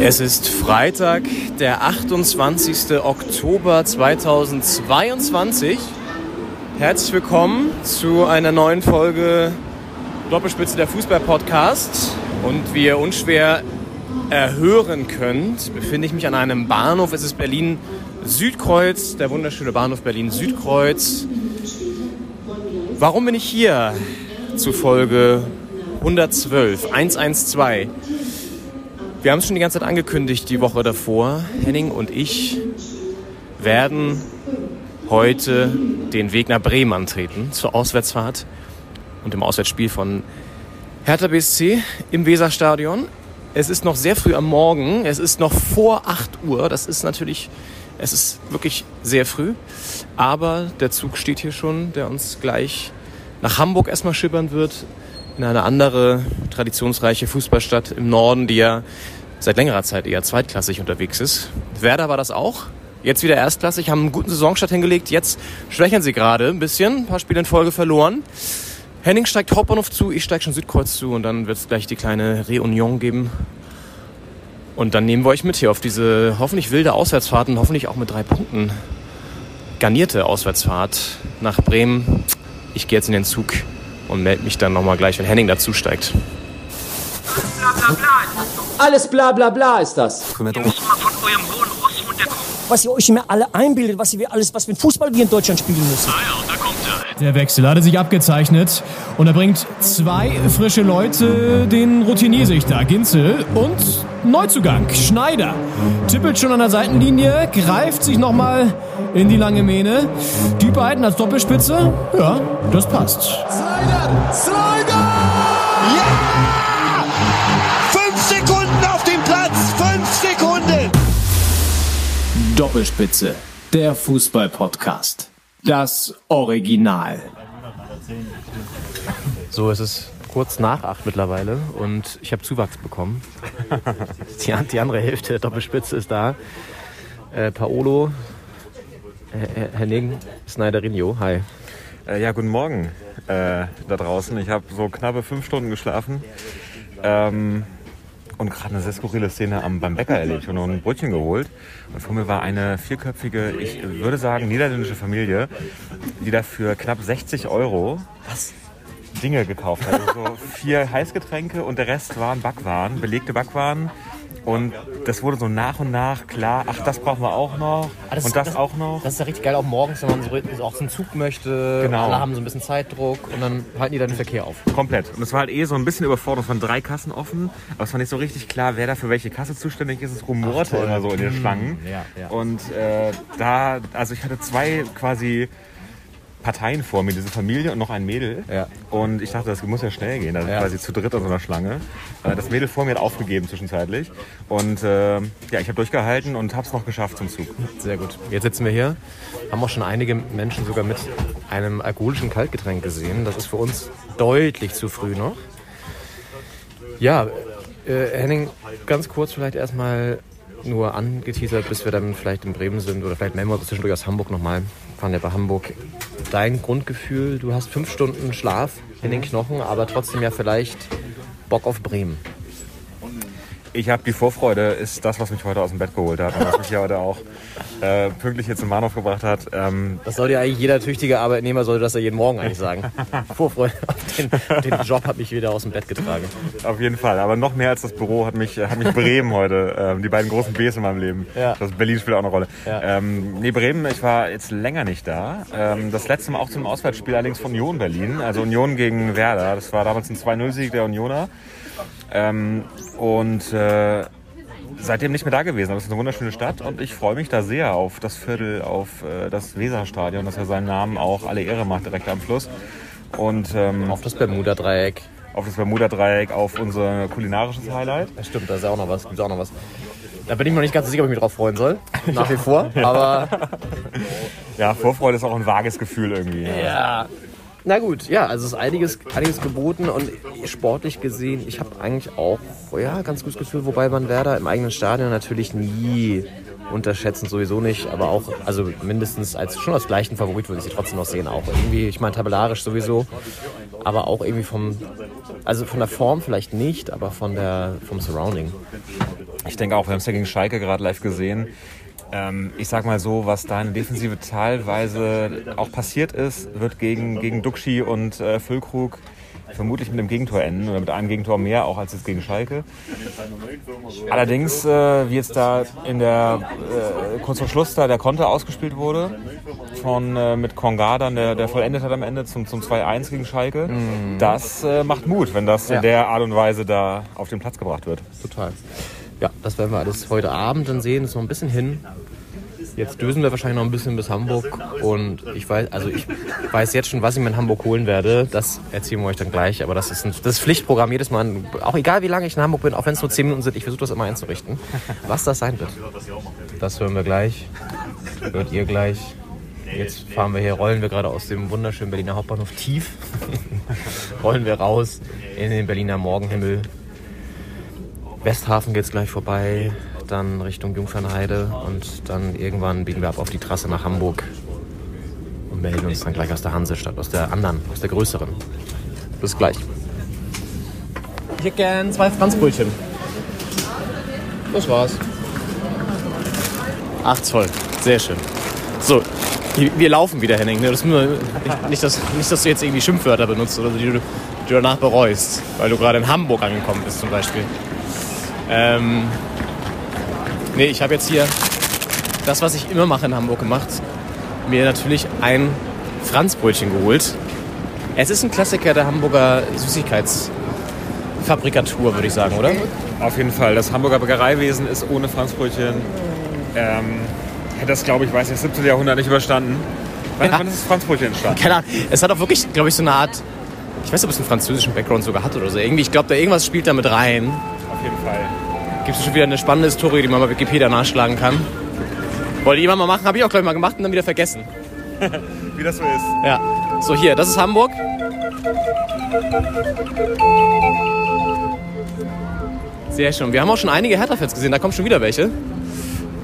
Es ist Freitag, der 28. Oktober 2022. Herzlich willkommen zu einer neuen Folge Doppelspitze der Fußball-Podcast. Und wie ihr unschwer erhören könnt, befinde ich mich an einem Bahnhof. Es ist Berlin Südkreuz, der wunderschöne Bahnhof Berlin Südkreuz. Warum bin ich hier zu Folge 112, 112? Wir haben es schon die ganze Zeit angekündigt, die Woche davor. Henning und ich werden heute den Weg nach Bremen antreten zur Auswärtsfahrt und dem Auswärtsspiel von Hertha BSC im Weserstadion. Es ist noch sehr früh am Morgen. Es ist noch vor 8 Uhr. Das ist natürlich, es ist wirklich sehr früh. Aber der Zug steht hier schon, der uns gleich nach Hamburg erstmal schippern wird. In eine andere traditionsreiche Fußballstadt im Norden, die ja seit längerer Zeit eher zweitklassig unterwegs ist. Werder war das auch. Jetzt wieder erstklassig, haben einen guten Saisonstart hingelegt. Jetzt schwächeln sie gerade ein bisschen. Ein paar Spiele in Folge verloren. Henning steigt Hauptbahnhof zu, ich steige schon Südkreuz zu und dann wird es gleich die kleine Reunion geben. Und dann nehmen wir euch mit hier auf diese hoffentlich wilde Auswärtsfahrt und hoffentlich auch mit drei Punkten garnierte Auswärtsfahrt nach Bremen. Ich gehe jetzt in den Zug und melde mich dann nochmal gleich, wenn Henning dazu steigt. Alles bla bla bla ist das. Ihr müsst mal von eurem hohen Ross runterkommen. was ihr euch immer alle einbildet, was ihr alles, was für ein Fußball wir in Deutschland spielen müssen. Ah ja, da kommt. Der Wechsel hatte sich abgezeichnet und er bringt zwei frische Leute, den Routiniersichter Ginzel und Neuzugang Schneider. Tippelt schon an der Seitenlinie, greift sich nochmal in die lange Mähne. Die beiden als Doppelspitze, ja, das passt. Slider! Slider! Ja! Fünf Sekunden auf dem Platz! Fünf Sekunden! Doppelspitze, der Fußball-Podcast. Das Original. So, es ist kurz nach acht mittlerweile und ich habe Zuwachs bekommen. die, die andere Hälfte der Doppelspitze ist da. Äh, Paolo, äh, Henning, Snyderino, hi. Äh, ja, guten Morgen äh, da draußen. Ich habe so knappe fünf Stunden geschlafen ähm, und gerade eine sehr skurrile Szene am, beim Bäcker erlebt. Ich habe noch ein Brötchen geholt und vor mir war eine vierköpfige, ich würde sagen niederländische Familie, die dafür knapp 60 Euro Dinge gekauft hat. Also so vier Heißgetränke und der Rest waren Backwaren, belegte Backwaren. Und das wurde so nach und nach klar, ach, das brauchen wir auch noch und das, auch noch. Das ist ja richtig geil, auch morgens, wenn man so auch zum Zug möchte. Genau. Alle haben so ein bisschen Zeitdruck und dann halten die dann den Verkehr auf. Komplett. Und es war halt eh so ein bisschen überfordert. Es waren drei Kassen offen, aber es war nicht so richtig klar, wer da für welche Kasse zuständig ist. Es rumorte immer so in den Schlangen. ja, ja. Und äh, da, also ich hatte zwei quasi Parteien vor mir, diese Familie und noch ein Mädel. Ja. Und ich dachte, das muss ja schnell gehen. Da Ja. quasi zu dritt an so einer Schlange. Äh, Das Mädel vor mir hat aufgegeben zwischenzeitlich. Und äh, ja, ich habe durchgehalten und habe es noch geschafft zum Zug. Sehr gut. Jetzt sitzen wir hier, haben auch schon einige Menschen sogar mit einem alkoholischen Kaltgetränk gesehen. Das ist für uns deutlich zu früh noch. Ja, äh, Henning, ganz kurz vielleicht erstmal nur angeteasert, bis wir dann vielleicht in Bremen sind oder vielleicht melden wir uns zwischendurch aus Hamburg nochmal. Fahren ja bei Hamburg. Dein Grundgefühl, du hast fünf Stunden Schlaf in den Knochen, aber trotzdem ja vielleicht Bock auf Bremen. Ich habe die Vorfreude, ist das, was mich heute aus dem Bett geholt hat und was mich hier heute auch äh, pünktlich hier zum Bahnhof gebracht hat. Ähm, Das sollte ja eigentlich jeder tüchtige Arbeitnehmer sollte das ja jeden Morgen eigentlich sagen. Vorfreude auf den, den Job hat mich wieder aus dem Bett getragen. Auf jeden Fall. Aber noch mehr als das Büro hat mich, hat mich Bremen heute. Ähm, die beiden großen Bs in meinem Leben. Ja. Das Berlin spielt auch eine Rolle. Ja. Ähm, nee, Bremen, ich war jetzt länger nicht da. Ähm, das letzte Mal auch zum Auswärtsspiel allerdings von Union Berlin. Also Union gegen Werder. Das war damals ein 2-0-Sieg der Unioner. Ähm, und äh, seitdem nicht mehr da gewesen. Aber es ist eine wunderschöne Stadt und ich freue mich da sehr auf das Viertel, auf äh, das Weserstadion, das ja seinen Namen auch alle Ehre macht direkt am Fluss. Und ähm, Auf das Bermuda-Dreieck. auf das Bermuda-Dreieck, auf unser kulinarisches Highlight. Das stimmt, da ist ja auch noch was. Gibt's auch noch was. Da bin ich mir noch nicht ganz so sicher, ob ich mich drauf freuen soll. Nach wie vor. Aber Ja, Vorfreude ist auch ein vages Gefühl irgendwie. ja. Na gut, ja, also es ist einiges, einiges geboten und sportlich gesehen, ich habe eigentlich auch ja, ganz gutes Gefühl, wobei man Werder im eigenen Stadion natürlich nie unterschätzen, sowieso nicht, aber auch, also mindestens als schon als gleichen Favorit würde ich sie trotzdem noch sehen, auch irgendwie, ich meine, tabellarisch sowieso. aber auch irgendwie vom, also von der Form vielleicht nicht, aber von der, vom Surrounding. Ich denke auch, wir haben es ja gegen Schalke gerade live gesehen. Ähm, ich sag mal so, was da in der Defensive teilweise auch passiert ist, wird gegen, gegen Duxi und äh, Füllkrug vermutlich mit einem Gegentor enden oder mit einem Gegentor mehr auch als jetzt gegen Schalke. Allerdings, äh, wie jetzt da in der äh, kurz vor Schluss da der Konter ausgespielt wurde von äh, mit Konga dann, der, der vollendet hat am Ende zum, zum 2-1 gegen Schalke, das äh, macht Mut, wenn das Ja. in der Art und Weise da auf den Platz gebracht wird. Total. Ja, das werden wir alles heute Abend dann sehen. Ist noch ein bisschen hin. Jetzt düsen wir wahrscheinlich noch ein bisschen bis Hamburg. Und ich weiß, also ich weiß jetzt schon, was ich mir in Hamburg holen werde. Das erzählen wir euch dann gleich. Aber das ist ein das Pflichtprogramm jedes Mal. Auch egal, wie lange ich in Hamburg bin, auch wenn es nur 10 Minuten sind, ich versuche das immer einzurichten. Was das sein wird, das hören wir gleich. Hört ihr gleich. Jetzt fahren wir hier, rollen wir gerade aus dem wunderschönen Berliner Hauptbahnhof tief. rollen wir raus in den Berliner Morgenhimmel. Westhafen geht es gleich vorbei, dann Richtung Jungfernheide und dann irgendwann biegen wir ab auf die Trasse nach Hamburg und melden uns dann gleich aus der Hansestadt, aus der anderen, aus der größeren. Bis gleich. Ich hätte gern zwei Franzbrötchen. Das war's. Ach toll, sehr schön. So, wir laufen wieder, Henning. ne? Das wir, nicht, nicht, dass, nicht, dass du jetzt irgendwie Schimpfwörter benutzt oder so, die du, die du danach bereust, weil du gerade in Hamburg angekommen bist zum Beispiel. Ähm, nee, ich habe jetzt hier das, was ich immer mache in Hamburg gemacht, mir natürlich ein Franzbrötchen geholt. Es ist ein Klassiker der Hamburger Süßigkeitsfabrikatur, würde ich sagen, oder? Auf jeden Fall. Das Hamburger Bäckereiwesen ist ohne Franzbrötchen. Ähm, hätte das, glaube ich, weiß ich, das 17. Jahrhundert nicht überstanden. Wann, Ja. wann ist das Franzbrötchen entstanden? Keine Ahnung. Es hat auch wirklich, glaube ich, so eine Art. Ich weiß nicht, ob es einen französischen Background sogar hat oder so. Irgendwie, ich glaube, da irgendwas spielt da mit rein. Auf jeden Fall. Gibt es schon wieder eine spannende Historie, die man bei Wikipedia nachschlagen kann. Wollte ich immer mal machen, habe ich auch, glaube ich, mal gemacht und dann wieder vergessen. Wie das so ist. Ja. So, hier, das ist Hamburg. Sehr schön. Wir haben auch schon einige Hertha-Fans gesehen, da kommen schon wieder welche.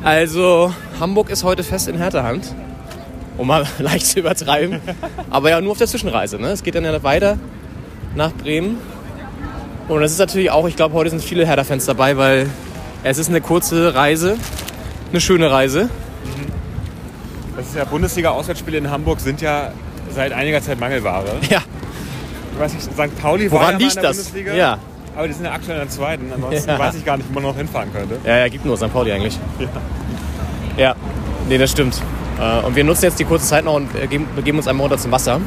Also, Hamburg ist heute fest in Hertha-Hand. Um mal leicht zu übertreiben. Aber ja, nur auf der Zwischenreise. Ne? Es geht dann ja weiter nach Bremen. Und das ist natürlich auch, ich glaube, heute sind viele Hertha-Fans dabei, weil es ist eine kurze Reise. Eine schöne Reise. Das ist ja Bundesliga-Auswärtsspiele in Hamburg sind ja seit einiger Zeit Mangelware. Ja, Ich weiß nicht, St. Pauli Woran war ja liegt in der das? Bundesliga. Ja. Aber die sind ja aktuell in der zweiten. Ansonsten Ja. weiß ich gar nicht, wo man noch hinfahren könnte. Ja, ja, gibt nur St. Pauli eigentlich. Ja. ja, nee, das stimmt. Äh, Und wir nutzen jetzt die kurze Zeit noch und äh, geben- begeben uns einmal runter zum Wasser.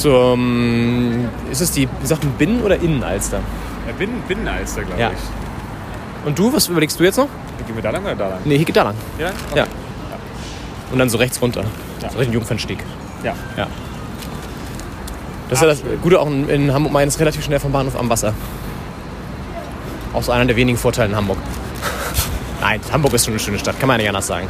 Zum. Ist es die, wie sagt man, Binnen- oder Innenalster? Ja, Binnen, Binnenalster, glaube Ja. ich. Und du, was überlegst du jetzt noch? Gehen wir da lang oder da lang? Nee, hier geht da lang. Ja? Ja. Und dann so rechts runter. Ja. So Richtung Jungfernstieg. Ja. Ja. Das ist ja das Gute auch in, in Hamburg, man ist relativ schnell vom Bahnhof am Wasser. Auch so einer der wenigen Vorteile in Hamburg. Nein, Hamburg ist schon eine schöne Stadt, kann man ja nicht anders sagen.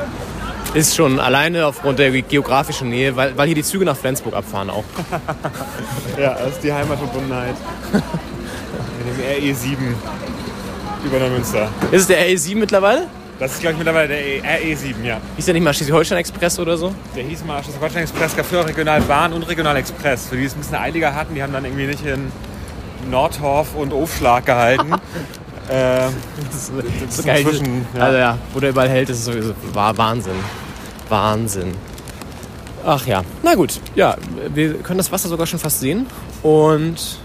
Ist schon alleine aufgrund der geografischen Nähe, weil, weil hier die Züge nach Flensburg abfahren auch. Ja, das ist die Heimatverbundenheit. Mit dem RE7 über Neumünster. Ist es der RE7 mittlerweile? Das ist, glaube ich, mittlerweile der E- RE7, ja. Ist der nicht mal Schleswig-Holstein Express oder so? Der hieß mal Schleswig-Holstein Express, gab früher Regionalbahn und Regionalexpress. Für die es ein bisschen eiliger hatten, die haben dann irgendwie nicht in Nordhorf und Aufschlag gehalten. ähm, Das ist, das so geil. ja. Also ja, wo der überall hält, ist es sowieso war Wahnsinn. Wahnsinn. Ach ja, na gut. Ja, wir können das Wasser sogar schon fast sehen. Und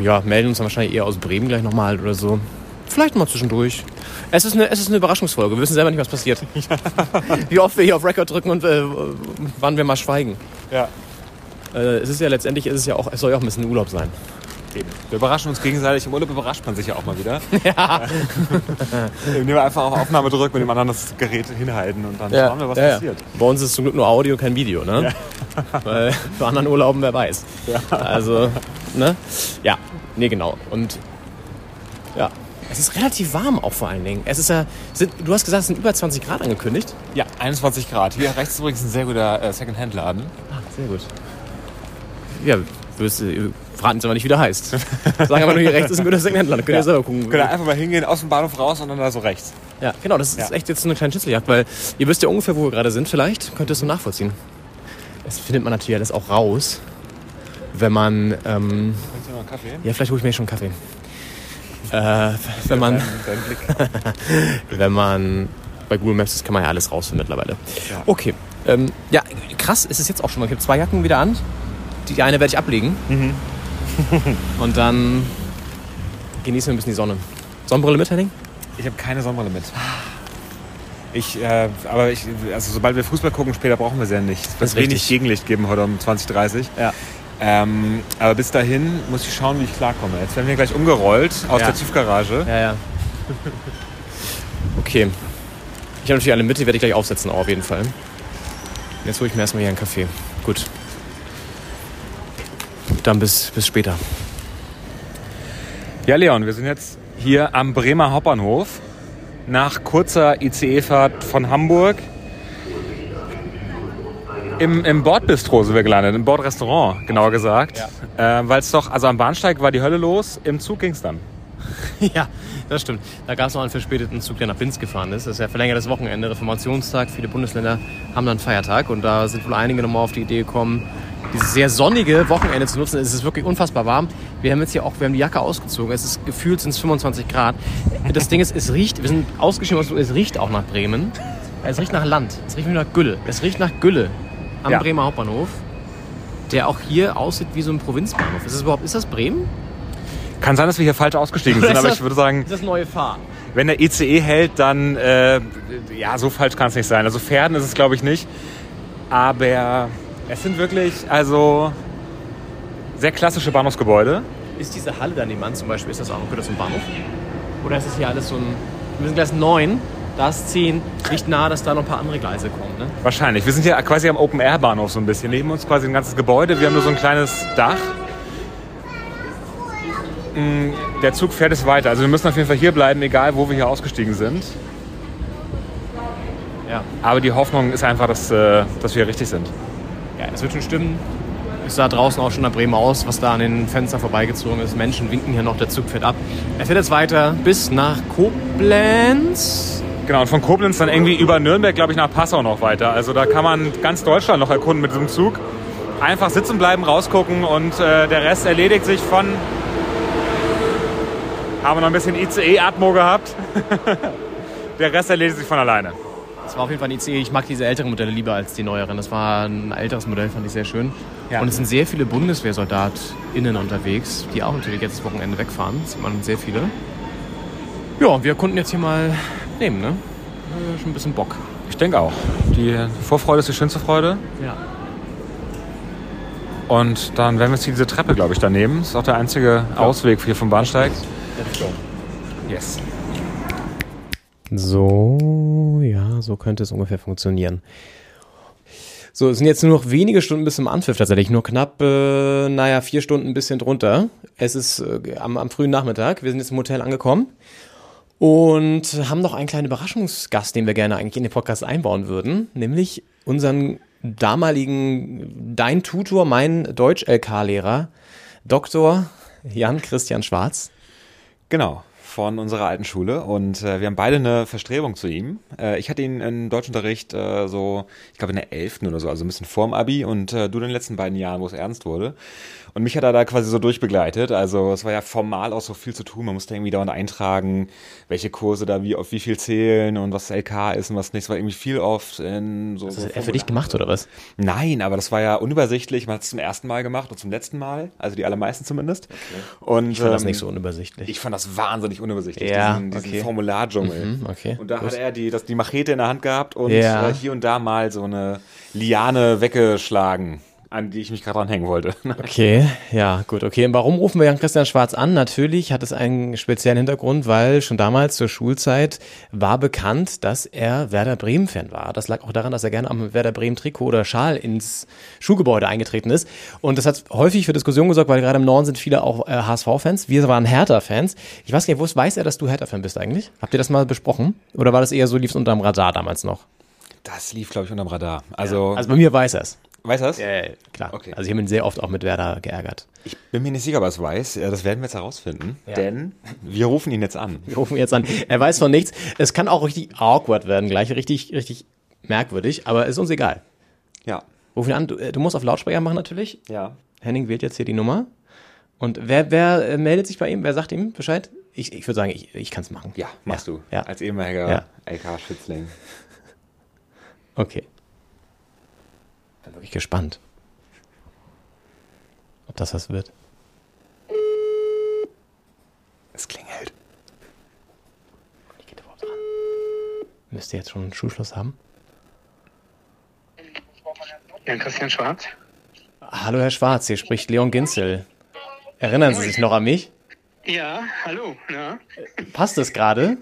ja, melden uns dann wahrscheinlich eher aus Bremen gleich nochmal oder so. Vielleicht mal zwischendurch. Es ist, eine, es ist eine Überraschungsfolge. Wir wissen selber nicht, was passiert. Wie oft wir hier auf Record drücken und äh, wann wir mal schweigen. ja. Äh, es ist ja letztendlich, ist es ja auch, es soll ja auch ein bisschen Urlaub sein. Eben. Wir überraschen uns gegenseitig. Im Urlaub überrascht man sich ja auch mal wieder. Ja. Indem wir einfach auf Aufnahme drücken und dem anderen das Gerät hinhalten und dann schauen wir, was ja, passiert. Ja. Bei uns ist zum Glück nur Audio, kein Video, ne? Weil für anderen Urlauben, wer weiß. Also, ne? Ja, nee, genau. Und ja, es ist relativ warm auch vor allen Dingen. Es ist ja, sind, du hast gesagt, es sind über 20 Grad angekündigt. Ja, 21 Grad. Hier rechts ist übrigens ein sehr guter äh, Second-Hand-Laden. Ah, sehr gut. Ja, wirst, du verraten uns aber nicht, wie der heißt. Sagen aber nur, hier rechts ist ein guter Secondhand-Laden. Könnt ihr selber gucken. Könnt ihr einfach mal hingehen, aus dem Bahnhof raus und dann da so rechts. Ja, genau, das ist Ja. echt jetzt so eine kleine Schnitzeljagd, weil ihr wisst ja ungefähr, wo wir gerade sind vielleicht. Könnt ihr es so nachvollziehen. Das findet man natürlich alles auch raus, wenn man. Ähm, du noch einen Kaffee? ja, vielleicht hole ich mir schon einen Kaffee. Äh, wenn man. Wenn man bei Google Maps, kann man ja alles rausfinden mittlerweile. Ja. Okay. Ähm, ja, krass, ist es jetzt auch schon mal. Ich habe zwei Jacken wieder an. Die eine werde ich ablegen. Und dann genießen wir ein bisschen die Sonne. Sonnenbrille mit, Henning? Ich habe keine Sonnenbrille mit. Ich, äh, aber ich, also sobald wir Fußball gucken, später brauchen wir sie ja nicht. Es wird wenig richtig. Gegenlicht geben heute um 2030. Ja. Ähm, aber bis dahin muss ich schauen, wie ich klarkomme. Jetzt werden wir gleich umgerollt aus Ja. der Tiefgarage. Ja, ja. Okay. Ich habe natürlich alle mit, die werde ich gleich aufsetzen, auf jeden Fall. Jetzt hole ich mir erstmal hier einen Kaffee. Gut. Dann bis, bis später. Ja, Leon, wir sind jetzt hier am Bremer Hauptbahnhof. Nach kurzer ICE-Fahrt von Hamburg. Im, Im Bordbistro sind wir gelandet, im Bordrestaurant, genauer gesagt. Äh, Weil es doch, also am Bahnsteig war die Hölle los, im Zug ging es dann. Ja, das stimmt. Da gab es noch einen verspäteten Zug, der nach Binz gefahren ist. Das ist ja verlängertes Wochenende, Reformationstag. Viele Bundesländer haben dann Feiertag. Und da sind wohl einige nochmal auf die Idee gekommen, dieses sehr sonnige Wochenende zu nutzen. Es ist wirklich unfassbar warm. Wir haben jetzt hier auch, wir haben die Jacke ausgezogen. Es ist gefühlt sind es 25 Grad. Das Ding ist, es riecht, wir sind ausgeschieden, es riecht auch nach Bremen. Es riecht nach Land. Es riecht nach Gülle. Es riecht nach Gülle am Ja. Bremer Hauptbahnhof. Der auch hier aussieht wie so ein Provinzbahnhof. Ist das überhaupt, ist das Bremen? Kann sein, dass wir hier falsch ausgestiegen sind, ist aber das- ich würde sagen, Ist das neue Fahr? wenn der ICE hält, dann, äh, ja, so falsch kann es nicht sein. Also Pferden ist es, glaube ich, nicht. Aber es sind wirklich, also, sehr klassische Bahnhofsgebäude. Ist diese Halle da nebenan zum Beispiel, ist das auch gehört das zum Bahnhof? Oder ist das hier alles so ein. Wir sind Gleis 9, da ist 10. Liegt nahe, dass da noch ein paar andere Gleise kommen, ne? Wahrscheinlich. Wir sind hier quasi am Open-Air-Bahnhof so ein bisschen. Neben uns quasi ein ganzes Gebäude. Wir haben nur so ein kleines Dach. Mm, Der Zug fährt es weiter. Also wir müssen auf jeden Fall hier bleiben, egal wo wir hier ausgestiegen sind. Ja. Aber die Hoffnung ist einfach, dass, äh, dass wir richtig sind. Das wird schon stimmen. Es sah draußen auch schon nach Bremen aus, was da an den Fenstern vorbeigezogen ist. Menschen winken hier noch, der Zug fährt ab. Er fährt jetzt weiter bis nach Koblenz. Genau, und von Koblenz dann irgendwie über Nürnberg, glaube ich, nach Passau noch weiter. Also da kann man ganz Deutschland noch erkunden mit diesem Zug. Einfach sitzen bleiben, rausgucken und äh, der Rest erledigt sich von... Haben wir noch ein bisschen ICE-Atmo gehabt. der Rest erledigt sich von alleine. Das war auf jeden Fall ein ICE. Ich mag diese älteren Modelle lieber als die neueren. Das war ein älteres Modell, fand ich sehr schön. Ja. Und es sind sehr viele BundeswehrsoldatInnen unterwegs, die auch natürlich jetzt das Wochenende wegfahren. Das sieht man sehr viele. Ja, wir konnten jetzt hier mal nehmen, ne? Schon ein bisschen Bock. Ich denke auch. Die Vorfreude ist die schönste Freude. Ja. Und dann werden wir jetzt hier diese Treppe, glaube ich, da nehmen. Das ist auch der einzige Ausweg hier vom Bahnsteig. Yes. So, ja, so könnte es ungefähr funktionieren. So, es sind jetzt nur noch wenige Stunden bis zum Anpfiff tatsächlich. Nur knapp, äh, naja, vier Stunden ein bisschen drunter. Es ist äh, am, am frühen Nachmittag. Wir sind jetzt im Hotel angekommen und haben noch einen kleinen Überraschungsgast, den wir gerne eigentlich in den Podcast einbauen würden. Nämlich unseren damaligen, dein Tutor, mein Deutsch-LK-Lehrer, Dr. Jan Christian Schwarz. Genau, von unserer alten Schule. Und äh, wir haben beide eine Verstrebung zu ihm. Äh, ich hatte ihn in Deutschunterricht äh, so, ich glaube in der 11. oder so, also ein bisschen vorm Abi. Und äh, du in den letzten beiden Jahren, wo es ernst wurde. Und mich hat er da quasi so durchbegleitet. Also es war ja formal auch so viel zu tun. Man musste irgendwie dauernd eintragen, welche Kurse da wie auf wie viel zählen und was LK ist und was nicht. Es war irgendwie viel oft in so. Das so hat er für dich gemacht, oder was? Nein, aber das war ja unübersichtlich. Man hat es zum ersten Mal gemacht und zum letzten Mal, also die allermeisten zumindest. Und Ich fand das ähm, nicht so unübersichtlich. Ich fand das wahnsinnig unübersichtlich, Ja, diesen, diesen okay. Formulardschungel. Mhm, okay, Und da gut. hat er die, das, die Machete in der Hand gehabt und Ja. äh, hier und da mal so eine Liane weggeschlagen, an die ich mich gerade dranhängen wollte. Okay, ja, gut, okay. Und warum rufen wir Jan-Christian Schwarz an? Natürlich hat es einen speziellen Hintergrund, weil schon damals zur Schulzeit war bekannt, dass er Werder Bremen-Fan war. Das lag auch daran, dass er gerne am Werder Bremen-Trikot oder Schal ins Schulgebäude eingetreten ist. Und das hat häufig für Diskussionen gesorgt, weil gerade im Norden sind viele auch äh, HSV-Fans. Wir waren Hertha-Fans. Ich weiß gar nicht, wo weiß er, dass du Hertha-Fan bist eigentlich? Habt ihr das mal besprochen? Oder war das eher so, lief es unterm Radar damals noch? Das lief, glaube ich, unterm Radar. Also, Also bei mir weiß er es. Weißt du das? Ja, ja, klar. Okay. Also ich habe ihn sehr oft auch mit Werder geärgert. Ich bin mir nicht sicher, ob er es weiß. Ja, Das werden wir jetzt herausfinden. Denn wir rufen ihn jetzt an. Wir rufen jetzt an. Er weiß von nichts. Es kann auch richtig awkward werden, gleich richtig, richtig merkwürdig, aber ist uns egal. Ja. Ruf ihn an, du, äh, du musst auf Lautsprecher machen natürlich. Ja. Henning wählt jetzt hier die Nummer. Und wer, wer äh, meldet sich bei ihm? Wer sagt ihm Bescheid? Ich, ich würde sagen, ich, ich kann es machen. Ja, machst du. Ja. Als ehemaliger Ja. LK-Schützling. Okay. Bin wirklich gespannt. Ob das was wird. Es klingelt. Die geht überhaupt ran. Müsste jetzt schon einen Schulschluss haben. Jan Christian Schwarz. Hallo Herr Schwarz, hier spricht Leon Ginzel. Erinnern Sie sich noch an mich? Ja, hallo. Ja. Passt es gerade?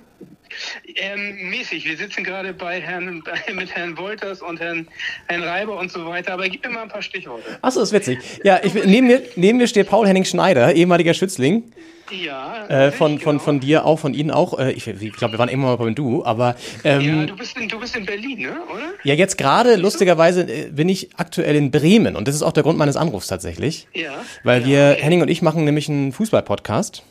Ähm, mäßig. Wir sitzen gerade bei Herrn, mit Herrn Wolters und Herrn, Herrn Reiber und so weiter, aber gib mir mal ein paar Stichworte. Achso, ist witzig. Ja, ich, neben, mir, neben mir steht Paul Henning Schneider, ehemaliger Schützling. Ja, Äh, von, von, genau. von dir auch, von Ihnen auch. Äh, ich ich glaube, wir waren immer mal beim Du, aber Ja, ähm, du bist, in, du bist in Berlin, ne? Oder? ja, jetzt gerade, lustigerweise, äh, bin ich aktuell in Bremen und das ist auch der Grund meines Anrufs tatsächlich. Ja. Weil ja, wir, okay. Henning und ich machen nämlich einen Fußball-Podcast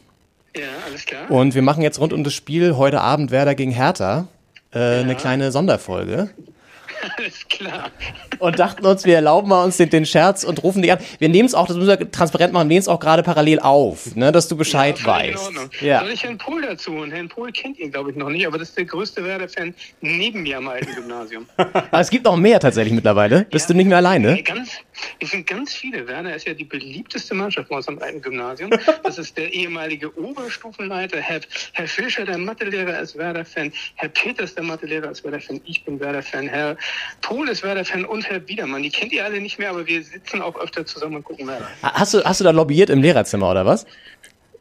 Ja, alles klar. und wir machen jetzt rund um das Spiel heute Abend Werder gegen Hertha äh, eine kleine Sonderfolge. Alles klar. und dachten uns, wir erlauben mal uns den, den Scherz und rufen dich an. Wir nehmen es auch, das müssen wir transparent machen, wir nehmen es auch gerade parallel auf, ne, dass du Bescheid Ja, weißt. Ja. Soll ich Herrn Pohl dazu? Und Herrn Pohl kennt ihn, glaube ich, noch nicht, aber das ist der größte Werder-Fan neben mir am alten Gymnasium. Aber es gibt noch mehr tatsächlich mittlerweile. Bist du nicht mehr alleine? Ganz, es sind ganz viele. Werder ist ja die beliebteste Mannschaft bei uns am alten Gymnasium. Das ist der ehemalige Oberstufenleiter, Herr, Herr Fischer, der Mathelehrer, ist Werder-Fan. Herr Peters, der Mathelehrer, ist Werder-Fan. Ich bin Werder-Fan. Herr Pohl ist Werder-Fan und Herr Biedermann. Die kennt ihr alle nicht mehr, aber wir sitzen auch öfter zusammen und gucken Werder. Hast du, hast du da lobbyiert im Lehrerzimmer oder was?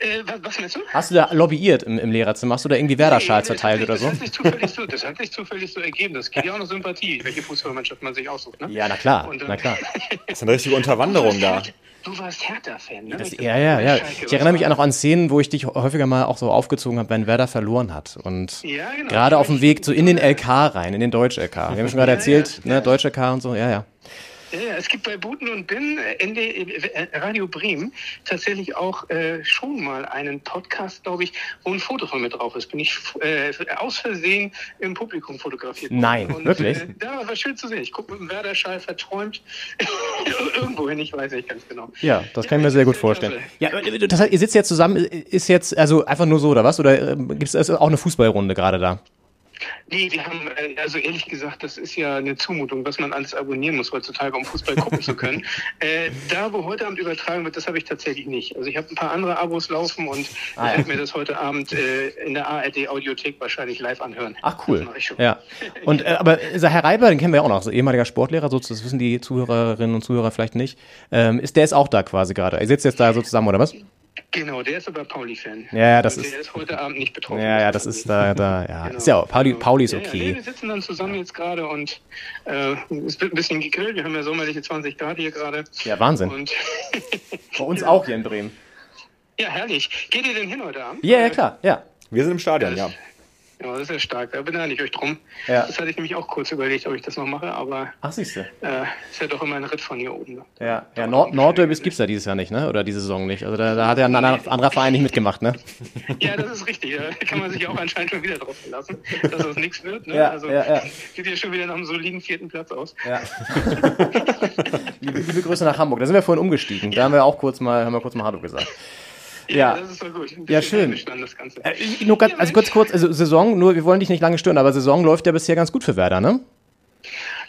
Äh, was, was meinst du? Hast du da lobbyiert im, im Lehrerzimmer? Hast du da irgendwie Werder-Schals Nee, das verteilt hat oder sich- so? Das hat, sich zufällig so, das hat sich zufällig so ergeben. Das geht ja auch noch Sympathie, welche Fußballmannschaft man sich aussucht. Ne? Ja, na klar, Und, äh, na klar. Das ist eine richtige Unterwanderung da. Du warst Hertha-Fan, ne? Das, Ich- ja, ja, ja. Schalke, Ich erinnere mich auch noch an Szenen, wo ich dich häufiger mal auch so aufgezogen habe, wenn Werder verloren hat. Und Ja, genau. gerade auf dem Weg so in den LK rein, in den Deutsch-LK. Wir haben schon gerade Ja, erzählt, ja, ne, Deutsch-LK und so, ja. Ja, ja, es gibt bei Buten und Bin, äh, äh, Radio Bremen, tatsächlich auch äh, schon mal einen Podcast, glaube ich, wo ein Foto von mir drauf ist. Bin ich äh, aus Versehen im Publikum fotografiert worden. Nein, und, wirklich? Äh, ja, war schön zu sehen. Ich gucke mit dem Werder-Schall verträumt irgendwo hin, ich weiß nicht ganz genau. Ja, das kann ich mir sehr gut vorstellen. Ja, äh, das heißt, ihr sitzt jetzt zusammen, ist jetzt, also einfach nur so, oder was? Oder gibt es auch eine Fußballrunde gerade da? Nee, wir haben, äh, also ehrlich gesagt, das ist ja eine Zumutung, was man alles abonnieren muss heutzutage, um Fußball gucken zu können. Äh, da, wo heute Abend übertragen wird, das habe ich tatsächlich nicht. Also ich habe ein paar andere Abos laufen und Ah, ja. werde mir das heute Abend äh, in der ARD-Audiothek wahrscheinlich live anhören. Ach Das cool. mache ich schon. Ja. Und äh, aber äh, Herr Reiber, den kennen wir ja auch noch, so ehemaliger Sportlehrer, so, das wissen die Zuhörerinnen und Zuhörer vielleicht nicht. Ähm, ist der ist auch da quasi gerade. Er sitzt jetzt da so zusammen oder was? Genau, der ist aber Pauli-Fan. Ja, ja, das Und ist- Der ist heute Abend nicht betroffen. Ja, ja, das ist da, da, ja, Genau, ist ja auch, Pauli, genau. Pauli ist Ja, ja, nee, okay. wir sitzen dann zusammen jetzt gerade und äh, es wird ein bisschen gegrillt. Wir haben ja sommerliche 20 Grad hier gerade. Ja, Wahnsinn. Und Bei uns auch hier in Bremen. ja, herrlich. Geht ihr denn hin heute Abend? Ja, ja, klar, ja. Wir sind im Stadion, ja. Ja, das ist ja stark. Da beneide ich euch drum. Ja. Das hatte ich nämlich auch kurz überlegt, ob ich das noch mache, aber Ach, siehst du. äh, ist ja doch immer ein Ritt von hier oben. Ne? Ja, ja Nord Nordderbys gibt's ja dieses Jahr nicht, ne? Oder diese Saison nicht. Also da, da hat ja ein anderer, anderer Verein nicht mitgemacht, ne? Ja, das ist richtig. Da kann man sich auch anscheinend schon wieder drauf verlassen, dass das nichts wird. Ne? Ja, also ja, ja. sieht ja schon wieder nach einem soliden vierten Platz aus. Ja. liebe, liebe Grüße nach Hamburg. Da sind wir vorhin umgestiegen. Da haben wir auch kurz mal, haben wir kurz mal Hallo gesagt. Ja. das ist doch gut. Ja, schön. Äh, nur ganz, also kurz, kurz, also Saison, nur wir wollen dich nicht lange stören, aber Saison läuft ja bisher ganz gut für Werder, ne?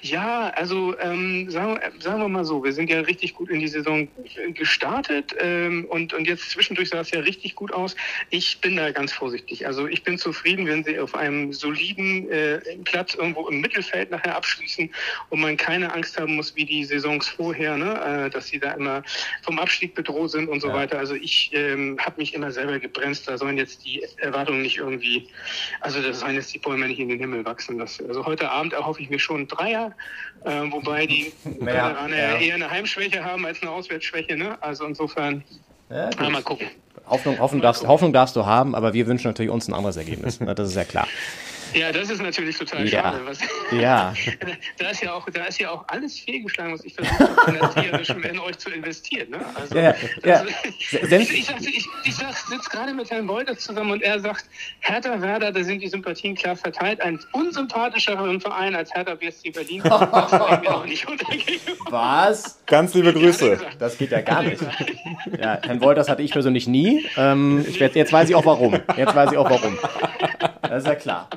Ja, also ähm, sagen, äh, sagen wir mal so, wir sind ja richtig gut in die Saison gestartet ähm, und, und jetzt zwischendurch sah es ja richtig gut aus. Ich bin da ganz vorsichtig. Also ich bin zufrieden, wenn sie auf einem soliden äh, Platz irgendwo im Mittelfeld nachher abschließen und man keine Angst haben muss wie die Saisons vorher, ne? äh, dass sie da immer vom Abstieg bedroht sind und so Ja. weiter. Also ich ähm, habe mich immer selber gebremst. Da sollen jetzt die Erwartungen nicht irgendwie, also das sollen jetzt die Bäume nicht in den Himmel wachsen. Das, also heute Abend erhoffe ich mir schon Dreier, äh, wobei die Veteraner ja. eher eine Heimschwäche haben als eine Auswärtsschwäche. Ne? Also insofern, Ja, ah, mal gucken. Hoffnung, Hoffnung, darfst, Hoffnung darfst du haben, aber wir wünschen natürlich uns ein anderes Ergebnis. Das ist ja klar. Ja, das ist natürlich total Ja. schade. Was, Ja. da, ist ja auch, da ist ja auch alles fehlgeschlagen, was ich versucht habe, in euch zu investieren. Ne? Also, Ja, ja, also, Sen- ich, ich, ich, ich sitze gerade mit Herrn Wolters zusammen und er sagt, Hertha Werder, da sind die Sympathien klar verteilt. Ein unsympathischeren Verein als Hertha BSC Berlin. Was? Ganz liebe Grüße. Das geht ja gar nicht. Ja, Herrn Wolters hatte ich persönlich nie. Ähm, ich werd, jetzt weiß ich auch warum. Jetzt weiß ich auch warum. Das ist ja klar.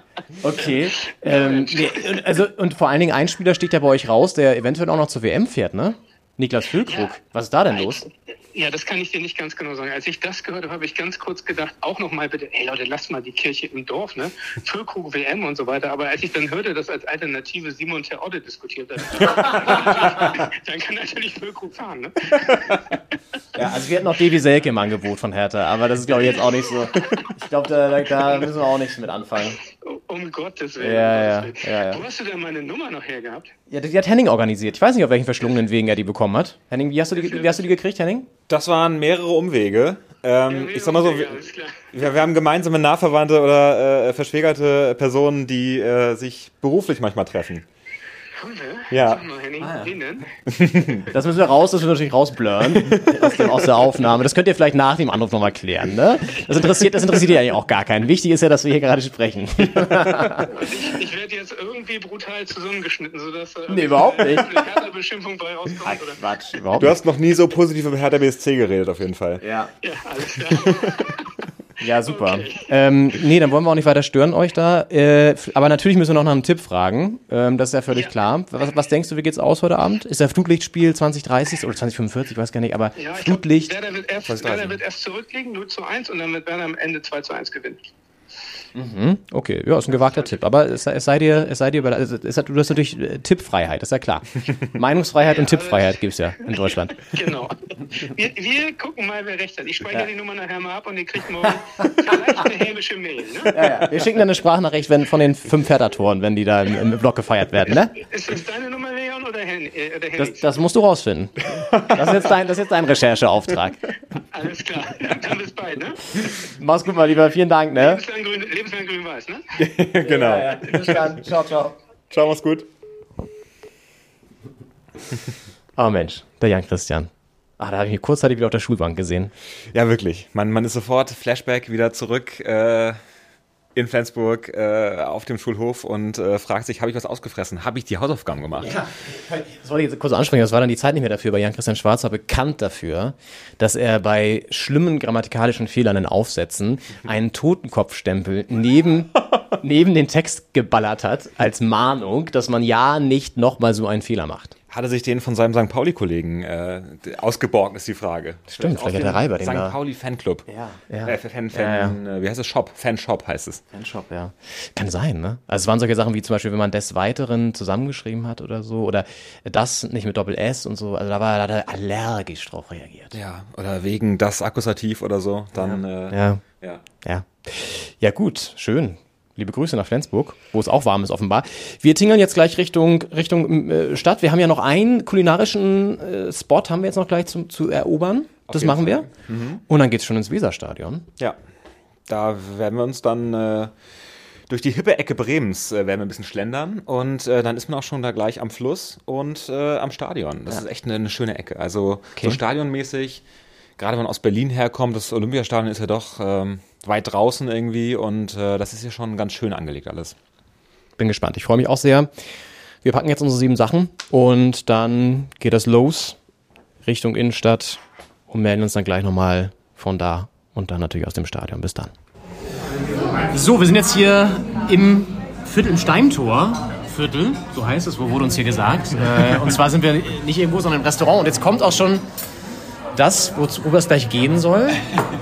Okay. Ähm, nee, und- also, und vor allen Dingen ein Spieler steht ja bei euch raus, der eventuell auch noch zur WM fährt, ne? Niklas Füllkrug. Was ist da denn los? Ja, das kann ich dir nicht ganz genau sagen. Als ich das gehört habe, habe ich ganz kurz gedacht, auch nochmal bitte, ey Leute, lasst mal die Kirche im Dorf, ne? Füllkrug WM und so weiter. Aber als ich dann hörte, dass als Alternative Simon Terodde diskutiert wird, dann kann natürlich Füllkrug fahren, ne? Ja, also wir hatten noch Davy Selke im Angebot von Hertha, aber das ist glaube ich jetzt auch nicht so. Ich glaube, da, da müssen wir auch nichts mit anfangen. Um Gottes Willen. Ja, um ja, Gottes Willen. ja, ja. Wo hast du denn meine Nummer noch hergehabt? Ja, die hat Henning organisiert. Ich weiß nicht, auf welchen verschlungenen Wegen er die bekommen hat. Henning, wie hast du die, wie hast du die gekriegt, Henning? Das waren mehrere Umwege. Ähm, ich sag mal so, wir, wir haben gemeinsame Nahverwandte oder äh, verschwägerte Personen, die äh, sich beruflich manchmal treffen. Ja. Ah? Das müssen wir raus, das müssen wir natürlich rausblurren aus, dem, aus der Aufnahme. Das könnt ihr vielleicht nach dem Anruf nochmal klären, ne? Das interessiert, das interessiert ihr eigentlich auch gar keinen. Wichtig ist ja, dass wir hier gerade sprechen. Ich, ich werde jetzt irgendwie brutal zusammengeschnitten, sodass da Nee, überhaupt nicht. eine Hertha-Beschimpfung bei rauskommt. Oder? Quatsch, überhaupt Du hast noch nie so positiv über Hertha BSC geredet, auf jeden Fall. Ja, Ja, alles klar. Ja super. Okay. Ähm, nee, dann wollen wir auch nicht weiter stören euch da. Äh, aber natürlich müssen wir noch nach einem Tipp fragen. Ähm, das ist ja völlig Ja. klar. Was, was denkst du, wie geht's aus heute Abend? Ist der Flutlichtspiel 2030 oder 2045? Ich weiß gar nicht, aber Ja, ich glaub, Flutlicht. Werder wird, erst, Werder wird erst zurückliegen, 0 zu 1 und dann wird Werder am Ende 2 zu 1 gewinnen. Okay, ja, ist ein gewagter Tipp. Aber es, es sei dir, es sei dir, also es hat, du hast natürlich äh, Tippfreiheit, ist ja klar. Meinungsfreiheit und Tippfreiheit gibt's ja in Deutschland. Genau. Wir, wir gucken mal, wer recht hat. Ich speichere die Nummer nachher mal ab und ihr kriegt morgen vielleicht eine hämische Mail. Ne? Ja, ja. Wir schicken dann eine Sprachnachricht wenn, von den fünf Hertha-Toren, wenn die da im, im Block gefeiert werden, ne? Ist das deine Nummer, oder, Hen äh, Das, das musst du rausfinden. Das ist jetzt dein, das ist jetzt dein Rechercheauftrag. Alles klar. Dann bis bald, ne? Mach's gut, mal lieber. Vielen Dank, ne? Lebenslang grün, lebenslang grün-weiß, ne? genau. Bis dann. Ciao, ciao. Ciao, mach's gut. Oh Mensch, der Jan Christian. Ah, da habe ich mich kurzzeitig wieder auf der Schulbank gesehen. Ja, wirklich. Man, man ist sofort Flashback wieder zurück äh, in Flensburg äh, auf dem Schulhof und äh, fragt sich, habe ich was ausgefressen? Habe ich die Hausaufgaben gemacht? Das wollte ich jetzt kurz ansprechen, das war dann die Zeit nicht mehr dafür. Bei Jan-Christian Schwarz war bekannt dafür, dass er bei schlimmen grammatikalischen Fehlern in Aufsätzen einen Totenkopfstempel neben, neben den Text geballert hat, als Mahnung, dass man ja nicht nochmal so einen Fehler macht. Hat er sich den von seinem St. Pauli-Kollegen äh, ausgeborgt, ist die Frage. Stimmt, vielleicht hat der Reiber den St. da- Pauli-Fanclub. Ja, ja. Äh, Fan, Fan, Ja, Äh, wie heißt es? Shop. Fanshop heißt es. Fanshop, ja. Kann sein, ne? Also es waren solche Sachen wie zum Beispiel, wenn man des Weiteren zusammengeschrieben hat oder so, oder das nicht mit Doppel S und so, also da war da hat er allergisch drauf reagiert. Ja, oder wegen das Akkusativ oder so. Dann, ja. Äh, Ja, ja. ja. Ja, gut, schön. Liebe Grüße nach Flensburg, wo es auch warm ist offenbar. Wir tingeln jetzt gleich Richtung, Richtung äh, Stadt. Wir haben ja noch einen kulinarischen äh, Spot, haben wir jetzt noch gleich zum, zu erobern. Das machen wir. Mhm. Und dann geht's schon ins Weserstadion. Ja, da werden wir uns dann äh, durch die hippe Ecke Bremens äh, werden wir ein bisschen schlendern und äh, dann ist man auch schon da gleich am Fluss und äh, am Stadion. Das ist echt eine, eine schöne Ecke. Also Okay. so stadionmäßig, gerade wenn man aus Berlin herkommt, das Olympiastadion ist ja doch ähm, weit draußen irgendwie und äh, das ist ja schon ganz schön angelegt alles. Bin gespannt. Ich freue mich auch sehr. Wir packen jetzt unsere sieben Sachen und dann geht das los Richtung Innenstadt und melden uns dann gleich nochmal von da und dann natürlich aus dem Stadion. Bis dann. So, wir sind jetzt hier im Viertel im Steintor. Viertel, so heißt es, wo wurde uns hier gesagt. Äh, und zwar sind wir nicht irgendwo, sondern im Restaurant. Und jetzt kommt auch schon das, worüber es gleich gehen soll.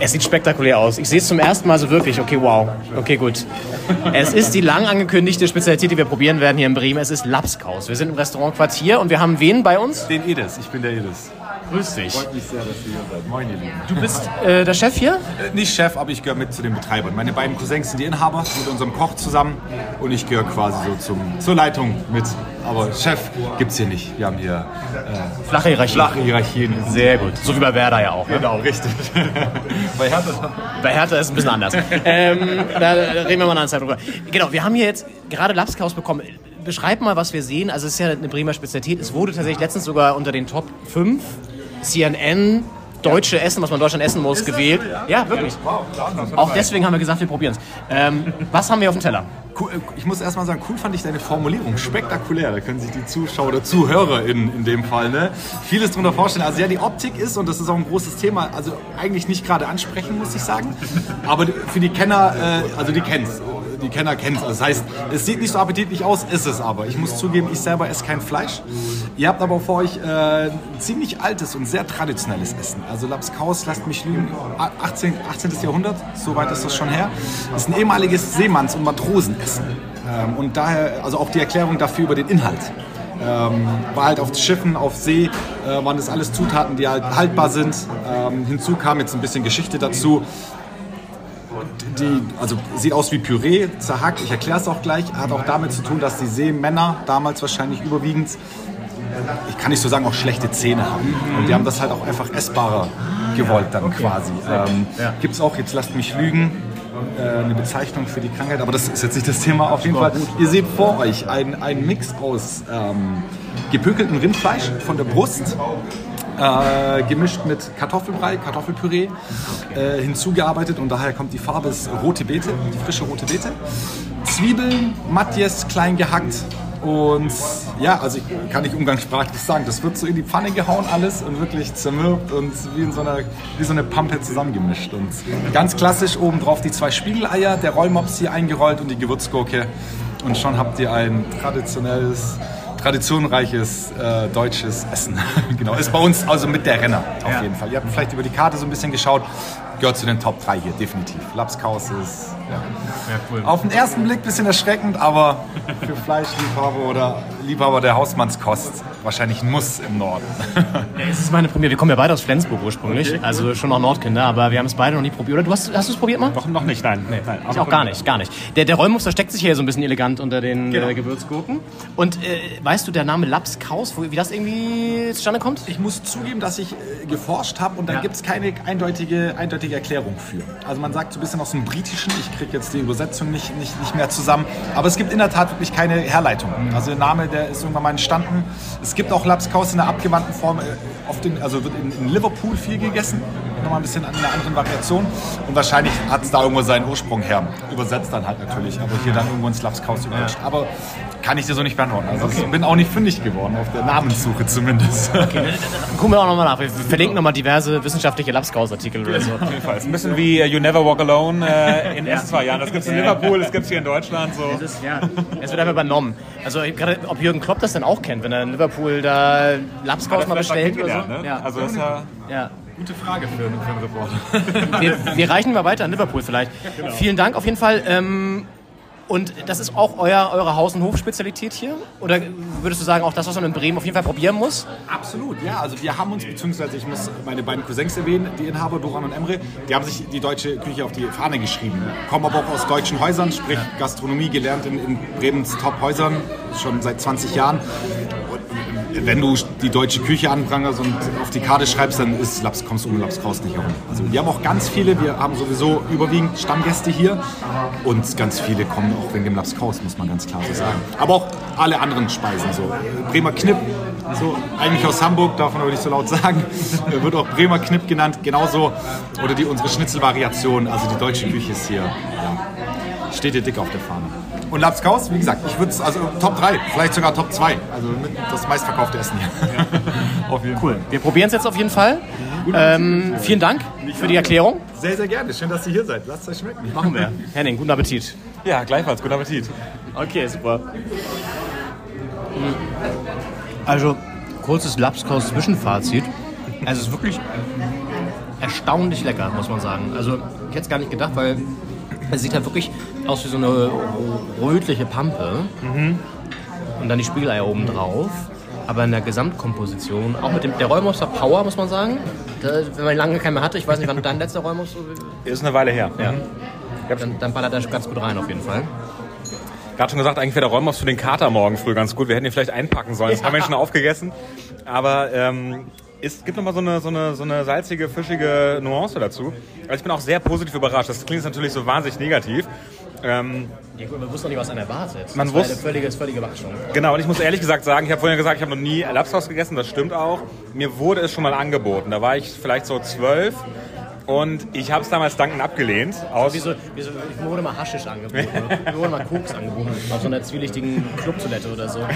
Es sieht spektakulär aus. Ich sehe es zum ersten Mal so wirklich. Okay, wow. Okay, gut. Es ist die lang angekündigte Spezialität, die wir probieren werden hier in Bremen. Es ist Lapskaus. Wir sind im Restaurant Quartier und wir haben wen bei uns? Den Edis, ich bin der Edis. Grüß dich. Freut mich sehr, dass ihr hier seid. Moin, ihr Lieben. Du bist äh, der Chef hier? Äh, Nicht Chef, aber ich gehöre mit zu den Betreibern. Meine beiden Cousins sind die Inhaber mit unserem Koch zusammen und ich gehöre quasi so zum, zur Leitung mit. Aber Chef gibt's hier nicht. Wir haben hier Flache Hierarchie. flache Hierarchien. Sehr gut. So wie bei Werder ja auch. Ne? Genau, richtig. Bei Hertha. Bei Hertha ist es ein bisschen anders. ähm, da reden wir mal eine andere Zeit drüber. Genau, wir haben hier jetzt gerade Lapskaus bekommen. Beschreib mal, was wir sehen. Also es ist ja eine Bremer Spezialität. Es wurde tatsächlich letztens sogar unter den Top 5 CNN deutsche Essen, was man in Deutschland essen muss, gewählt. Ja, wirklich. Auch deswegen haben wir gesagt, wir probieren es. Ähm, was haben wir auf dem Teller? Cool, äh, ich muss erst mal sagen, cool fand ich deine Formulierung. Spektakulär. Da können sich die Zuschauer oder Zuhörer in, in dem Fall ne, vieles drunter vorstellen. Also ja, die Optik ist, und das ist auch ein großes Thema, also eigentlich nicht gerade ansprechen, muss ich sagen. Aber für die Kenner, äh, also die kennen's. Die Kenner kennen es. Also das heißt, es sieht nicht so appetitlich aus, ist es aber. Ich muss zugeben, ich selber esse kein Fleisch. Ihr habt aber vor euch äh, ziemlich altes und sehr traditionelles Essen. Also Lapskaus, lasst mich lügen, 18, 18. Jahrhundert, so weit ist das schon her. Das ist ein ehemaliges Seemanns- und Matrosenessen. Ähm, und daher, also auch die Erklärung dafür über den Inhalt. Ähm, war halt auf Schiffen, auf See, äh, waren das alles Zutaten, die halt haltbar sind. Ähm, hinzu kam jetzt ein bisschen Geschichte dazu. Die, also sieht aus wie Püree, zerhackt, ich erkläre es auch gleich, hat auch damit zu tun, dass die Seemänner damals wahrscheinlich überwiegend, ich kann nicht so sagen, auch schlechte Zähne haben. Und die haben das halt auch einfach essbarer gewollt dann quasi. Ähm, Gibt es auch, jetzt lasst mich lügen, äh, eine Bezeichnung für die Krankheit, aber das ist jetzt nicht das Thema. Auf jeden Fall, ihr seht vor euch einen, einen Mix aus ähm, gepökeltem Rindfleisch von der Brust, äh, gemischt mit Kartoffelbrei, Kartoffelpüree äh, hinzugearbeitet und daher kommt die Farbe ist rote Beete, die frische rote Beete. Zwiebeln, Matjes klein gehackt und ja, also ich kann nicht umgangssprachlich sagen, das wird so in die Pfanne gehauen alles und wirklich zermürbt und wie, in so einer, wie so eine Pampe zusammengemischt. Und ganz klassisch obendrauf die zwei Spiegeleier, der Rollmops hier eingerollt und die Gewürzgurke und schon habt ihr ein traditionelles traditionreiches äh, deutsches Essen. genau, ist bei uns also mit der Renner auf jeden Fall. Ihr habt vielleicht über die Karte so ein bisschen geschaut, gehört zu den Top 3 hier, definitiv. Lapskaus ist ja. auf den ersten Blick ein bisschen erschreckend, aber für Fleischliebhaber oder Liebhaber der Hausmannskost wahrscheinlich ein Muss im Norden. Es ist meine Premiere. Wir kommen ja beide aus Flensburg ursprünglich, also schon noch Nordkinder, aber wir haben es beide noch nie probiert. Oder du hast, hast du es probiert mal? Noch, noch nicht, nein. Nee, nein Ich auch gar nicht, gar nicht. Der, der Rollmuster steckt sich hier so ein bisschen elegant unter den Genau. äh, Gewürzgurken. Und äh, weißt du, der Name Lapskaus, wo- wie das irgendwie zustande kommt? Ich muss zugeben, dass ich äh, geforscht habe und da Ja. gibt es keine eindeutige, eindeutige Erklärung für. Also man sagt so ein bisschen aus dem Britischen, ich kriege jetzt die Übersetzung nicht, nicht, nicht mehr zusammen, aber es gibt in der Tat wirklich keine Herleitung. Also der Name, der ist irgendwann mal entstanden. Es gibt auch Lapskaus in der abgewandten Form, auf den, also wird in, in Liverpool viel gegessen, nochmal ein bisschen an einer anderen Variation und wahrscheinlich hat es da irgendwo seinen Ursprung her. Übersetzt dann halt natürlich, aber hier dann irgendwo ins Lapskaus überrascht. Aber kann ich dir so nicht beantworten. Also ich bin auch nicht fündig geworden, auf der Namenssuche zumindest. Gucken wir auch nochmal nach. Wir verlinken nochmal diverse wissenschaftliche Lapskaus-Artikel oder so. Auf jeden Fall. Ein bisschen wie äh, You Never Walk Alone äh, in ersten zwei Jahren. Das gibt es in Liverpool, das gibt es hier in Deutschland. So. Es, ja, es wird einfach übernommen. Also gerade, ob Jürgen Klopp das denn auch kennt, wenn er in Liverpool da Lapskaus mal bestellt oder kennengelernt, so. ne? Ja. Also das ist ja ja. Gute Frage für, für einen Reporter. Wir, wir reichen mal weiter an Liverpool vielleicht. Vielen Dank auf jeden Fall. Ähm, und das ist auch euer, eure Haus- und Hofspezialität hier? Oder würdest du sagen, auch das, was man in Bremen auf jeden Fall probieren muss? Absolut, ja. Also wir haben uns, beziehungsweise ich muss meine beiden Cousins erwähnen, die Inhaber Duran und Emre, die haben sich die deutsche Küche auf die Fahne geschrieben. Kommen aber auch aus deutschen Häusern, sprich Gastronomie gelernt in, in Bremens Top-Häusern, schon seit 20 Jahren. Wenn du die deutsche Küche anprangerst und auf die Karte schreibst, dann ist Laps, kommst du um Lapskaus nicht herum. Also wir haben auch ganz viele, wir haben sowieso überwiegend Stammgäste hier und ganz viele kommen auch wegen dem Lapskaus, muss man ganz klar so sagen. Aber auch alle anderen Speisen, so Bremer Knipp, so eigentlich aus Hamburg, darf man aber nicht so laut sagen, wird auch Bremer Knipp genannt, genauso oder die unsere Schnitzelvariation, also die deutsche Küche ist hier, ja, steht hier dick auf der Fahne. Und Lapskaus, wie gesagt, ich würde es, also Top 3, vielleicht sogar Top 2, also mit das meistverkaufte Essen hier. auf jeden Cool. Wir probieren es jetzt auf jeden Fall. Ähm, vielen Dank für die Erklärung. Sehr, sehr gerne. Schön, dass ihr hier seid. Lasst es euch schmecken. Machen wir. Henning, guten Appetit. Ja, gleichfalls. Guten Appetit. Okay, super. Also, kurzes Lapskaus-Zwischenfazit. Also, es ist wirklich erstaunlich lecker, muss man sagen. Also, ich hätte es gar nicht gedacht, weil es sieht halt wirklich aus wie so eine rötliche Pampe. Und dann die Spiegeleier oben drauf. Aber in der Gesamtkomposition, auch mit dem, der Rollmonster Power, muss man sagen, da, wenn man lange keinen mehr hatte, ich weiß nicht, wann dein letzter Rollmonster Ist eine Weile her. Ja. Dann, dann ballert er ganz gut rein, auf jeden Fall. Gerade schon gesagt, eigentlich wäre der Räumhaus für den Kater morgen früh ganz gut. Wir hätten ihn vielleicht einpacken sollen. Das Ja. haben wir schon aufgegessen. Aber ähm, es gibt nochmal so eine, so, eine, so eine salzige, fischige Nuance dazu. Also ich bin auch sehr positiv überrascht. Das klingt natürlich so wahnsinnig negativ. Ähm, Ja, gut, man wusste noch nicht, was einen erwartet. Man das wusste- eine völlige, völlige Überraschung. Genau, und ich muss ehrlich gesagt sagen, ich habe vorhin gesagt, ich habe noch nie Lapskaus gegessen, das stimmt auch. Mir wurde es schon mal angeboten. Da war ich vielleicht so zwölf und ich habe es damals dankend abgelehnt. Aus Wieso, wieso, mir wurde mal Haschisch angeboten. mir wurde mal Koks angeboten. Auf so einer zwielichtigen Clubtoilette oder so.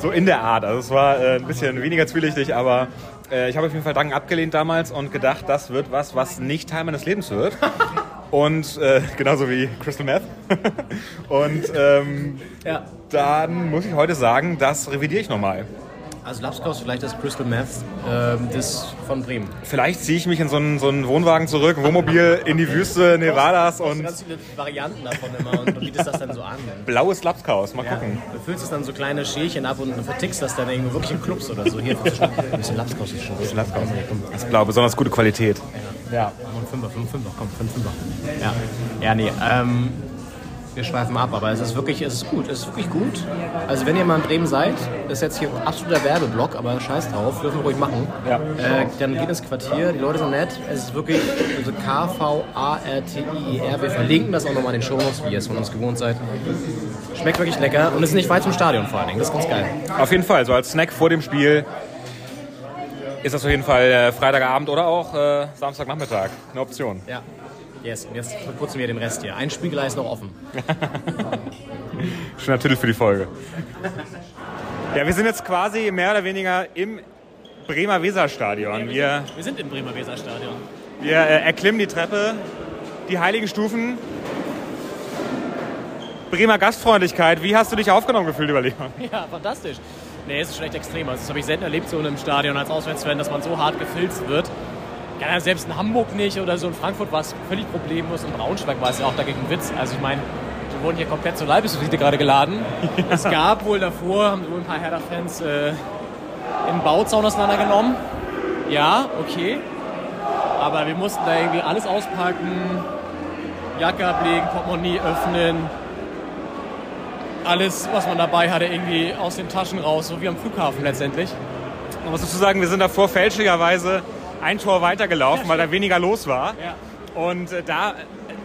So in der Art. Also es war äh, ein bisschen weniger zwielichtig, aber äh, ich habe auf jeden Fall dankend abgelehnt damals und gedacht, das wird was, was nicht Teil meines Lebens wird. Und äh, genauso wie Crystal Meth. und ähm, Ja. dann muss ich heute sagen, das revidiere ich nochmal. Also Lapskaus, vielleicht das Crystal Meth, ähm, das von Bremen. Vielleicht ziehe ich mich in so einen, so einen Wohnwagen zurück, ein Wohnmobil in die Wüste Nevadas und ganz viele Varianten davon immer und du bietest das dann so an. blaues Lapskaus. Mal gucken. du füllst es dann so kleine Schälchen ab und vertickst das dann irgendwo wirklich in Clubs oder so. Hier, ein bisschen Lapskaus ist schon gut. Lapskaus. Das ist blau, besonders gute Qualität. Ja, und Fünfer, fünf Fünfer, komm, fünf Fünfer. Ja, ja nee, ähm, wir schweifen ab, aber es ist wirklich, es ist gut, es ist wirklich gut. Also wenn ihr mal in Bremen seid, ist jetzt hier ein absoluter Werbeblock, aber scheiß drauf, dürfen wir ruhig machen. Ja. Äh, dann geht ins Quartier, die Leute sind nett, es ist wirklich, also K-V-A-R-T-I-E-R, wir verlinken das auch nochmal in den Shownotes, wie ihr es von uns gewohnt seid. Schmeckt wirklich lecker und ist nicht weit zum Stadion vor allen Dingen, das ist ganz geil. Auf jeden Fall, so als Snack vor dem Spiel ist das auf jeden Fall äh, Freitagabend oder auch äh, Samstagnachmittag eine Option. Ja. Yes, und jetzt verputzen wir den Rest hier. Ein Spiegel ist noch offen. Schöner Titel für die Folge. Ja, wir sind jetzt quasi mehr oder weniger im Bremer Weserstadion. Wir, Wir sind im Bremer Weserstadion. wir äh, erklimmen die Treppe, die heiligen Stufen. Bremer Gastfreundlichkeit, wie hast du dich aufgenommen gefühlt, über Leon? Ja, fantastisch. Nee, es ist schon echt extrem. Also, das habe ich selten erlebt, so in einem Stadion als Auswärtsfan, dass man so hart gefilzt wird. Ja, selbst in Hamburg nicht oder so in Frankfurt war es völlig problemlos. In Braunschweig war es ja auch dagegen ein Witz. Also ich meine, wir wurden hier komplett zur Leibesvisite gerade geladen. Es gab wohl davor, haben wohl ein paar Hertha-Fans äh, einen Bauzaun auseinandergenommen. Ja, okay. Aber wir mussten da irgendwie alles auspacken, Jacke ablegen, Portemonnaie öffnen, alles, was man dabei hatte, irgendwie aus den Taschen raus, so wie am Flughafen letztendlich. Man muss dazu sagen, wir sind davor fälschlicherweise ein Tor weitergelaufen, weil da weniger los war. Ja. Und äh, da,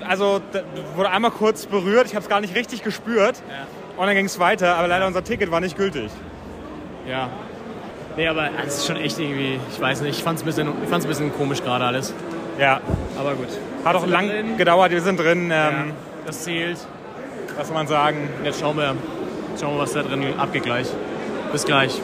also, da wurde einmal kurz berührt, ich habe es gar nicht richtig gespürt. Und dann ging es weiter, aber leider unser Ticket war nicht gültig. Ja. Nee, aber es ist schon echt irgendwie, ich weiß nicht, ich fand es ein, bisschen- ich fand's ein bisschen komisch gerade alles. Ja, Aber gut. hat auch lang drin? gedauert, wir sind drin. Ja, Ähm, das zählt. Was soll man sagen? Jetzt schauen wir, schauen wir, was da drin abgeht gleich. Bis gleich.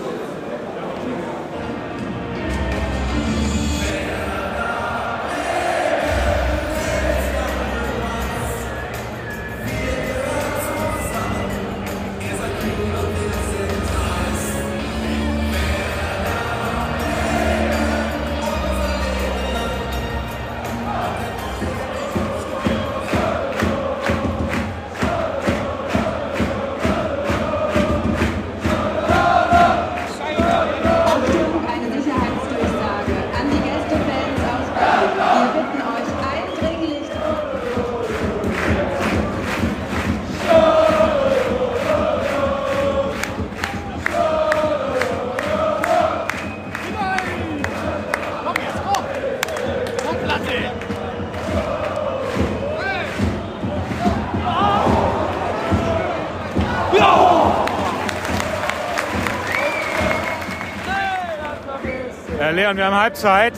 Äh, Leon, wir haben Halbzeit.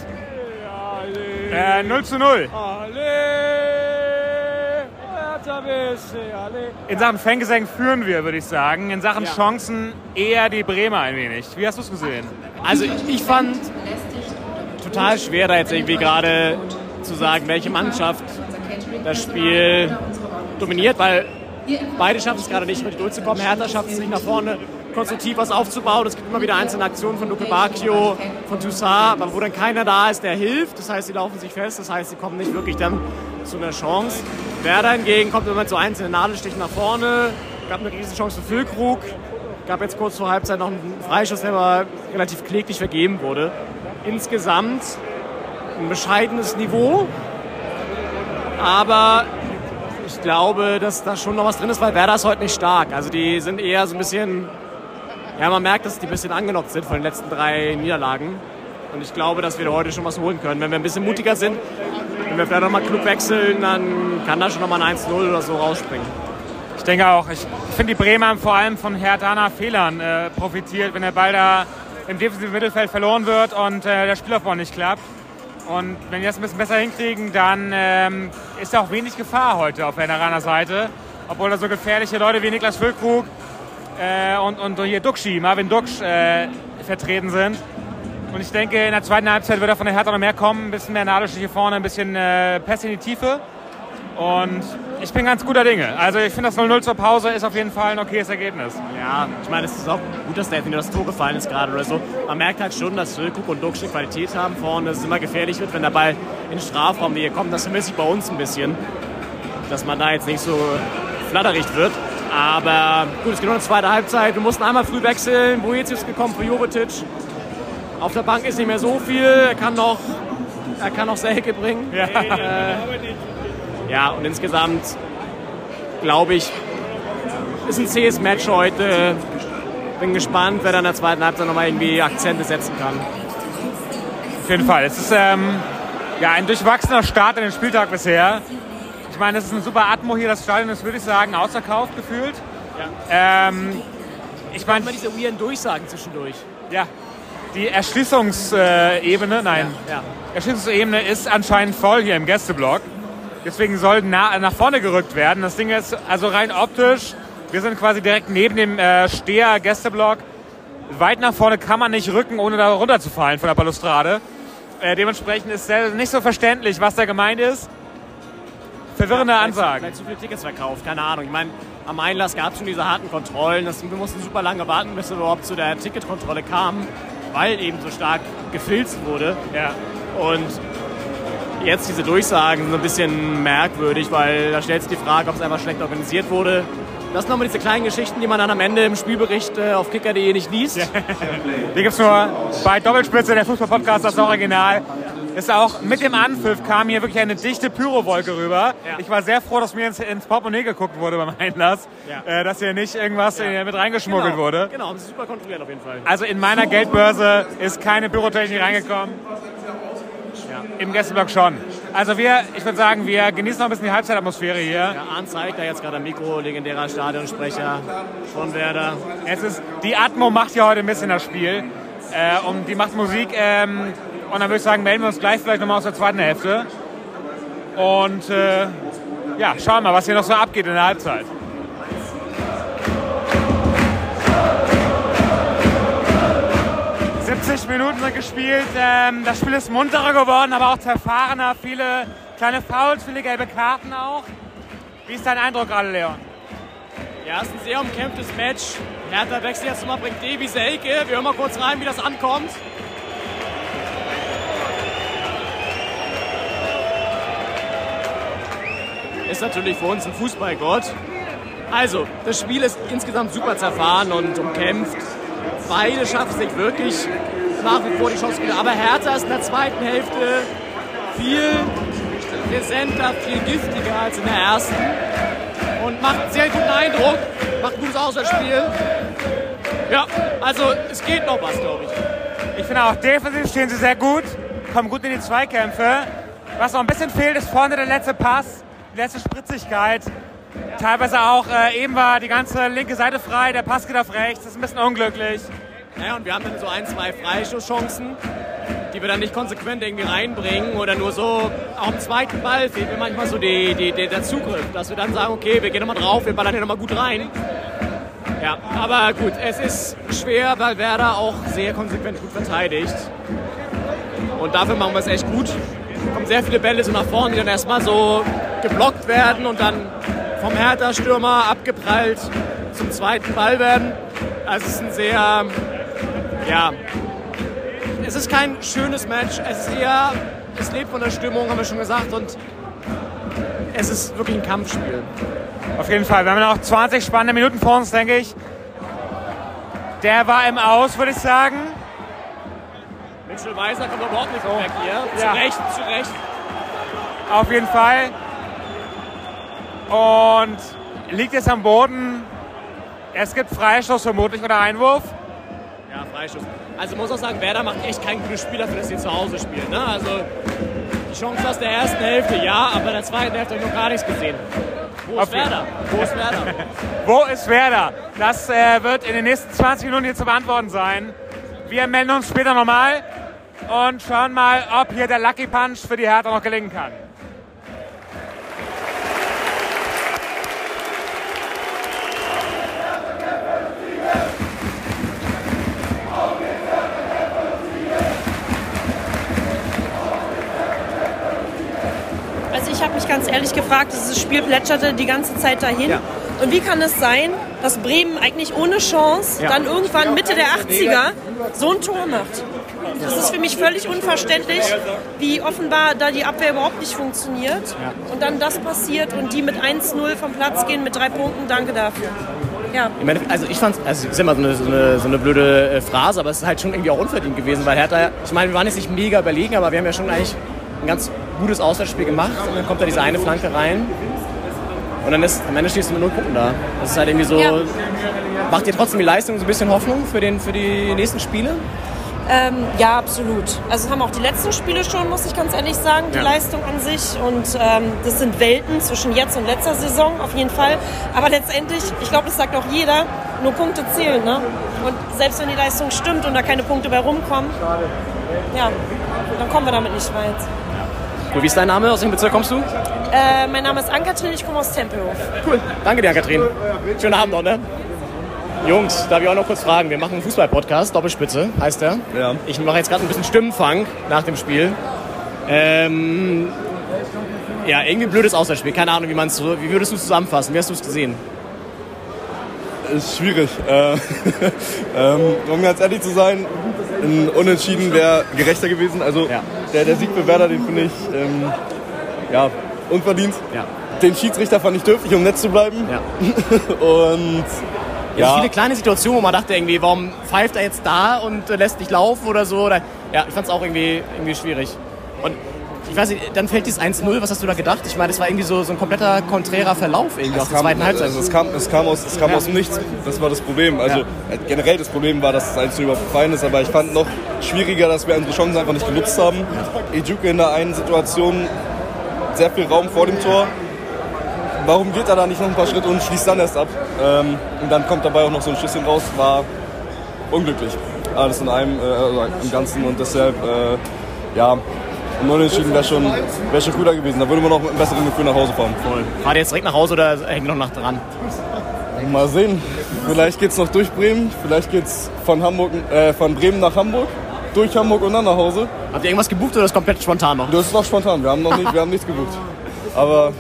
Äh, 0 zu 0. In Sachen Fangesang führen wir, würde ich sagen. In Sachen Chancen eher die Bremer ein wenig. Wie hast du es gesehen? Also ich fand total schwer, da jetzt irgendwie gerade zu sagen, welche Mannschaft das Spiel dominiert, weil beide schaffen es gerade nicht, richtig durchzukommen. Hertha schafft es nicht nach vorne konstruktiv was aufzubauen. Es gibt immer wieder einzelne Aktionen von Luke Bacchio, von Toussaint, aber wo dann keiner da ist, der hilft. Das heißt, sie laufen sich fest, das heißt, sie kommen nicht wirklich dann zu einer Chance. Werder hingegen kommt immer mit so einzelnen Nadelstichen nach vorne. Gab eine riesen Chance für Füllkrug, gab jetzt kurz vor Halbzeit noch einen Freischuss, der aber relativ kläglich vergeben wurde. Insgesamt ein bescheidenes Niveau, aber ich glaube, dass da schon noch was drin ist, weil Werder ist heute nicht stark. Also die sind eher so ein bisschen, ja man merkt, dass die ein bisschen angenockt sind von den letzten drei Niederlagen. Und ich glaube, dass wir da heute schon was holen können. Wenn wir ein bisschen mutiger sind, wenn wir vielleicht nochmal klug wechseln, dann kann da schon nochmal ein 1-0 oder so rausspringen. Ich denke auch. Ich finde, die Bremer haben vor allem von Herthaner Fehlern äh, profitiert, wenn der Ball da im defensiven Mittelfeld verloren wird und äh, der Spielaufbau nicht klappt. Und wenn die das ein bisschen besser hinkriegen, dann ähm, ist da auch wenig Gefahr heute auf der Herthaner Seite. Obwohl da so gefährliche Leute wie Niklas Füllkrug äh, und, und hier Duxchi, Marvin Duksch, äh, vertreten sind. Und ich denke, in der zweiten Halbzeit wird da von der Hertha noch mehr kommen. Ein bisschen mehr Nadel hier vorne, ein bisschen äh, Pässe in die Tiefe. Und ich bin ganz guter Dinge. Also ich finde, das 0-0 zur Pause ist auf jeden Fall ein okayes Ergebnis. Ja, ich meine, es ist auch gut, dass da jetzt das Tor gefallen ist gerade oder so. Man merkt halt schon, dass Füllkrug und Duxch Qualität haben vorne, dass es immer gefährlich wird, wenn der Ball in den Strafraum hier kommt. Das vermisse ich bei uns ein bisschen, dass man da jetzt nicht so flatterig wird. Aber gut, es geht noch eine zweite Halbzeit. Wir mussten einmal früh wechseln. Boetius ist gekommen für Jovetic. Auf der Bank ist nicht mehr so viel. Er kann noch, er kann noch Selke bringen. Ja. Äh, ja, und insgesamt glaube ich, ist ein zähes Match heute. Bin gespannt, wer dann in der zweiten Halbzeit nochmal irgendwie Akzente setzen kann. Auf jeden Fall. Es ist ähm, ja, ein durchwachsener Start in den Spieltag bisher. Ich meine, es ist eine super Atmo hier. Das Stadion ist, würde ich sagen, ausverkauft gefühlt. Ja. Ähm, ich meine, meine, diese weirden Durchsagen zwischendurch. Ja, die Erschließungsebene, nein, Ja, ja. Erschließungsebene ist anscheinend voll hier im Gästeblock. Deswegen soll na, nach vorne gerückt werden. Das Ding ist also rein optisch. Wir sind quasi direkt neben dem äh, Steher Gästeblock. Weit nach vorne kann man nicht rücken, ohne da runterzufallen von der Balustrade. Äh, dementsprechend ist nicht so verständlich, was da gemeint ist. Verwirrende Ansagen. Vielleicht zu viele Tickets verkauft, keine Ahnung. Ich meine, am Einlass gab es schon diese harten Kontrollen. Das, wir mussten super lange warten, bis wir überhaupt zu der Ticketkontrolle kamen, weil eben so stark gefilzt wurde. Ja. Und jetzt diese Durchsagen sind ein bisschen merkwürdig, weil da stellt sich die Frage, ob es einfach schlecht organisiert wurde. Das sind nochmal diese kleinen Geschichten, die man dann am Ende im Spielbericht äh, auf kicker.de nicht liest. Die gibt's nur bei Doppelspitze, der Fußball-Podcast, das Original. Ist auch mit dem Anpfiff kam hier wirklich eine dichte Pyrowolke rüber. Ja. Ich war sehr froh, dass mir ins, ins Portemonnaie geguckt wurde beim Einlass, Ja. äh, dass hier nicht irgendwas äh, mit reingeschmuggelt genau, wurde. Genau, haben sie super kontrolliert auf jeden Fall. Also in meiner Geldbörse ist keine Pyrotechnik reingekommen. Im Gästeblock schon. Also wir, ich würde sagen, wir genießen noch ein bisschen die Halbzeitatmosphäre hier. Ja, Arndt zeigt da jetzt gerade am Mikro, legendärer Stadionsprecher von Werder. Es ist, die Atmo macht hier heute ein bisschen das Spiel. Äh, und die macht Musik. Ähm, und dann würde ich sagen, melden wir uns gleich vielleicht nochmal aus der zweiten Hälfte. Und äh, ja, schauen wir mal, was hier noch so abgeht in der Halbzeit. ...70 Minuten sind gespielt. Ähm, das Spiel ist munterer geworden, aber auch zerfahrener. Viele kleine Fouls, viele gelbe Karten auch. Wie ist dein Eindruck gerade, Leon? Ja, es ist ein sehr umkämpftes Match. Hertha wechselt jetzt nochmal, bringt Davy Selke. Wir hören mal kurz rein, wie das ankommt. Ist natürlich für uns ein Fußballgott. Also, das Spiel ist insgesamt super zerfahren und umkämpft. Beide schaffen sich wirklich nach wie vor die Chance. Aber Hertha ist in der zweiten Hälfte viel präsenter, viel giftiger als in der ersten und macht einen sehr guten Eindruck, macht ein gutes Auswärtsspiel. Ja, also es geht noch was, glaube ich. Ich finde auch defensiv stehen sie sehr gut, kommen gut in die Zweikämpfe. Was noch ein bisschen fehlt, ist vorne der letzte Pass, letzte Spritzigkeit. Teilweise auch, äh, eben war die ganze linke Seite frei, der Pass geht auf rechts, das ist ein bisschen unglücklich. Ja, und wir haben dann so ein, zwei Freischusschancen, die wir dann nicht konsequent irgendwie reinbringen oder nur so, auch im zweiten Ball fehlt mir manchmal so die, die, die, der Zugriff, dass wir dann sagen, okay, wir gehen nochmal drauf, wir ballern hier nochmal gut rein. Ja, aber gut, es ist schwer, weil Werder auch sehr konsequent gut verteidigt. Und dafür machen wir es echt gut. Kommen sehr viele Bälle so nach vorne, die dann erstmal so geblockt werden und dann vom Hertha-Stürmer abgeprallt zum zweiten Ball werden. Also es ist ein sehr, ja, es ist kein schönes Match. Es ist eher, es lebt von der Stimmung, haben wir schon gesagt. Und es ist wirklich ein Kampfspiel. Auf jeden Fall, wir haben noch 20 spannende Minuten vor uns, denke ich. Der war im Aus, würde ich sagen. Mitchell Weiser kommt überhaupt nicht weg hier. Zu Ja. Recht, zu Recht. Auf jeden Fall. Und liegt jetzt am Boden. Es gibt Freistoß vermutlich oder Einwurf. Ja, Freistoß. Also muss auch sagen, Werder macht echt kein gutes Spiel dafür, dass sie zu Hause spielen. Ne? Also die Chancen aus der ersten Hälfte ja, aber in der zweiten Hälfte habe ich noch gar nichts gesehen. Wo ist Auf Werder? Wo ist Werder? Wo ist Werder? Das äh, wird in den nächsten 20 Minuten hier zu beantworten sein. Wir melden uns später nochmal und schauen mal, ob hier der Lucky Punch für die Hertha noch gelingen kann. Also ich habe mich ganz ehrlich gefragt, dieses Spiel plätscherte die ganze Zeit dahin. Und wie kann es sein, dass Bremen eigentlich ohne Chance Ja. dann irgendwann Mitte der 80er so ein Tor macht? Das ist für mich völlig unverständlich, wie offenbar da die Abwehr überhaupt nicht funktioniert. Und dann das passiert und die mit 1-0 vom Platz gehen mit drei Punkten. Danke dafür. Ja. Also ich fand es ist immer so eine, so, eine, so eine blöde äh, Phrase, aber es ist halt schon irgendwie auch unverdient gewesen, weil Hertha, ich meine, wir waren jetzt nicht mega überlegen, aber wir haben ja schon eigentlich ein ganz gutes Auswärtsspiel gemacht und dann kommt da diese eine Flanke rein und dann ist, am Ende stehst du mit null Punkten da. Das ist halt irgendwie so, Ja. macht dir trotzdem die Leistung so ein bisschen Hoffnung für, den, für die nächsten Spiele? Ähm, ja, absolut. Also haben auch die letzten Spiele schon, muss ich ganz ehrlich sagen, die Ja. Leistung an sich. Und ähm, das sind Welten zwischen jetzt und letzter Saison auf jeden Fall. Aber letztendlich, ich glaube, das sagt auch jeder, nur Punkte zählen. Ne? Und selbst wenn die Leistung stimmt und da keine Punkte bei rumkommen, ja, dann kommen wir damit nicht weit. Cool, wie ist dein Name? Aus welchem Bezirk kommst du? Äh, mein Name ist Ankatrin, ich komme aus Tempelhof. Cool, danke dir, Katrin. Schönen Abend noch, ne? Jungs, darf ich auch noch kurz fragen? Wir machen einen Fußball-Podcast, Doppelspitze heißt der. Ja. Ich mache jetzt gerade ein bisschen Stimmenfang nach dem Spiel. Ähm, ja, irgendwie ein blödes Auswärtsspiel. Keine Ahnung, wie man es Wie würdest du es zusammenfassen? Wie hast du es gesehen? Ist schwierig. Äh, ähm, um ganz ehrlich zu sein, ein Unentschieden wäre gerechter gewesen. Also der, der Sieg für Werder, den finde ich ähm, ja, unverdient. Den Schiedsrichter fand ich dürftig, um nett zu bleiben. Und Ja. ja, Viele kleine Situationen, wo man dachte irgendwie, warum pfeift er jetzt da und äh, lässt nicht laufen oder so. Oder, ja, ich fand es auch irgendwie, irgendwie schwierig. Und ich weiß nicht, dann fällt dieses 1-0, was hast du da gedacht? Ich meine, das war irgendwie so, so ein kompletter konträrer Verlauf irgendwie aus Es der kam, zweiten Halbzeit. also es, kam, es kam, aus, es kam Ja. aus dem Nichts. Das war das Problem. Also Ja. äh, generell das Problem war, dass es 1 überfallen ist. Aber ich fand noch schwieriger, dass wir unsere Chancen einfach nicht genutzt haben. Ejuke in der einen Situation sehr viel Raum vor dem Tor. Warum geht er da nicht noch ein paar Schritte und schließt dann erst ab? Ähm, und dann kommt dabei auch noch so ein Schüsschen raus. War unglücklich. Alles in einem, äh, also im Ganzen. Und deshalb, äh, ja, ein Unentschieden wäre schon, wär schon cooler gewesen. Da würde man noch mit einem besseren Gefühl nach Hause fahren. Voll. Fahrt ihr jetzt direkt nach Hause oder hängt noch nach dran? Mal sehen. Vielleicht geht's noch durch Bremen, vielleicht geht's von Hamburg, äh, von Bremen nach Hamburg, durch Hamburg und dann nach Hause. Habt ihr irgendwas gebucht oder ist komplett spontan noch? Das ist noch spontan. Wir haben noch nicht, wir haben nichts gebucht. Aber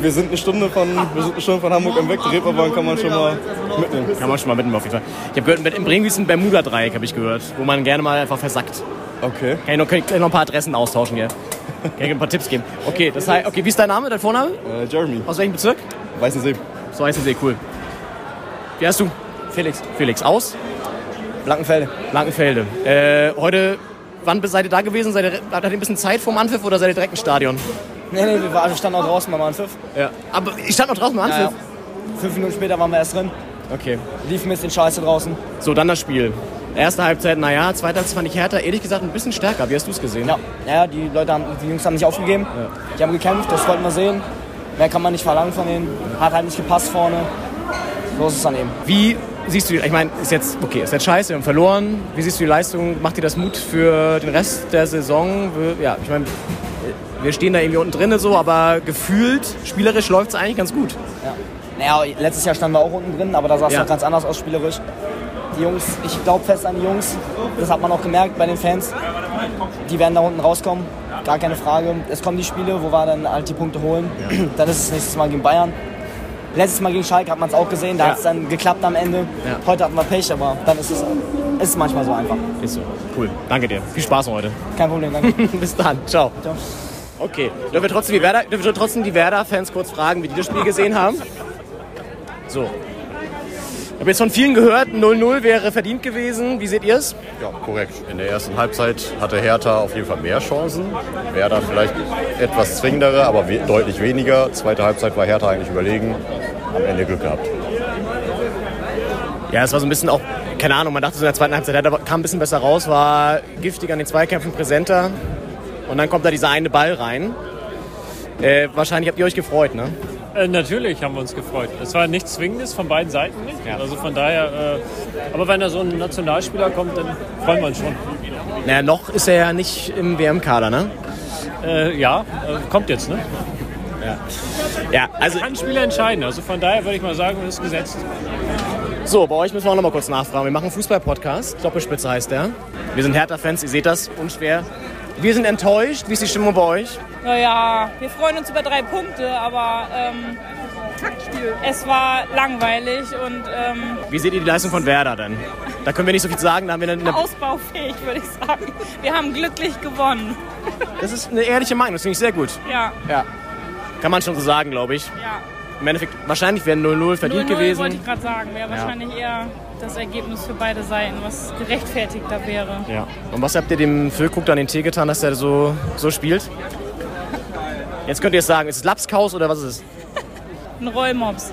wir sind eine Stunde von, wir sind eine Stunde von Hamburg am Weg. Die Reeperbahn kann man schon mal mitnehmen. Kann man schon mal mitnehmen auf jeden Fall. Ich habe gehört, in Bremen gibt es ein Bermuda-Dreieck, habe ich gehört, wo man gerne mal einfach versackt. Okay. Kann ich noch, kann ich noch ein paar Adressen austauschen, gell? Kann ich ein paar Tipps geben. Okay, das heißt, okay, wie ist dein Name, dein Vorname? Äh, Jeremy. Aus welchem Bezirk? Weißensee. So Weißensee, cool. Wie heißt du? Felix. Felix, aus? Blankenfelde. Blankenfelde. Äh, heute, wann seid ihr da gewesen? Seid ihr, habt ihr ein bisschen Zeit vorm Anpfiff oder seid ihr direkt im Stadion? Nee, nee, wir waren- standen auch draußen beim Anpfiff. Ja. Aber ich stand noch draußen beim Anpfiff? Ja, ja. Fünf Minuten später waren wir erst drin. Okay. Lief ein bisschen scheiße draußen. So, dann das Spiel. Erste Halbzeit, naja, zweite Halbzeit fand ich Hertha ehrlich gesagt ein bisschen stärker. Wie hast du es gesehen? Ja, ja, die Leute haben, die Jungs haben nicht aufgegeben. Die haben gekämpft, das wollten wir sehen. Mehr kann man nicht verlangen von denen. Hat halt nicht gepasst vorne. So ist es dann eben. Wie siehst du, ich meine, ist jetzt, okay, ist jetzt scheiße, wir haben verloren. Wie siehst du die Leistung? Macht dir das Mut für den Rest der Saison? Ja, ich meine, wir stehen da irgendwie unten drin so, aber gefühlt, spielerisch läuft es eigentlich ganz gut. Ja. Naja, letztes Jahr standen wir auch unten drin, aber da sah es Ja. noch ganz anders aus spielerisch. Die Jungs, ich glaube fest an die Jungs. Das hat man auch gemerkt bei den Fans. Die werden da unten rauskommen. Gar keine Frage. Es kommen die Spiele, wo wir dann halt die Punkte holen. Dann ist es nächstes Mal gegen Bayern. Letztes Mal gegen Schalke hat man es auch gesehen. Da Ja. hat es dann geklappt am Ende. Ja. Heute hatten wir Pech, aber dann ist es, ist manchmal so einfach. Ist so. Cool. Danke dir. Viel Spaß heute. Kein Problem, danke. Bis dann. Ciao. Ciao. Okay. Dürfen wir trotzdem die Werder, dürfen wir trotzdem die Werder-Fans kurz fragen, wie die das Spiel gesehen haben? So. Ich habe jetzt von vielen gehört, 0-0 wäre verdient gewesen. Wie seht ihr es? Ja, korrekt. In der ersten Halbzeit hatte Hertha auf jeden Fall mehr Chancen. Werder vielleicht etwas zwingendere, aber we deutlich weniger. Zweite Halbzeit war Hertha eigentlich überlegen. Am Ende Glück gehabt. Ja, es war so ein bisschen auch, keine Ahnung, man dachte so in der zweiten Halbzeit, Hertha kam ein bisschen besser raus, war giftig an den Zweikämpfen präsenter. Und dann kommt da dieser eine Ball rein. Äh, wahrscheinlich habt ihr euch gefreut, ne? Äh, natürlich haben wir uns gefreut. Es war nichts Zwingendes von beiden Seiten nicht. Also von daher, äh, aber wenn da so ein Nationalspieler kommt, dann freuen wir uns schon. Naja, noch ist er ja nicht im WM-Kader, ne? Äh, ja, äh, kommt jetzt, ne? Ja. Ja, also. Kann Spieler entscheiden. Also von daher würde ich mal sagen, ist gesetzt. So, bei euch müssen wir auch noch mal kurz nachfragen. Wir machen einen Fußball-Podcast. Doppelspitze heißt der. Wir sind Hertha-Fans, ihr seht das, unschwer. Wir sind enttäuscht. Wie ist die Stimmung bei euch? Naja, wir freuen uns über drei Punkte, aber ähm, es war langweilig und ähm, Wie seht ihr die Leistung von Werder denn? Da können wir nicht so viel sagen. Da haben wir eine, ausbaufähig, würde ich sagen. Wir haben glücklich gewonnen. das ist eine ehrliche Meinung. Das finde ich sehr gut. Ja, Ja. Kann man schon so sagen, glaube ich. ja. Im Endeffekt, wahrscheinlich wäre 0-0 verdient 0-0 gewesen. wollte ich gerade sagen, wäre Ja. wahrscheinlich eher das Ergebnis für beide Seiten, was gerechtfertigter wäre. Ja. Und was habt ihr dem Füllkrug dann den Tee getan, dass er so, so spielt? Jetzt könnt ihr es sagen, ist es Lapskaus oder was ist es? Ein Rollmops.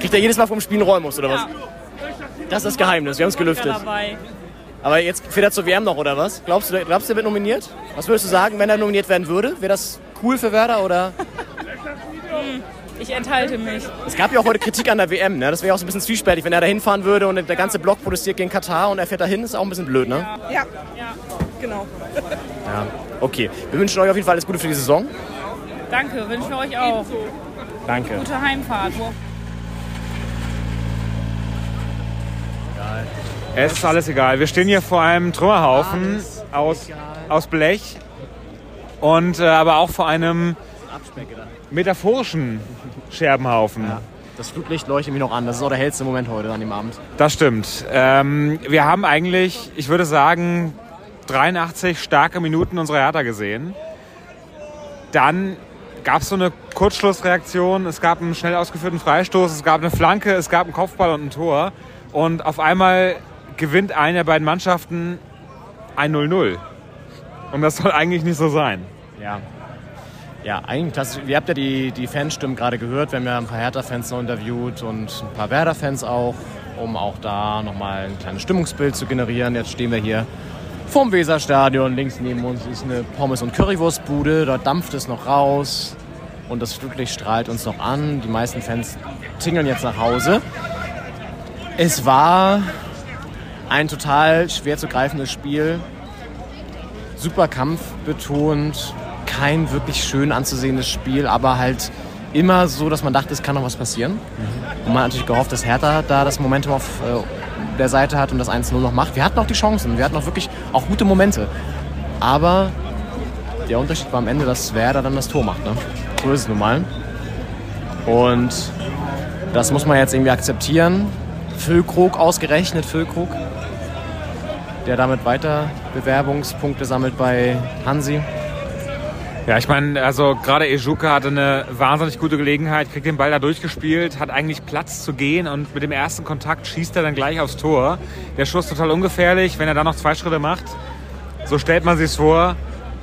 Kriegt er jedes Mal vom Spiel einen Räumus oder was? Ja. Das ist das Geheimnis, wir haben es gelüftet. Aber jetzt fährt er zur WM noch oder was? Glaubst du, glaubst du, er wird nominiert? Was würdest du sagen, wenn er nominiert werden würde? Wäre das cool für Werder oder? Ich enthalte mich. Es gab ja auch heute Kritik an der WM, ne? Das wäre auch so ein bisschen zwiespältig, wenn er da hinfahren würde und der ganze Block protestiert gegen Katar und er fährt dahin, ist auch ein bisschen blöd, ne? Ja, ja, genau. Ja. Okay, wir wünschen euch auf jeden Fall alles Gute für die Saison. Danke, wünschen wir euch auch. Danke. Gute Heimfahrt. Es ist alles egal. Wir stehen hier vor einem Trümmerhaufen aus, aus Blech und äh, aber auch vor einem metaphorischen Scherbenhaufen. Das Flutlicht leuchtet mich noch an. Das ist auch der hellste Moment heute an dem Abend. Das stimmt. Ähm, wir haben eigentlich, ich würde sagen, 83 starke Minuten unserer Hertha gesehen. Dann gab es so eine Kurzschlussreaktion, es gab einen schnell ausgeführten Freistoß, es gab eine Flanke, es gab einen Kopfball und ein Tor. Und auf einmal gewinnt eine der beiden Mannschaften ein 0-0. Und das soll eigentlich nicht so sein. Ja. Ja, eigentlich klassisch. Ihr habt ja die, die Fanstimmen gerade gehört. Wir haben ja ein paar Hertha-Fans noch interviewt und ein paar Werder-Fans auch, um auch da nochmal ein kleines Stimmungsbild zu generieren. Jetzt stehen wir hier vorm Weserstadion. Links neben uns ist eine Pommes- und Currywurstbude. Dort dampft es noch raus und das Flutlicht strahlt uns noch an. Die meisten Fans tingeln jetzt nach Hause. Es war ein total schwer zu greifendes Spiel. Super Kampf betont, kein wirklich schön anzusehendes Spiel, aber halt immer so, dass man dachte, es kann noch was passieren. Und man hat natürlich gehofft, dass Hertha da das Momentum auf äh, der Seite hat und das 1-0 noch macht. Wir hatten auch die Chancen, wir hatten auch wirklich auch gute Momente. Aber der Unterschied war am Ende, dass Werder dann das Tor macht. Ne? So ist es nun mal. Und das muss man jetzt irgendwie akzeptieren. Füllkrug ausgerechnet, Füllkrug, der damit weiter Bewerbungspunkte sammelt bei Hansi. Ja, ich meine, also gerade Ejuka hatte eine wahnsinnig gute Gelegenheit, kriegt den Ball da durchgespielt, hat eigentlich Platz zu gehen und mit dem ersten Kontakt schießt er dann gleich aufs Tor. Der Schuss total ungefährlich, wenn er dann noch zwei Schritte macht, so stellt man sich vor,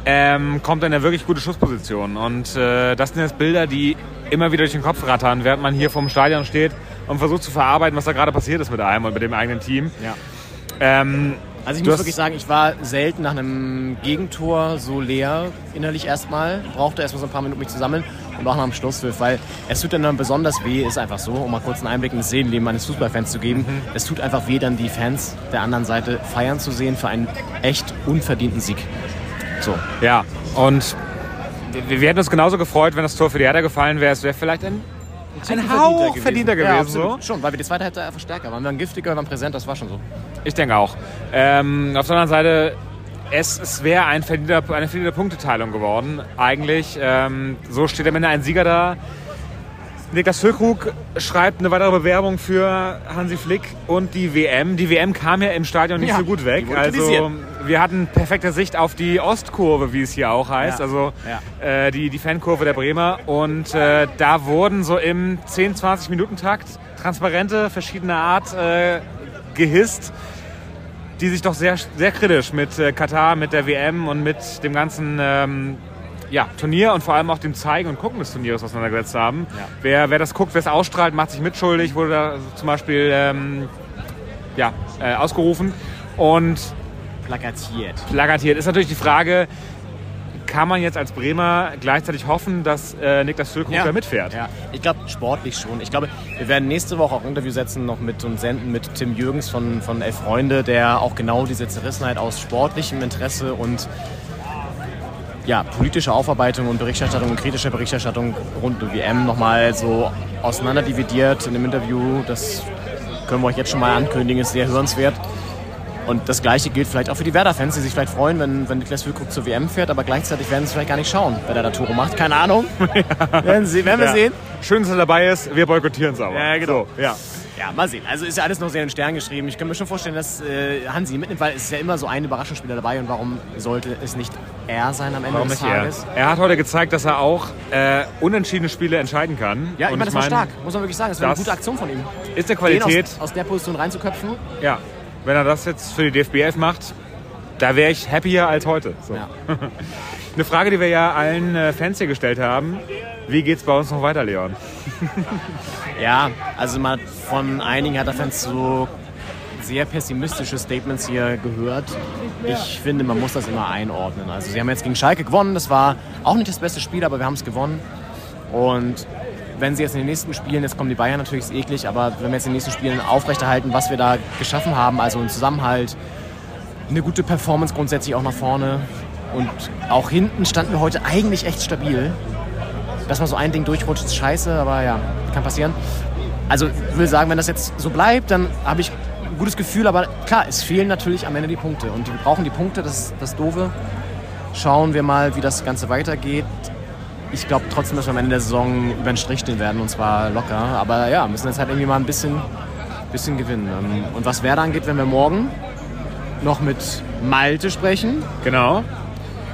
ähm, kommt er in eine wirklich gute Schussposition. Und äh, das sind jetzt Bilder, die immer wieder durch den Kopf rattern, während man hier vorm Stadion steht und versucht zu verarbeiten, was da gerade passiert ist mit einem und mit dem eigenen Team. Ja. Ähm, Also ich du muss wirklich sagen, ich war selten nach einem Gegentor so leer innerlich erstmal. Brauchte erstmal so ein paar Minuten mich zu sammeln und auch nach dem Schlusspfiff, weil es tut dann besonders weh, ist einfach so, um mal kurz einen Einblick in das Seelenleben eines Fußballfans zu geben. Mhm. Es tut einfach weh, dann die Fans der anderen Seite feiern zu sehen für einen echt unverdienten Sieg. So. Ja, und wir, wir hätten uns genauso gefreut, wenn das Tor für die Hertha gefallen wäre. Es wäre vielleicht ein, ein Hauch verdienter gewesen. Ja, so. Schon, weil wir die zweite Hälfte einfach stärker waren. Wir waren giftiger, wir waren präsent, das war schon so. Ich denke auch. Ähm, auf der anderen Seite, es, es wäre ein verdienter, eine verdiente Punkteteilung geworden. Eigentlich, ähm, so steht am Ende ein Sieger da. Niklas Füllkrug schreibt eine weitere Bewerbung für Hansi Flick und die WM. Die WM kam ja im Stadion nicht Ja, so gut weg. Also. Wir hatten perfekte Sicht auf die Ostkurve, wie es hier auch heißt. Ja, Also ja. äh, die, die Fankurve der Bremer. Und äh, da wurden so im 10-20 Minuten Takt Transparente verschiedener Art äh, gehisst, die sich doch sehr, sehr kritisch mit äh, Katar, mit der WM und mit dem ganzen ähm, ja, Turnier und vor allem auch dem Zeigen und Gucken des Turniers auseinandergesetzt haben. Wer, wer das guckt, wer es ausstrahlt, macht sich mitschuldig, wurde da zum Beispiel ähm, ja, äh, ausgerufen. Und plakatiert. Plakatiert ist natürlich die Frage, kann man jetzt als Bremer gleichzeitig hoffen, dass äh, Niklas Füllkrug da mitfährt? Ja, ich glaube sportlich schon. Ich glaube, wir werden nächste Woche auch ein Interview setzen noch mit und senden mit Tim Jürgens von, von Elf Freunde, der auch genau diese Zerrissenheit aus sportlichem Interesse und ja, politische Aufarbeitung und Berichterstattung und kritische Berichterstattung rund um WM nochmal so auseinanderdividiert in dem Interview. Das können wir euch jetzt schon mal ankündigen, ist sehr hörenswert. Und das Gleiche gilt vielleicht auch für die Werder-Fans, die sich vielleicht freuen, wenn, wenn Niklas Füllkrug zur WM fährt, aber gleichzeitig werden sie vielleicht gar nicht schauen, wenn er da Tore macht. Keine Ahnung. werden, sie, werden wir Ja. sehen. Schön, dass er dabei ist. Wir boykottieren es aber. Ja, genau. So, ja. Ja, mal sehen. Also ist ja alles noch sehr in den Stern geschrieben. Ich kann mir schon vorstellen, dass äh, Hansi mitnimmt, weil es ist ja immer so ein Überraschungsspieler dabei und warum sollte es nicht er sein am Ende Warum des nicht er? Tages? Er hat heute gezeigt, dass er auch äh, unentschiedene Spiele entscheiden kann. Ja, ich meine, das war stark, muss man wirklich sagen. Das war eine das gute Aktion von ihm. Ist der Qualität. aus, aus der Position reinzuköpfen. Ja, wenn er das jetzt für die DFB 11 macht, da wäre ich happier als heute. So. Eine Frage, die wir ja allen äh, Fans hier gestellt haben. Wie geht's bei uns noch weiter, Leon? Ja, also man hat von einigen Hertha-Fans so sehr pessimistische Statements hier gehört. Ich finde, man muss das immer einordnen. Also sie haben jetzt gegen Schalke gewonnen. Das war auch nicht das beste Spiel, aber wir haben es gewonnen. Und wenn sie jetzt in den nächsten Spielen, jetzt kommen die Bayern natürlich, ist eklig, aber wenn wir jetzt in den nächsten Spielen aufrechterhalten, was wir da geschaffen haben, also einen Zusammenhalt, eine gute Performance grundsätzlich auch nach vorne und auch hinten standen wir heute eigentlich echt stabil. Dass mal so ein Ding durchrutscht, ist scheiße, aber ja, kann passieren. Also ich will sagen, wenn das jetzt so bleibt, dann habe ich ein gutes Gefühl, aber klar, es fehlen natürlich am Ende die Punkte und wir brauchen die Punkte, das ist das Doofe. Schauen wir mal, wie das Ganze weitergeht. Ich glaube trotzdem, dass wir am Ende der Saison über den Strich stehen werden und zwar locker. Aber ja, müssen jetzt halt irgendwie mal ein bisschen, bisschen gewinnen. Ähm, Und was Werder angeht, wenn wir morgen noch mit Malte sprechen. Genau.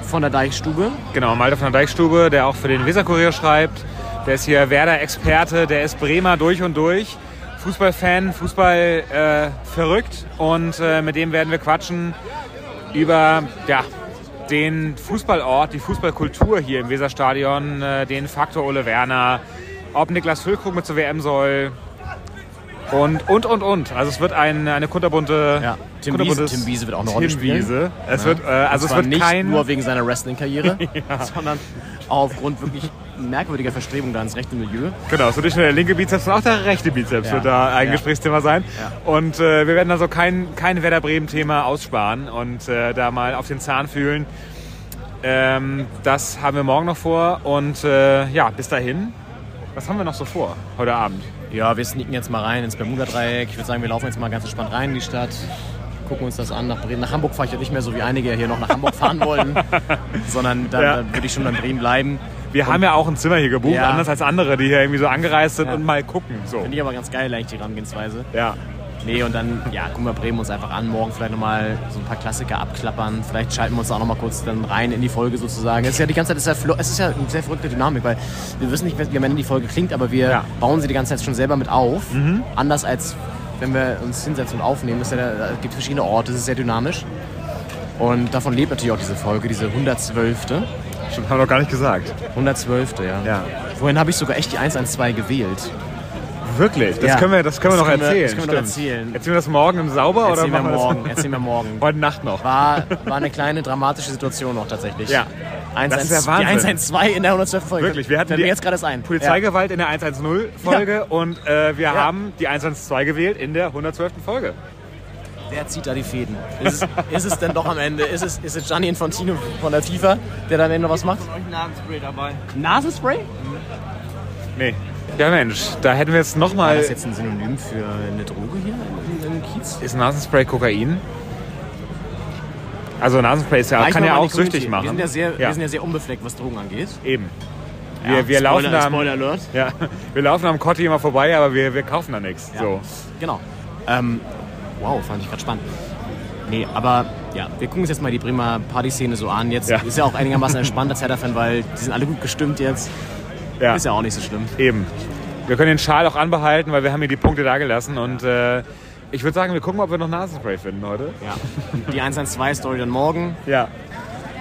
Von der Deichstube. Genau, Malte von der Deichstube, der auch für den Weserkurier schreibt. Der ist hier Werder-Experte, der ist Bremer durch und durch. Fußballfan, Fußball äh, verrückt und äh, mit dem werden wir quatschen über ja, den Fußballort, die Fußballkultur hier im Weserstadion, äh, den Faktor Ole Werner, ob Niklas Füllkrug mit zur WM soll und, und, und, und. Also es wird ein, eine kunterbunte... Ja, Tim, Wiese, Tim Wiese wird auch eine Rolle spielen. Wiese. Es Ja. wird, äh, also es wird nicht kein... nur wegen seiner Wrestling-Karriere, Ja. sondern aufgrund wirklich merkwürdiger Verstrebung da ins rechte Milieu. Genau, es wird nicht nur der linke Bizeps, sondern auch der rechte Bizeps Ja. wird da ein Ja. Gesprächsthema sein. Ja. Und äh, wir werden also kein, kein Werder Bremen-Thema aussparen und äh, da mal auf den Zahn fühlen. Ähm, das haben wir morgen noch vor und äh, ja, bis dahin, was haben wir noch so vor heute Abend? Ja, wir sneaken jetzt mal rein ins Bermuda-Dreieck. Ich würde sagen, wir laufen jetzt mal ganz entspannt rein in die Stadt, gucken uns das an. Nach Bremen. Nach Hamburg fahre ich ja nicht mehr so wie einige hier noch nach Hamburg fahren wollen, sondern dann, Ja. dann würde ich schon in Bremen bleiben. Wir haben ja auch ein Zimmer hier gebucht, Ja. anders als andere, die hier irgendwie so angereist sind und mal gucken. So. Finde ich aber ganz geil, eigentlich die Herangehensweise. Ja. Nee, und dann ja, gucken wir Bremen uns einfach an. Morgen vielleicht nochmal so ein paar Klassiker abklappern. Vielleicht schalten wir uns auch nochmal kurz dann rein in die Folge sozusagen. Es ist ja die ganze Zeit, es ist ja, es ist ja eine sehr verrückte Dynamik, weil wir wissen nicht, wie am Ende die Folge klingt, aber wir bauen sie die ganze Zeit schon selber mit auf. Mhm. Anders als wenn wir uns hinsetzen und aufnehmen. Das ist ja, da- es gibt verschiedene Orte, es ist sehr dynamisch. Und davon lebt natürlich auch diese Folge, diese 112. Stimmt, haben wir noch gar nicht gesagt. 112. Ja. ja. Vorhin habe ich sogar echt die 112 gewählt. Wirklich? Das Ja. können wir, das können wir Das noch können wir- erzählen. das können wir noch erzählen. Erzählen wir das morgen im Sauber Erzählen oder wir machen wir morgen, das erzählen wir morgen. heute Nacht noch? War, war eine kleine dramatische Situation noch tatsächlich. Ja. 1, Das ist ja die Wahnsinn. 112 in der 112 Folge. Wirklich, wir hatten die jetzt gerade erst ein. Polizeigewalt in der 110-Folge Ja. und äh, wir Ja. haben die 112 gewählt in der 112. Folge. Ja. Wer zieht da die Fäden? Ist es, ist es denn doch am Ende? Ist es, ist es Gianni Infantino von der FIFA, der dann am Ende was macht? euch Nasenspray dabei. Nasenspray? Nee. Ja Mensch, da hätten wir jetzt War nochmal... das jetzt ein Synonym für eine Droge hier im, Kiez? Ist Nasenspray Kokain? Also Nasenspray ist ja, kann ja auch süchtig machen. Wir sind ja sehr, Ja. Wir sind ja sehr unbefleckt, was Drogen angeht. Eben. Wir, Ja, wir Spoiler- laufen am, Spoiler Alert. Ja, wir laufen am Kotti immer vorbei, aber wir, wir kaufen da nichts. Ja. So. Genau. Ähm, wow, fand ich gerade spannend. Nee, aber ja, wir gucken uns jetzt mal die Bremer Partyszene so an. Jetzt Ja. ist ja auch einigermaßen entspannt als Hertha-Fan, weil die sind alle gut gestimmt jetzt. Ja. Ist ja auch nicht so schlimm. Eben. wir können den Schal auch anbehalten, weil wir haben hier die Punkte da gelassen. Und äh, ich würde sagen, wir gucken, ob wir noch Nasenspray finden heute. Ja. Die 112-Story dann morgen. Ja.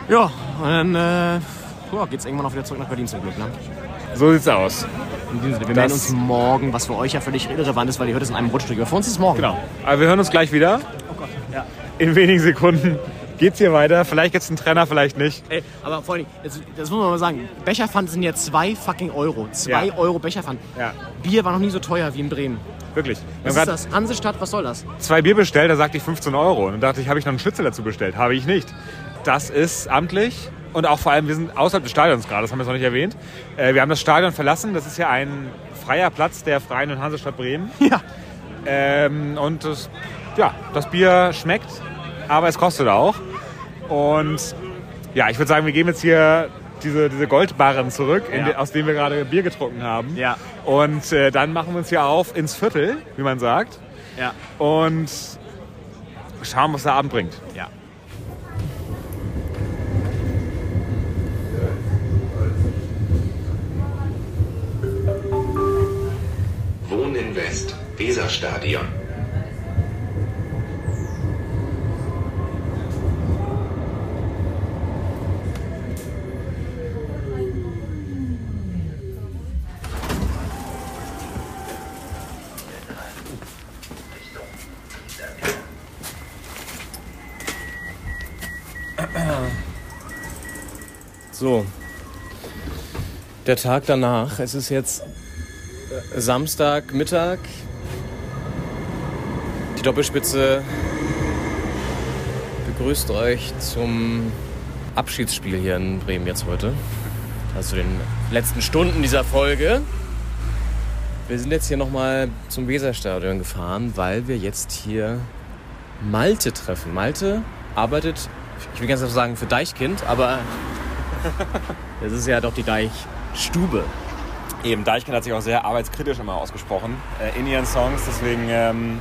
Ja, und dann äh, ja, geht's irgendwann auch wieder zurück nach Berlin zum Glück. Ne? So sieht's aus. In diesem Sinne, wir Das- melden uns morgen, was für euch ja völlig irrelevant ist, weil ihr hört es in einem Rutschstück. Aber für uns ist es morgen. Genau. Aber wir hören uns gleich wieder. Oh Gott, ja. In wenigen Sekunden geht's hier weiter. Vielleicht gibt's einen Trenner, vielleicht nicht. Ey, aber vor allem, das, das muss man mal sagen, Becherpfand sind ja zwei fucking Euro. Zwei Ja. Euro Becherpfand. Ja. Bier war noch nie so teuer wie in Bremen. Wirklich. Was ist das? Hansestadt, was soll das? zwei Bier bestellt, da sagte ich 15 Euro. Und dann dachte ich, habe ich noch einen Schnitzel dazu bestellt? Habe ich nicht. Das ist amtlich. Und auch vor allem, wir sind außerhalb des Stadions gerade, das haben wir jetzt noch nicht erwähnt. Äh, wir haben das Stadion verlassen. Das ist ja ein freier Platz der Freien und Hansestadt Bremen. Ja. Ähm, und das, ja, das Bier schmeckt, aber es kostet auch. Und ja, ich würde sagen, wir geben jetzt hier diese, diese Goldbarren zurück, in Ja. de, aus denen wir gerade Bier getrunken haben. Ja. Und äh, dann machen wir uns hier auf ins Viertel, wie man sagt. Ja. Und schauen, was der Abend bringt. Ja. Wohnen West, Weserstadion. So. Der Tag danach. Es ist jetzt äh, Samstagmittag. Die Doppelspitze begrüßt euch zum Abschiedsspiel hier in Bremen jetzt heute. Also zu den letzten Stunden dieser Folge. Wir sind jetzt hier nochmal zum Weserstadion gefahren, weil wir jetzt hier Malte treffen. Malte arbeitet, ich will ganz einfach sagen, für Deichkind, aber das ist ja doch die Deichstube. Eben, Deichkind hat sich auch sehr arbeitskritisch immer ausgesprochen äh, in ihren Songs. Deswegen ähm,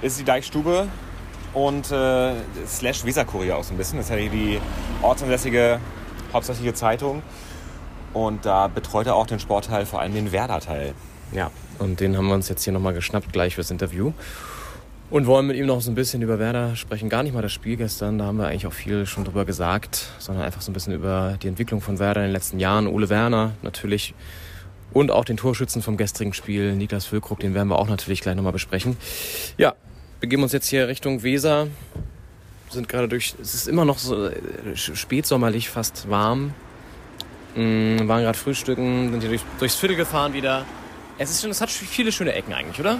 ist die Deichstube und äh, slash Weserkurier auch so ein bisschen. Das ist ja die, die ortsansässige, hauptsächliche Zeitung. Und da betreut er auch den Sportteil, vor allem den Werder-Teil. Ja, und den haben wir uns jetzt hier nochmal geschnappt gleich fürs Interview. Und wollen mit ihm noch so ein bisschen über Werder sprechen. Gar nicht mal das Spiel gestern, da haben wir eigentlich auch viel schon drüber gesagt, sondern einfach so ein bisschen über die Entwicklung von Werder in den letzten Jahren. Ole Werner natürlich und auch den Torschützen vom gestrigen Spiel, Niklas Füllkrug, den werden wir auch natürlich gleich nochmal besprechen. Ja, begeben uns jetzt hier Richtung Weser. Sind gerade durch, es ist immer noch so äh, spätsommerlich, fast warm. Mm, waren gerade frühstücken, sind hier durch, durchs Viertel gefahren wieder. Es, ist schon, es hat viele schöne Ecken eigentlich, oder?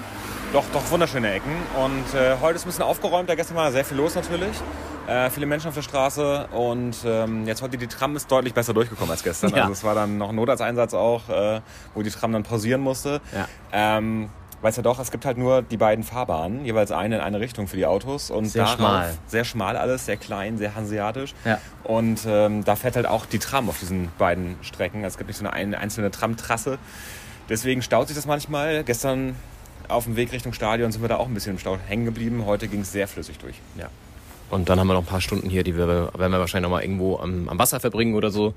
Doch, doch wunderschöne Ecken. Und äh, heute ist ein bisschen aufgeräumt. Da gestern war sehr viel los natürlich. Äh, viele Menschen auf der Straße. Und ähm, jetzt heute die Tram ist deutlich besser durchgekommen als gestern. Ja. Also es war dann noch ein Notarzteinsatz auch, äh, wo die Tram dann pausieren musste. Ja. Ähm, weil es ja doch, es gibt halt nur die beiden Fahrbahnen, jeweils eine in eine Richtung für die Autos. Und Sehr darauf, schmal. Sehr schmal alles, sehr klein, sehr hanseatisch. Ja. Und ähm, da fährt halt auch die Tram auf diesen beiden Strecken. Es gibt nicht so eine ein- einzelne Tramtrasse. Deswegen staut sich das manchmal. Gestern auf dem Weg Richtung Stadion sind wir da auch ein bisschen im Stau hängen geblieben. Heute ging es sehr flüssig durch. Ja. Und dann haben wir noch ein paar Stunden hier, die wir, werden wir wahrscheinlich noch mal irgendwo am, am Wasser verbringen oder so.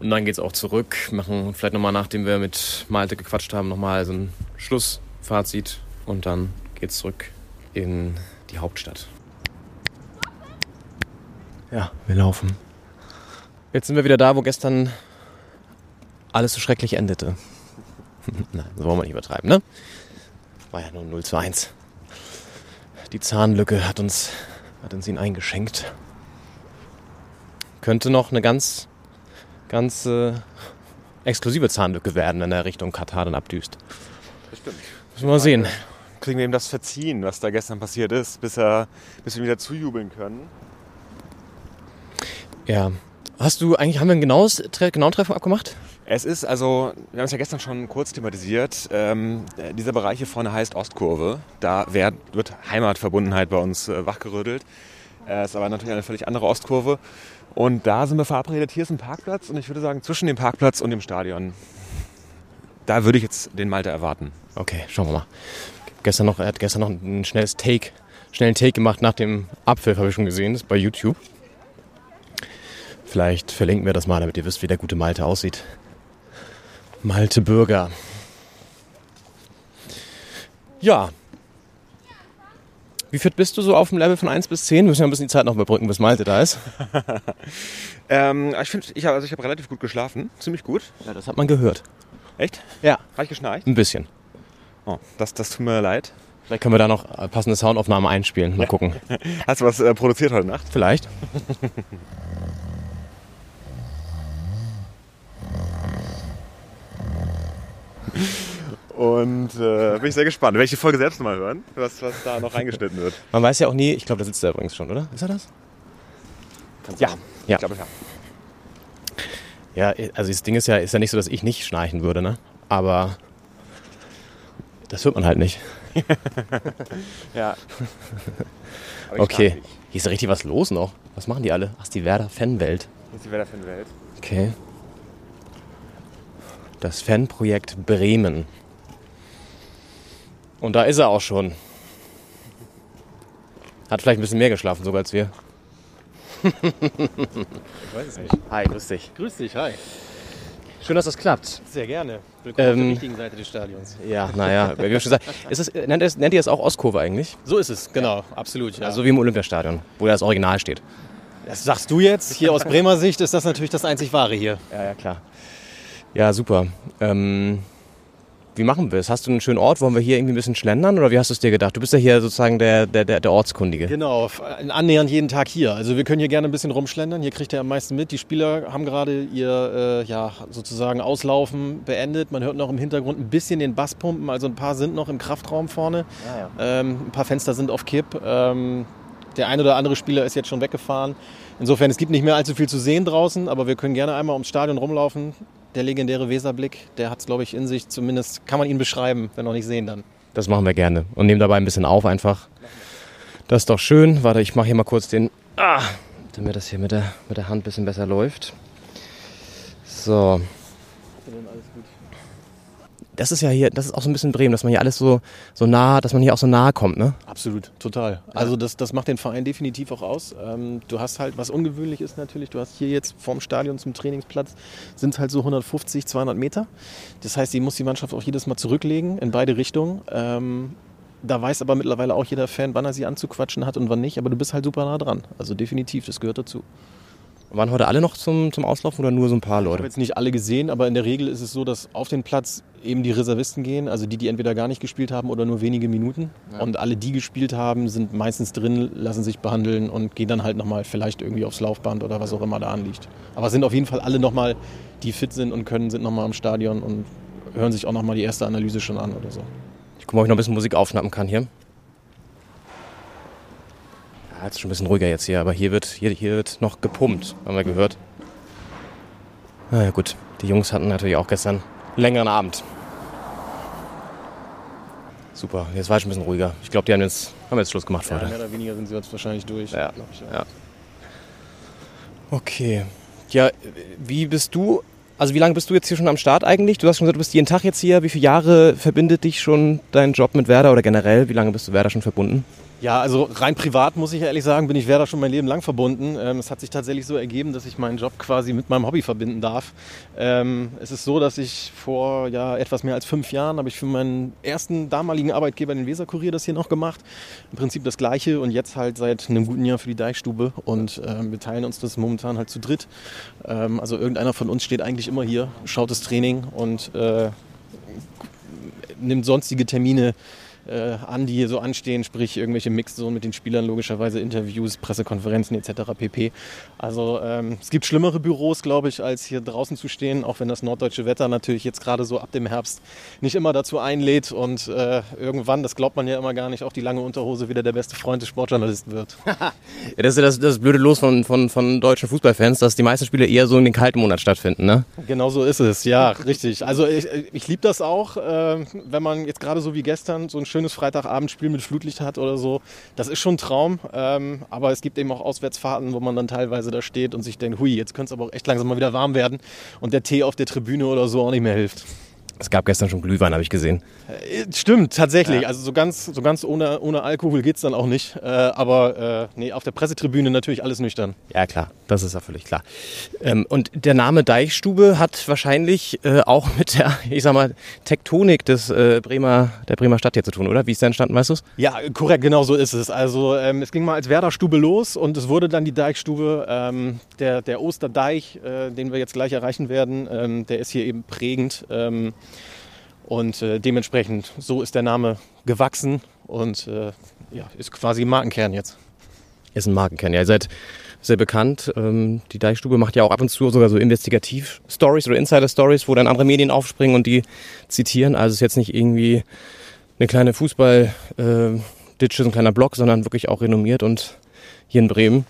Und dann geht's auch zurück. Machen vielleicht noch mal, nachdem wir mit Malte gequatscht haben, noch mal so ein Schlussfazit. Und dann geht's zurück in die Hauptstadt. Ja, wir laufen. Jetzt sind wir wieder da, wo gestern alles so schrecklich endete. Nein, das wollen wir nicht übertreiben, ne? War ja nur 0 zu 1. Die Zahnlücke hat uns, hat uns ihn eingeschenkt. Könnte noch eine ganz, ganz äh, exklusive Zahnlücke werden, wenn er Richtung Katar dann abdüst. Bestimmt. Müssen wir mal sehen. Kriegen wir ihm das verziehen, was da gestern passiert ist, bis, er, bis wir wieder zujubeln können. Ja. Hast du eigentlich, haben wir ein genaues, Tre genauen Treffer abgemacht? Es ist also, wir haben es ja gestern schon kurz thematisiert, ähm, dieser Bereich hier vorne heißt Ostkurve. Da werd, wird Heimatverbundenheit bei uns äh, wachgerüttelt. Es ist aber natürlich eine völlig andere Ostkurve. Und da sind wir verabredet. Hier ist ein Parkplatz und ich würde sagen, zwischen dem Parkplatz und dem Stadion, da würde ich jetzt den Malte erwarten. Okay, schauen wir mal. Gestern noch, er hat gestern noch ein schnelles Take, schnellen Take gemacht nach dem Abpfiff, habe ich schon gesehen, das ist bei YouTube. Vielleicht verlinken wir das mal, damit ihr wisst, wie der gute Malte aussieht. Malte Bürger. Ja. Wie fit bist du so auf dem Level von 1 bis 10? Wir müssen ja ein bisschen die Zeit noch überbrücken, bis Malte da ist. ähm, ich finde, ich habe also ich hab relativ gut geschlafen. Ziemlich gut. Ja, das hat man gehört. Echt? Ja. Habe ich geschnarcht? Ein bisschen. Oh, das, das tut mir leid. Vielleicht können wir da noch äh, passende Soundaufnahmen einspielen. Mal gucken. Hast du was äh, produziert heute Nacht? Vielleicht. Und äh, bin ich sehr gespannt. Werde ich die Folge selbst mal hören, was, was da noch reingeschnitten wird. Man weiß ja auch nie, ich glaube, da sitzt er übrigens schon, oder? Ist er das? ja, Ja. ich glaube ja. Ja, also das Ding ist ja, ist ja nicht so, dass ich nicht schnarchen würde, ne? Aber das hört man halt nicht. ja. Okay. Hier ist ja richtig was los noch. Was machen die alle? Ach, ist die Werder-Fanwelt. Das ist die Werder Fanwelt. Okay. Das Fanprojekt Bremen. Und da ist er auch schon. Hat vielleicht ein bisschen mehr geschlafen sogar als wir. Ich weiß es nicht. Hi, grüß dich. Grüß dich, hi. Schön, dass das klappt. Sehr gerne. Willkommen auf der Ähm, richtigen Seite des Stadions. Ja, naja, wie wir schon gesagt, ist es, nennt, es, nennt ihr es auch Ostkurve eigentlich? So ist es, genau, absolut. Ja. Also wie im Olympiastadion, wo ja das Original steht. das sagst du jetzt. Hier aus Bremer Sicht ist das natürlich das einzig Wahre hier. Ja, ja, klar. Ja, super. Ähm, wie machen wir es? Hast du einen schönen Ort? Wollen wir hier irgendwie ein bisschen schlendern oder wie hast du es dir gedacht? Du bist ja hier sozusagen der, der, der, der Ortskundige. Genau, f- annähernd jeden Tag hier. Also wir können hier gerne ein bisschen rumschlendern. Hier kriegt ihr am meisten mit. Die Spieler haben gerade ihr äh, ja, sozusagen Auslaufen beendet. Man hört noch im Hintergrund ein bisschen den Bass pumpen. Also ein paar sind noch im Kraftraum vorne. Ähm, ein paar Fenster sind auf Kipp. Ähm, der ein oder andere Spieler ist jetzt schon weggefahren. Insofern, es gibt nicht mehr allzu viel zu sehen draußen, aber wir können gerne einmal ums Stadion rumlaufen. Der legendäre Weserblick, der hat es, glaube ich, in sich. Zumindest kann man ihn beschreiben, wenn noch nicht sehen dann. Das machen wir gerne. Und nehmen dabei ein bisschen auf einfach. Das ist doch schön. Warte, ich mache hier mal kurz den... Ah, damit das hier mit der, mit der Hand ein bisschen besser läuft. So. Das ist ja hier, das ist auch so ein bisschen Bremen, dass man hier alles so, so nah, dass man hier auch so nahe kommt, ne? Absolut, total. Also das, das macht den Verein definitiv auch aus. Ähm, du hast halt, was ungewöhnlich ist natürlich, du hast hier jetzt vorm Stadion zum Trainingsplatz, sind es halt so 150, 200 Meter. Das heißt, die muss die Mannschaft auch jedes Mal zurücklegen, in beide Richtungen. Ähm, da weiß aber mittlerweile auch jeder Fan, wann er sie anzuquatschen hat und wann nicht. Aber du bist halt super nah dran. Also definitiv, das gehört dazu. Waren heute alle noch zum, zum Auslaufen oder nur so ein paar Ich habe Leute? jetzt nicht alle gesehen, aber in der Regel ist es so, dass auf den Platz eben die Reservisten gehen, also die, die entweder gar nicht gespielt haben oder nur wenige Minuten. Ja. Und alle, die gespielt haben, sind meistens drin, lassen sich behandeln und gehen dann halt nochmal vielleicht irgendwie aufs Laufband oder was auch immer da anliegt. Aber sind auf jeden Fall alle nochmal, die fit sind und können, sind nochmal am Stadion und hören sich auch nochmal die erste Analyse schon an oder so. Ich gucke mal, ob ich noch ein bisschen Musik aufschnappen kann hier. Ja, jetzt ist schon ein bisschen ruhiger jetzt hier, aber hier wird, hier, hier wird noch gepumpt, haben wir gehört. Na ja, gut, die Jungs hatten natürlich auch gestern einen längeren Abend. Super, jetzt war ich ein bisschen ruhiger. Ich glaube, die haben jetzt, haben jetzt Schluss gemacht für Ja, heute. mehr oder weniger sind sie jetzt wahrscheinlich durch. Ja, ja. Okay. Ja, wie bist du, also wie lange bist du jetzt hier schon am Start eigentlich? Du hast schon gesagt, du bist jeden Tag jetzt hier. Wie viele Jahre verbindet dich schon dein Job mit Werder oder generell? Wie lange bist du Werder schon verbunden? Ja, also rein privat muss ich ehrlich sagen, bin ich Werder schon mein Leben lang verbunden. Ähm, es hat sich tatsächlich so ergeben, dass ich meinen Job quasi mit meinem Hobby verbinden darf. Ähm, es ist so, dass ich vor ja, etwas mehr als fünf Jahren habe ich für meinen ersten damaligen Arbeitgeber, den Weserkurier, das hier noch gemacht. Im Prinzip das Gleiche und jetzt halt seit einem guten Jahr für die Deichstube und ähm, wir teilen uns das momentan halt zu dritt. Ähm, also irgendeiner von uns steht eigentlich immer hier, schaut das Training und äh, nimmt sonstige Termine äh, an, die hier so anstehen, sprich irgendwelche Mixzonen mit den Spielern, logischerweise Interviews, Pressekonferenzen etc. pp. Also ähm, es gibt schlimmere Büros, glaube ich, als hier draußen zu stehen, auch wenn das norddeutsche Wetter natürlich jetzt gerade so ab dem Herbst nicht immer dazu einlädt und äh, irgendwann, das glaubt man ja immer gar nicht, auch die lange Unterhose wieder der beste Freund des Sportjournalisten wird. Ja, das ist ja das, das blöde Los von, von, von deutschen Fußballfans, dass die meisten Spiele eher so in den kalten Monat stattfinden, ne? Genau so ist es, ja, richtig. Also ich, ich liebe das auch, äh, wenn man jetzt gerade so wie gestern so ein schönes Freitagabendspiel mit Flutlicht hat oder so. Das ist schon ein Traum, ähm, aber es gibt eben auch Auswärtsfahrten, wo man dann teilweise da steht und sich denkt, hui, jetzt könnte es aber auch echt langsam mal wieder warm werden und der Tee auf der Tribüne oder so auch nicht mehr hilft. Es gab gestern schon Glühwein, habe ich gesehen. Äh, Stimmt, tatsächlich. Ja. Also so ganz, so ganz ohne, ohne Alkohol geht's dann auch nicht. Äh, aber äh, nee, auf der Pressetribüne natürlich alles nüchtern. Ja, klar, das ist ja völlig klar. Ähm, und der Name Deichstube hat wahrscheinlich äh, auch mit der, ich sag mal, Tektonik des äh, Bremer, der Bremer Stadt hier zu tun, oder? Wie ist der entstanden, weißt du's? Ja, korrekt, genau so ist es. Also ähm, es ging mal als Werderstube los und es wurde dann die Deichstube. Ähm, der, der Osterdeich, äh, den wir jetzt gleich erreichen werden, ähm, der ist hier eben prägend. Und äh, dementsprechend, so ist der Name gewachsen und äh, ja, ist quasi Markenkern jetzt. Ist ein Markenkern, ja. Ihr seid sehr bekannt. Ähm, die Deichstube macht ja auch ab und zu sogar so Investigativ-Stories oder Insider-Stories, wo dann andere Medien aufspringen und die zitieren. Also es ist jetzt nicht irgendwie eine kleine Fußball-Ditche, so ein kleiner Blog, sondern wirklich auch renommiert und hier in Bremen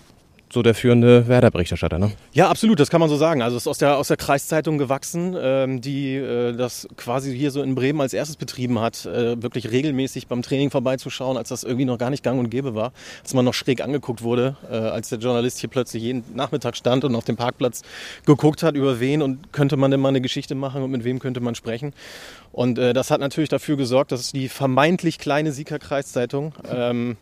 so der führende Werder-Berichterstatter, ne? Ja, absolut, das kann man so sagen. Also es ist aus der, aus der Kreiszeitung gewachsen, ähm, die äh, das quasi hier so in Bremen als erstes betrieben hat, äh, wirklich regelmäßig beim Training vorbeizuschauen, als das irgendwie noch gar nicht gang und gäbe war, als man noch schräg angeguckt wurde, äh, als der Journalist hier plötzlich jeden Nachmittag stand und auf dem Parkplatz geguckt hat, über wen und könnte man denn mal eine Geschichte machen und mit wem könnte man sprechen. Und äh, das hat natürlich dafür gesorgt, dass die vermeintlich kleine Sieger Kreiszeitung ähm,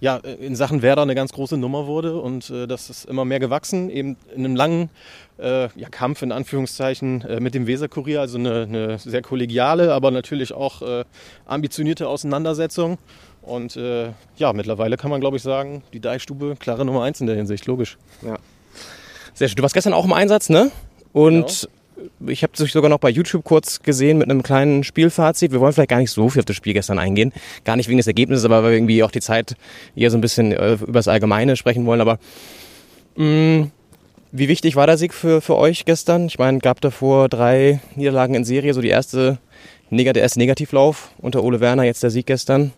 ja, in Sachen Werder eine ganz große Nummer wurde und äh, das ist immer mehr gewachsen, eben in einem langen äh, ja, Kampf in Anführungszeichen äh, mit dem Weserkurier, also eine, eine, sehr kollegiale, aber natürlich auch äh, ambitionierte Auseinandersetzung. Und äh, ja, mittlerweile kann man, glaube ich, sagen, die Deichstube klare Nummer eins in der Hinsicht, logisch. Ja. Sehr schön. Du warst gestern auch im Einsatz, ne? Und ich habe dich sogar noch bei YouTube kurz gesehen mit einem kleinen Spielfazit. Wir wollen vielleicht gar nicht so viel auf das Spiel gestern eingehen. Gar nicht wegen des Ergebnisses, aber weil wir irgendwie auch die Zeit eher so ein bisschen äh, über das Allgemeine sprechen wollen. Aber mh, wie wichtig war der Sieg für, für euch gestern? Ich meine, gab davor drei Niederlagen in Serie, so die erste, der erste Negativlauf unter Ole Werner, jetzt der Sieg gestern.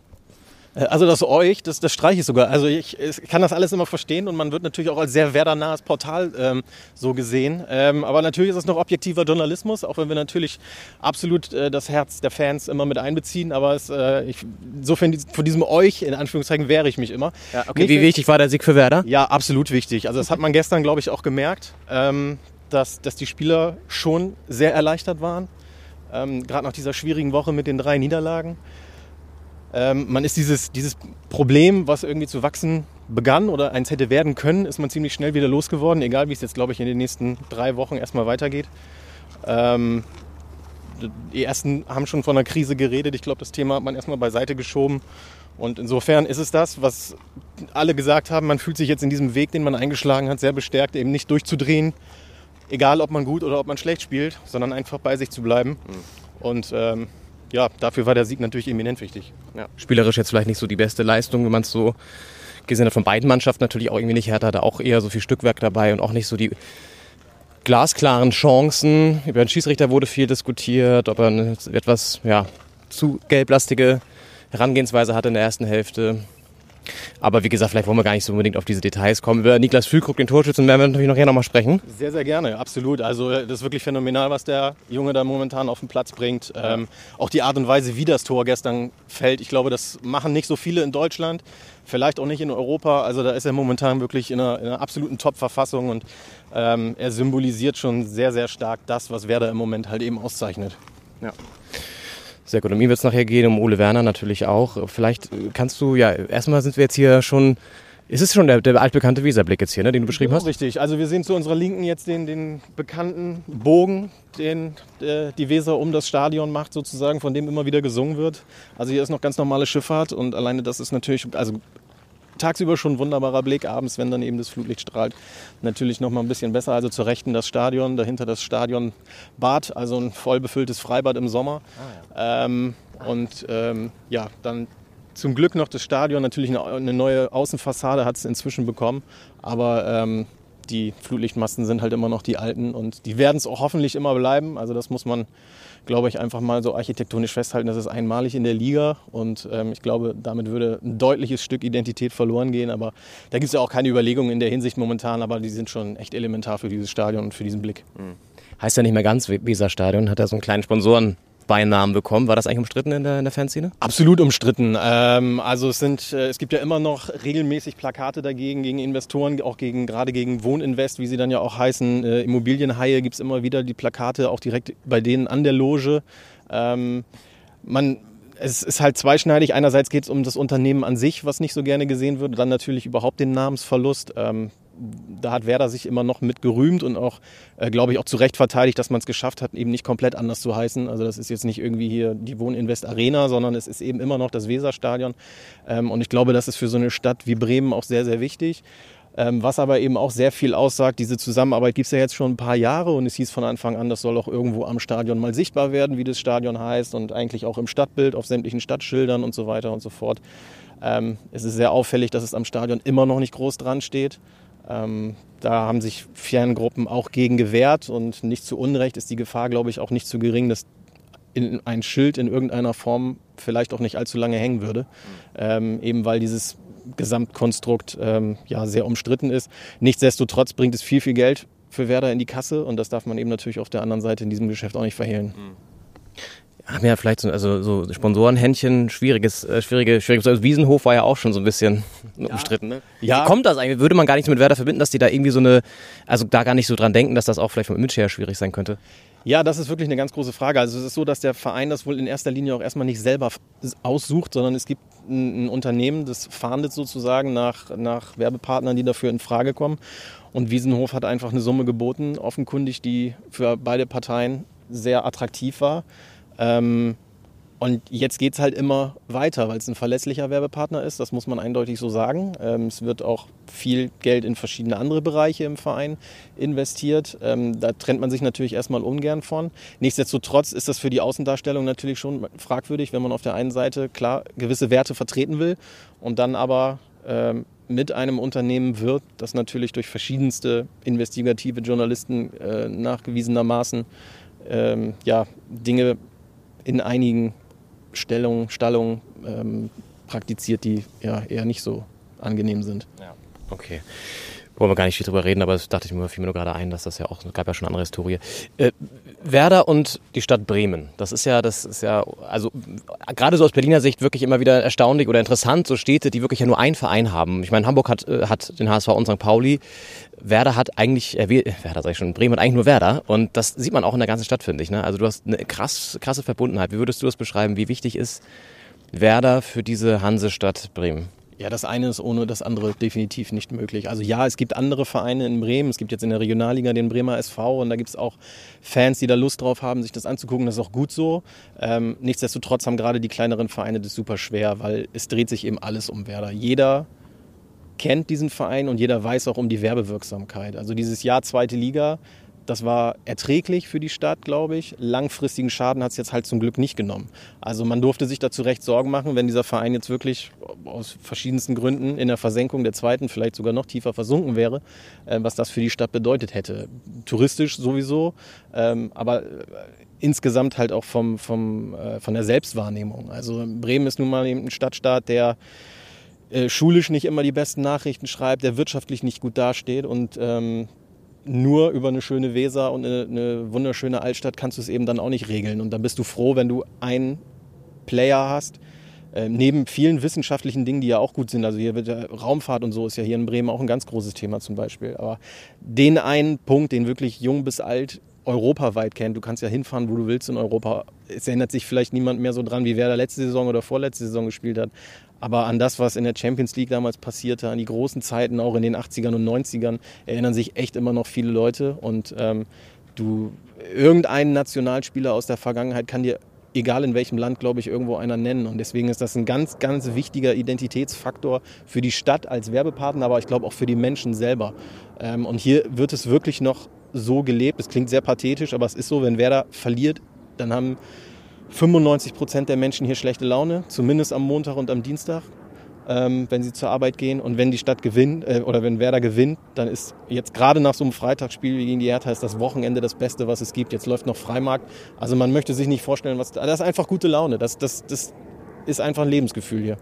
Äh, Also das euch, das, das streiche ich sogar. Also ich, ich kann das alles immer verstehen und man wird natürlich auch als sehr werdernahes Portal ähm, so gesehen. Ähm, aber natürlich ist es noch objektiver Journalismus, auch wenn wir natürlich absolut äh, das Herz der Fans immer mit einbeziehen. Aber es, äh, ich, insofern von diesem euch, in Anführungszeichen, wehre ich mich immer. Ja, okay. Wie wichtig war der Sieg für Werder? Ja, absolut wichtig. Also das hat man gestern, glaube ich, auch gemerkt, ähm, dass, dass die Spieler schon sehr erleichtert waren. Ähm, Gerade nach dieser schwierigen Woche mit den drei Niederlagen. Ähm, man ist dieses, dieses Problem, was irgendwie zu wachsen begann oder eins hätte werden können, ist man ziemlich schnell wieder losgeworden, egal wie es jetzt, glaube ich, in den nächsten drei Wochen erstmal weitergeht. Ähm, die ersten haben schon von einer Krise geredet. Ich glaube, das Thema hat man erstmal beiseite geschoben. Und insofern ist es das, was alle gesagt haben. Man fühlt sich jetzt in diesem Weg, den man eingeschlagen hat, sehr bestärkt, eben nicht durchzudrehen. Egal, ob man gut oder ob man schlecht spielt, sondern einfach bei sich zu bleiben. Und ähm, ja, dafür war der Sieg natürlich eminent wichtig. Ja. Spielerisch jetzt vielleicht nicht so die beste Leistung, wenn man es so gesehen hat von beiden Mannschaften. Natürlich auch irgendwie nicht. Hertha da auch eher so viel Stückwerk dabei und auch nicht so die glasklaren Chancen. Über den Schießrichter wurde viel diskutiert, ob er eine etwas ja, zu gelblastige Herangehensweise hatte in der ersten Hälfte. Aber wie gesagt, vielleicht wollen wir gar nicht so unbedingt auf diese Details kommen. Über Niklas Füllkrug, den Torschützen, werden wir natürlich nachher nochmal sprechen. Sehr, sehr gerne, absolut. Also das ist wirklich phänomenal, was der Junge da momentan auf den Platz bringt. Ähm, auch die Art und Weise, wie das Tor gestern fällt. Ich glaube, das machen nicht so viele in Deutschland, vielleicht auch nicht in Europa. Also da ist er momentan wirklich in einer, in einer absoluten Top-Verfassung und ähm, er symbolisiert schon sehr, sehr stark das, was Werder im Moment halt eben auszeichnet. Ja. Sehr gut. Um ihn wird es nachher gehen, um Ole Werner natürlich auch. Vielleicht kannst du, ja, erstmal sind wir jetzt hier schon, ist es schon der, der altbekannte Weserblick jetzt hier, ne, den du beschrieben Genau hast? Richtig. Also wir sehen zu unserer Linken jetzt den, den bekannten Bogen, den äh, die Weser um das Stadion macht, sozusagen, von dem immer wieder gesungen wird. Also hier ist noch ganz normale Schifffahrt und alleine das ist natürlich, also tagsüber schon ein wunderbarer Blick, abends, wenn dann eben das Flutlicht strahlt, natürlich noch mal ein bisschen besser. Also zur Rechten das Stadion, dahinter das Stadionbad, also ein voll befülltes Freibad im Sommer. ähm, und ähm, ja, dann zum Glück noch das Stadion, natürlich eine, eine neue Außenfassade hat es inzwischen bekommen, aber ähm, die Flutlichtmasten sind halt immer noch die alten und die werden es auch hoffentlich immer bleiben. Also das muss man, glaube ich, einfach mal so architektonisch festhalten. Das ist einmalig in der Liga und ähm, ich glaube, damit würde ein deutliches Stück Identität verloren gehen. Aber da gibt es ja auch keine Überlegungen in der Hinsicht momentan, aber die sind schon echt elementar für dieses Stadion und für diesen Blick. Heißt ja nicht mehr ganz Weserstadion, hat ja so einen kleinen Sponsorenwechsel Hassbeinamen bekommen. War das eigentlich umstritten in der, in der Fanszene? Absolut umstritten. Ähm, also es sind, äh, es gibt ja immer noch regelmäßig Plakate dagegen, gegen Investoren, auch gegen, gerade gegen Wohninvest, wie sie dann ja auch heißen. Äh, Immobilienhaie gibt es immer wieder die Plakate, auch direkt bei denen an der Loge. Ähm, man, es ist halt zweischneidig. Einerseits geht es um das Unternehmen an sich, was nicht so gerne gesehen wird, dann natürlich überhaupt den Namensverlust. Ähm, da hat Werder sich immer noch mit gerühmt und auch, äh, glaube ich, auch zu Recht verteidigt, dass man es geschafft hat, eben nicht komplett anders zu heißen. Also das ist jetzt nicht irgendwie hier die Wohninvest Arena, sondern es ist eben immer noch das Weserstadion. Ähm, und ich glaube, das ist für so eine Stadt wie Bremen auch sehr, sehr wichtig. Ähm, was aber eben auch sehr viel aussagt, diese Zusammenarbeit gibt es ja jetzt schon ein paar Jahre und es hieß von Anfang an, das soll auch irgendwo am Stadion mal sichtbar werden, wie das Stadion heißt und eigentlich auch im Stadtbild, auf sämtlichen Stadtschildern und so weiter und so fort. Ähm, es ist sehr auffällig, dass es am Stadion immer noch nicht groß dran steht. Ähm, da haben sich Ferngruppen auch gegen gewehrt und nicht zu Unrecht ist die Gefahr, glaube ich, auch nicht zu gering, dass in ein Schild in irgendeiner Form vielleicht auch nicht allzu lange hängen würde, ähm, eben weil dieses Gesamtkonstrukt ähm, ja sehr umstritten ist. Nichtsdestotrotz bringt es viel, viel Geld für Werder in die Kasse und das darf man eben natürlich auf der anderen Seite in diesem Geschäft auch nicht verhehlen. Haben ja vielleicht so, also so Sponsorenhändchen, schwieriges, äh, schwierige, schwieriges. Also Wiesenhof war ja auch schon so ein bisschen umstritten. Ne? Ja. Wie kommt das eigentlich? Würde man gar nichts mit Werder verbinden, dass die da irgendwie so eine, also da gar nicht so dran denken, dass das auch vielleicht vom Image her schwierig sein könnte? Ja, das ist wirklich eine ganz große Frage. Also es ist so, dass der Verein das wohl in erster Linie auch erstmal nicht selber aussucht, sondern es gibt ein, ein Unternehmen, das fahndet sozusagen nach, nach Werbepartnern, die dafür in Frage kommen. Und Wiesenhof hat einfach eine Summe geboten, offenkundig, die für beide Parteien sehr attraktiv war. Ähm, und jetzt geht es halt immer weiter, weil es ein verlässlicher Werbepartner ist, das muss man eindeutig so sagen. Ähm, es wird auch viel Geld in verschiedene andere Bereiche im Verein investiert. Ähm, da trennt man sich natürlich erstmal ungern von. Nichtsdestotrotz ist das für die Außendarstellung natürlich schon fragwürdig, wenn man auf der einen Seite klar gewisse Werte vertreten will und dann aber ähm, mit einem Unternehmen wird, das natürlich durch verschiedenste investigative Journalisten äh, nachgewiesenermaßen ähm, ja, Dinge in einigen Stellungen, Stallungen ähm, praktiziert, die ja eher nicht so angenehm sind. Ja. Okay. Wollen wir gar nicht viel drüber reden, aber das dachte ich mir, fiel mir nur gerade ein, dass das ja auch, gab ja schon andere Historie. Äh, Werder und die Stadt Bremen, das ist ja, das ist ja, also gerade so aus Berliner Sicht wirklich immer wieder erstaunlich oder interessant, so Städte, die wirklich ja nur einen Verein haben. Ich meine, Hamburg hat, äh, hat den HSV und St. Pauli. Werder hat eigentlich, äh, Werder sag ich schon, Bremen hat eigentlich nur Werder und das sieht man auch in der ganzen Stadt, finde ich. Ne? Also du hast eine krass, krasse Verbundenheit. Wie würdest du das beschreiben? Wie wichtig ist Werder für diese Hansestadt Bremen? Ja, das eine ist ohne das andere definitiv nicht möglich. Also ja, es gibt andere Vereine in Bremen. Es gibt jetzt in der Regionalliga den Bremer SV und da gibt es auch Fans, die da Lust drauf haben, sich das anzugucken. Das ist auch gut so. Ähm, nichtsdestotrotz haben gerade die kleineren Vereine das super schwer, weil es dreht sich eben alles um Werder. Jeder kennt diesen Verein und jeder weiß auch um die Werbewirksamkeit. Also dieses Jahr zweite Liga, das war erträglich für die Stadt, glaube ich. Langfristigen Schaden hat es jetzt halt zum Glück nicht genommen. Also man durfte sich dazu recht Sorgen machen, wenn dieser Verein jetzt wirklich aus verschiedensten Gründen in der Versenkung der zweiten, vielleicht sogar noch tiefer versunken wäre, äh, was das für die Stadt bedeutet hätte. Touristisch sowieso, ähm, aber äh, insgesamt halt auch vom, vom, äh, von der Selbstwahrnehmung. Also Bremen ist nun mal eben ein Stadtstaat, der schulisch nicht immer die besten Nachrichten schreibt, der wirtschaftlich nicht gut dasteht und ähm, nur über eine schöne Weser und eine, eine, wunderschöne Altstadt kannst du es eben dann auch nicht regeln. Und dann bist du froh, wenn du einen Player hast, äh, neben vielen wissenschaftlichen Dingen, die ja auch gut sind. Also hier wird ja Raumfahrt und so ist ja hier in Bremen auch ein ganz großes Thema zum Beispiel. Aber den einen Punkt, den wirklich jung bis alt europaweit kennt, du kannst ja hinfahren, wo du willst in Europa. Es erinnert sich vielleicht niemand mehr so dran, wie wer da letzte Saison oder vorletzte Saison gespielt hat. Aber an das, was in der Champions League damals passierte, an die großen Zeiten, auch in den 80ern und 90ern, erinnern sich echt immer noch viele Leute. Und ähm, du, irgendeinen Nationalspieler aus der Vergangenheit kann dir, egal in welchem Land, glaube ich, irgendwo einer nennen. Und deswegen ist das ein ganz, ganz wichtiger Identitätsfaktor für die Stadt als Werbepartner, aber ich glaube auch für die Menschen selber. Ähm, und hier wird es wirklich noch so gelebt. Es klingt sehr pathetisch, aber es ist so, wenn Werder verliert, dann haben 95 Prozent der Menschen hier schlechte Laune, zumindest am Montag und am Dienstag, ähm, wenn sie zur Arbeit gehen. Und wenn die Stadt gewinnt äh, oder wenn Werder gewinnt, dann ist jetzt gerade nach so einem Freitagsspiel wie gegen die Hertha ist das Wochenende das Beste, was es gibt. Jetzt läuft noch Freimarkt. Also man möchte sich nicht vorstellen, was. Das ist einfach gute Laune. Das, das, das ist einfach ein Lebensgefühl hier.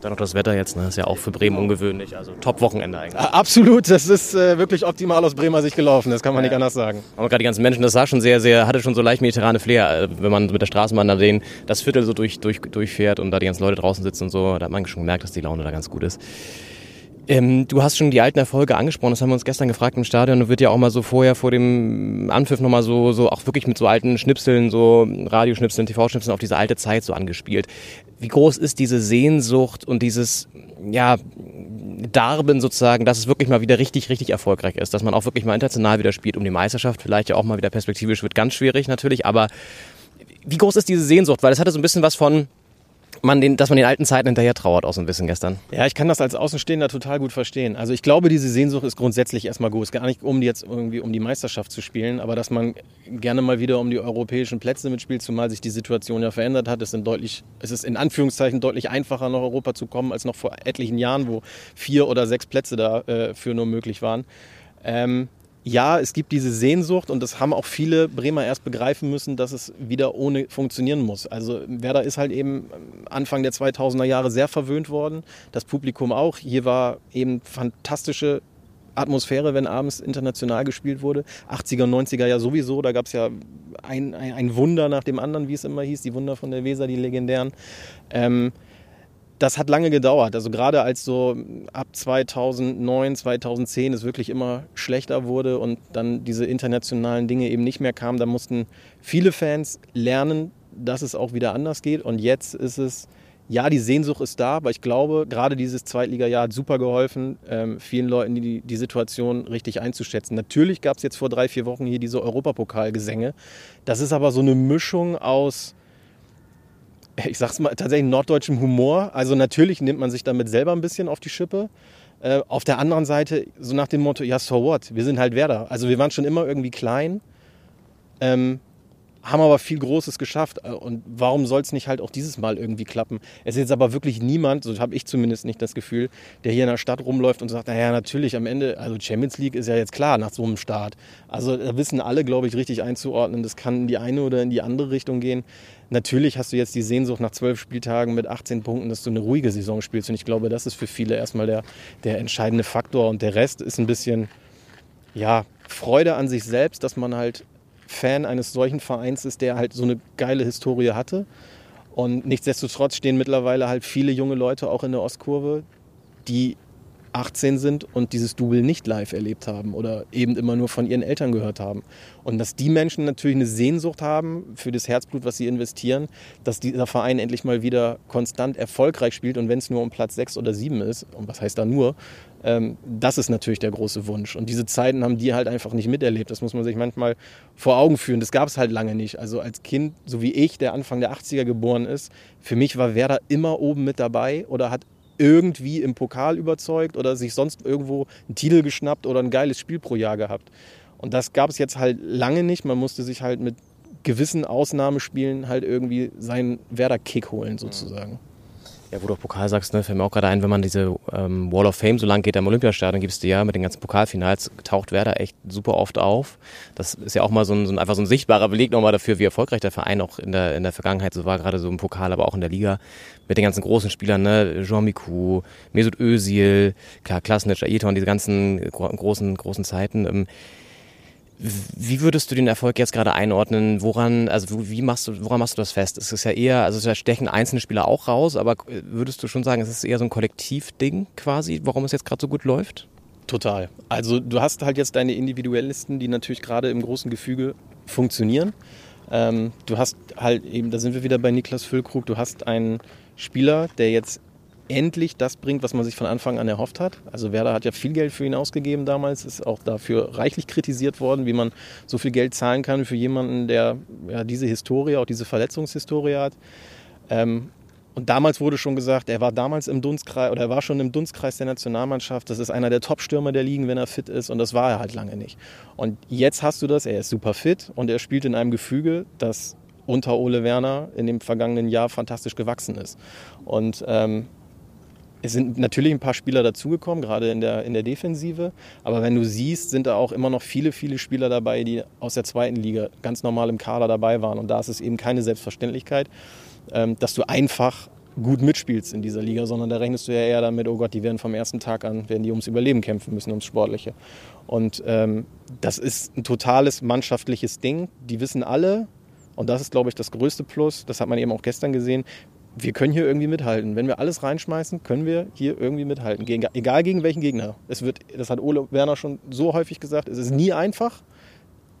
Dann noch das Wetter jetzt, ne? ist ja auch für Bremen ungewöhnlich. Also Top-Wochenende eigentlich. Absolut, das ist äh, wirklich optimal aus Bremer Sicht gelaufen, das kann man nicht anders sagen. Aber gerade die ganzen Menschen, das sah schon sehr, sehr, hatte schon so leicht mediterrane Flair, äh, wenn man mit der Straßenbahn da den, das Viertel so durch, durch, durchfährt und da die ganzen Leute draußen sitzen und so, da hat man schon gemerkt, dass die Laune da ganz gut ist. Ähm, du hast schon die alten Erfolge angesprochen, das haben wir uns gestern gefragt im Stadion. Da wird ja auch mal so vorher vor dem Anpfiff nochmal so, so auch wirklich mit so alten Schnipseln, so Radioschnipseln, TV-Schnipseln auf diese alte Zeit so angespielt. Wie groß ist diese Sehnsucht und dieses, ja, Darben sozusagen, dass es wirklich mal wieder richtig, richtig erfolgreich ist, dass man auch wirklich mal international wieder spielt um die Meisterschaft, vielleicht ja auch mal wieder perspektivisch wird ganz schwierig natürlich, aber wie groß ist diese Sehnsucht? Weil es hatte so ein bisschen was von, man den, dass man den alten Zeiten hinterher trauert, auch so ein bisschen gestern. Ja, ich kann das als Außenstehender total gut verstehen. Also ich glaube, diese Sehnsucht ist grundsätzlich erstmal geht gar nicht um jetzt irgendwie um die Meisterschaft zu spielen, aber dass man gerne mal wieder um die europäischen Plätze mitspielt, zumal sich die Situation ja verändert hat. Es, sind deutlich, es ist in Anführungszeichen deutlich einfacher, nach Europa zu kommen, als noch vor etlichen Jahren, wo vier oder sechs Plätze dafür nur möglich waren. Ähm, ja, es gibt diese Sehnsucht und das haben auch viele Bremer erst begreifen müssen, dass es wieder ohne funktionieren muss. Also Werder ist halt eben Anfang der 2000er Jahre sehr verwöhnt worden, das Publikum auch. Hier war eben fantastische Atmosphäre, wenn abends international gespielt wurde. 80er, 90er ja sowieso, da gab es ja ein, ein, ein, Wunder nach dem anderen, wie es immer hieß, die Wunder von der Weser, die legendären. Ähm, das hat lange gedauert. Also gerade als so ab 2009, 2010 es wirklich immer schlechter wurde und dann diese internationalen Dinge eben nicht mehr kamen, da mussten viele Fans lernen, dass es auch wieder anders geht. Und jetzt ist es, ja, die Sehnsucht ist da, aber ich glaube, gerade dieses Zweitliga-Jahr hat super geholfen, ähm, vielen Leuten die, die Situation richtig einzuschätzen. Natürlich gab es jetzt vor drei, vier Wochen hier diese Europapokalgesänge. Das ist aber so eine Mischung aus ich sag's mal, tatsächlich norddeutschem Humor. Also natürlich nimmt man sich damit selber ein bisschen auf die Schippe. Äh, auf der anderen Seite so nach dem Motto, ja, so what? Wir sind halt Werder. Also wir waren schon immer irgendwie klein, ähm, haben aber viel Großes geschafft. Äh, und warum soll es nicht halt auch dieses Mal irgendwie klappen? Es ist jetzt aber wirklich niemand, so habe ich zumindest nicht das Gefühl, der hier in der Stadt rumläuft und sagt, naja, natürlich am Ende, also Champions League ist ja jetzt klar nach so einem Start. Also da wissen alle, glaube ich, richtig einzuordnen. Das kann in die eine oder in die andere Richtung gehen. Natürlich hast du jetzt die Sehnsucht nach zwölf Spieltagen mit 18 Punkten, dass du eine ruhige Saison spielst. Und ich glaube, das ist für viele erstmal der, der entscheidende Faktor. Und der Rest ist ein bisschen, ja, Freude an sich selbst, dass man halt Fan eines solchen Vereins ist, der halt so eine geile Historie hatte. Und nichtsdestotrotz stehen mittlerweile halt viele junge Leute auch in der Ostkurve, die 18 sind und dieses Double nicht live erlebt haben oder eben immer nur von ihren Eltern gehört haben. Und dass die Menschen natürlich eine Sehnsucht haben für das Herzblut, was sie investieren, dass dieser Verein endlich mal wieder konstant erfolgreich spielt und wenn es nur um Platz 6 oder 7 ist, und was heißt da nur, ähm, das ist natürlich der große Wunsch. Und diese Zeiten haben die halt einfach nicht miterlebt. Das muss man sich manchmal vor Augen führen. Das gab es halt lange nicht. Also als Kind, so wie ich, der Anfang der 80er geboren ist, für mich war Werder immer oben mit dabei oder hat irgendwie im Pokal überzeugt oder sich sonst irgendwo einen Titel geschnappt oder ein geiles Spiel pro Jahr gehabt. Und das gab es jetzt halt lange nicht. Man musste sich halt mit gewissen Ausnahmespielen halt irgendwie seinen Werder-Kick holen, sozusagen. Ja, wo du auch Pokal sagst, ne, fällt mir auch gerade ein, wenn man diese ähm, Wall of Fame so lang geht am Olympiastadion, gibst du ja mit den ganzen Pokalfinals, taucht Werder echt super oft auf. Das ist ja auch mal so ein, so ein einfach so ein sichtbarer Beleg nochmal dafür, wie erfolgreich der Verein auch in der, in der Vergangenheit so war, gerade so im Pokal, aber auch in der Liga. Mit den ganzen großen Spielern, ne, Jean Miku, Mesut Özil, klar, Klasnic, Ayrton, diese ganzen großen, großen Zeiten. Ähm, wie würdest du den Erfolg jetzt gerade einordnen? Woran, also wie machst du, woran machst du das fest? Es ist ja eher, also da stechen einzelne Spieler auch raus, aber würdest du schon sagen, es ist eher so ein Kollektivding quasi, warum es jetzt gerade so gut läuft? Total. Also du hast halt jetzt deine Individuellisten, die natürlich gerade im großen Gefüge funktionieren. Ähm, du hast halt eben, da sind wir wieder bei Niklas Füllkrug, du hast einen Spieler, der jetzt endlich das bringt, was man sich von Anfang an erhofft hat. Also Werder hat ja viel Geld für ihn ausgegeben damals, ist auch dafür reichlich kritisiert worden, wie man so viel Geld zahlen kann für jemanden, der ja, diese Historie, auch diese Verletzungshistorie hat. Ähm, und damals wurde schon gesagt, er war damals im Dunstkreis oder er war schon im Dunstkreis der Nationalmannschaft. Das ist einer der Top-Stürmer der Ligen, wenn er fit ist. Und das war er halt lange nicht. Und jetzt hast du das, er ist super fit und er spielt in einem Gefüge, das unter Ole Werner in dem vergangenen Jahr fantastisch gewachsen ist. Und ähm, es sind natürlich ein paar Spieler dazugekommen, gerade in der, in der Defensive. Aber wenn du siehst, sind da auch immer noch viele, viele Spieler dabei, die aus der zweiten Liga ganz normal im Kader dabei waren. Und da ist es eben keine Selbstverständlichkeit, ähm, dass du einfach gut mitspielst in dieser Liga, sondern da rechnest du ja eher damit, oh Gott, die werden vom ersten Tag an, werden die ums Überleben kämpfen müssen, ums Sportliche. Und ähm, das ist ein totales mannschaftliches Ding. Die wissen alle, und das ist, glaube ich, das größte Plus, das hat man eben auch gestern gesehen, wir können hier irgendwie mithalten. Wenn wir alles reinschmeißen, können wir hier irgendwie mithalten. Gegen, egal gegen welchen Gegner. Es wird, das hat Ole Werner schon so häufig gesagt, es ist nie einfach,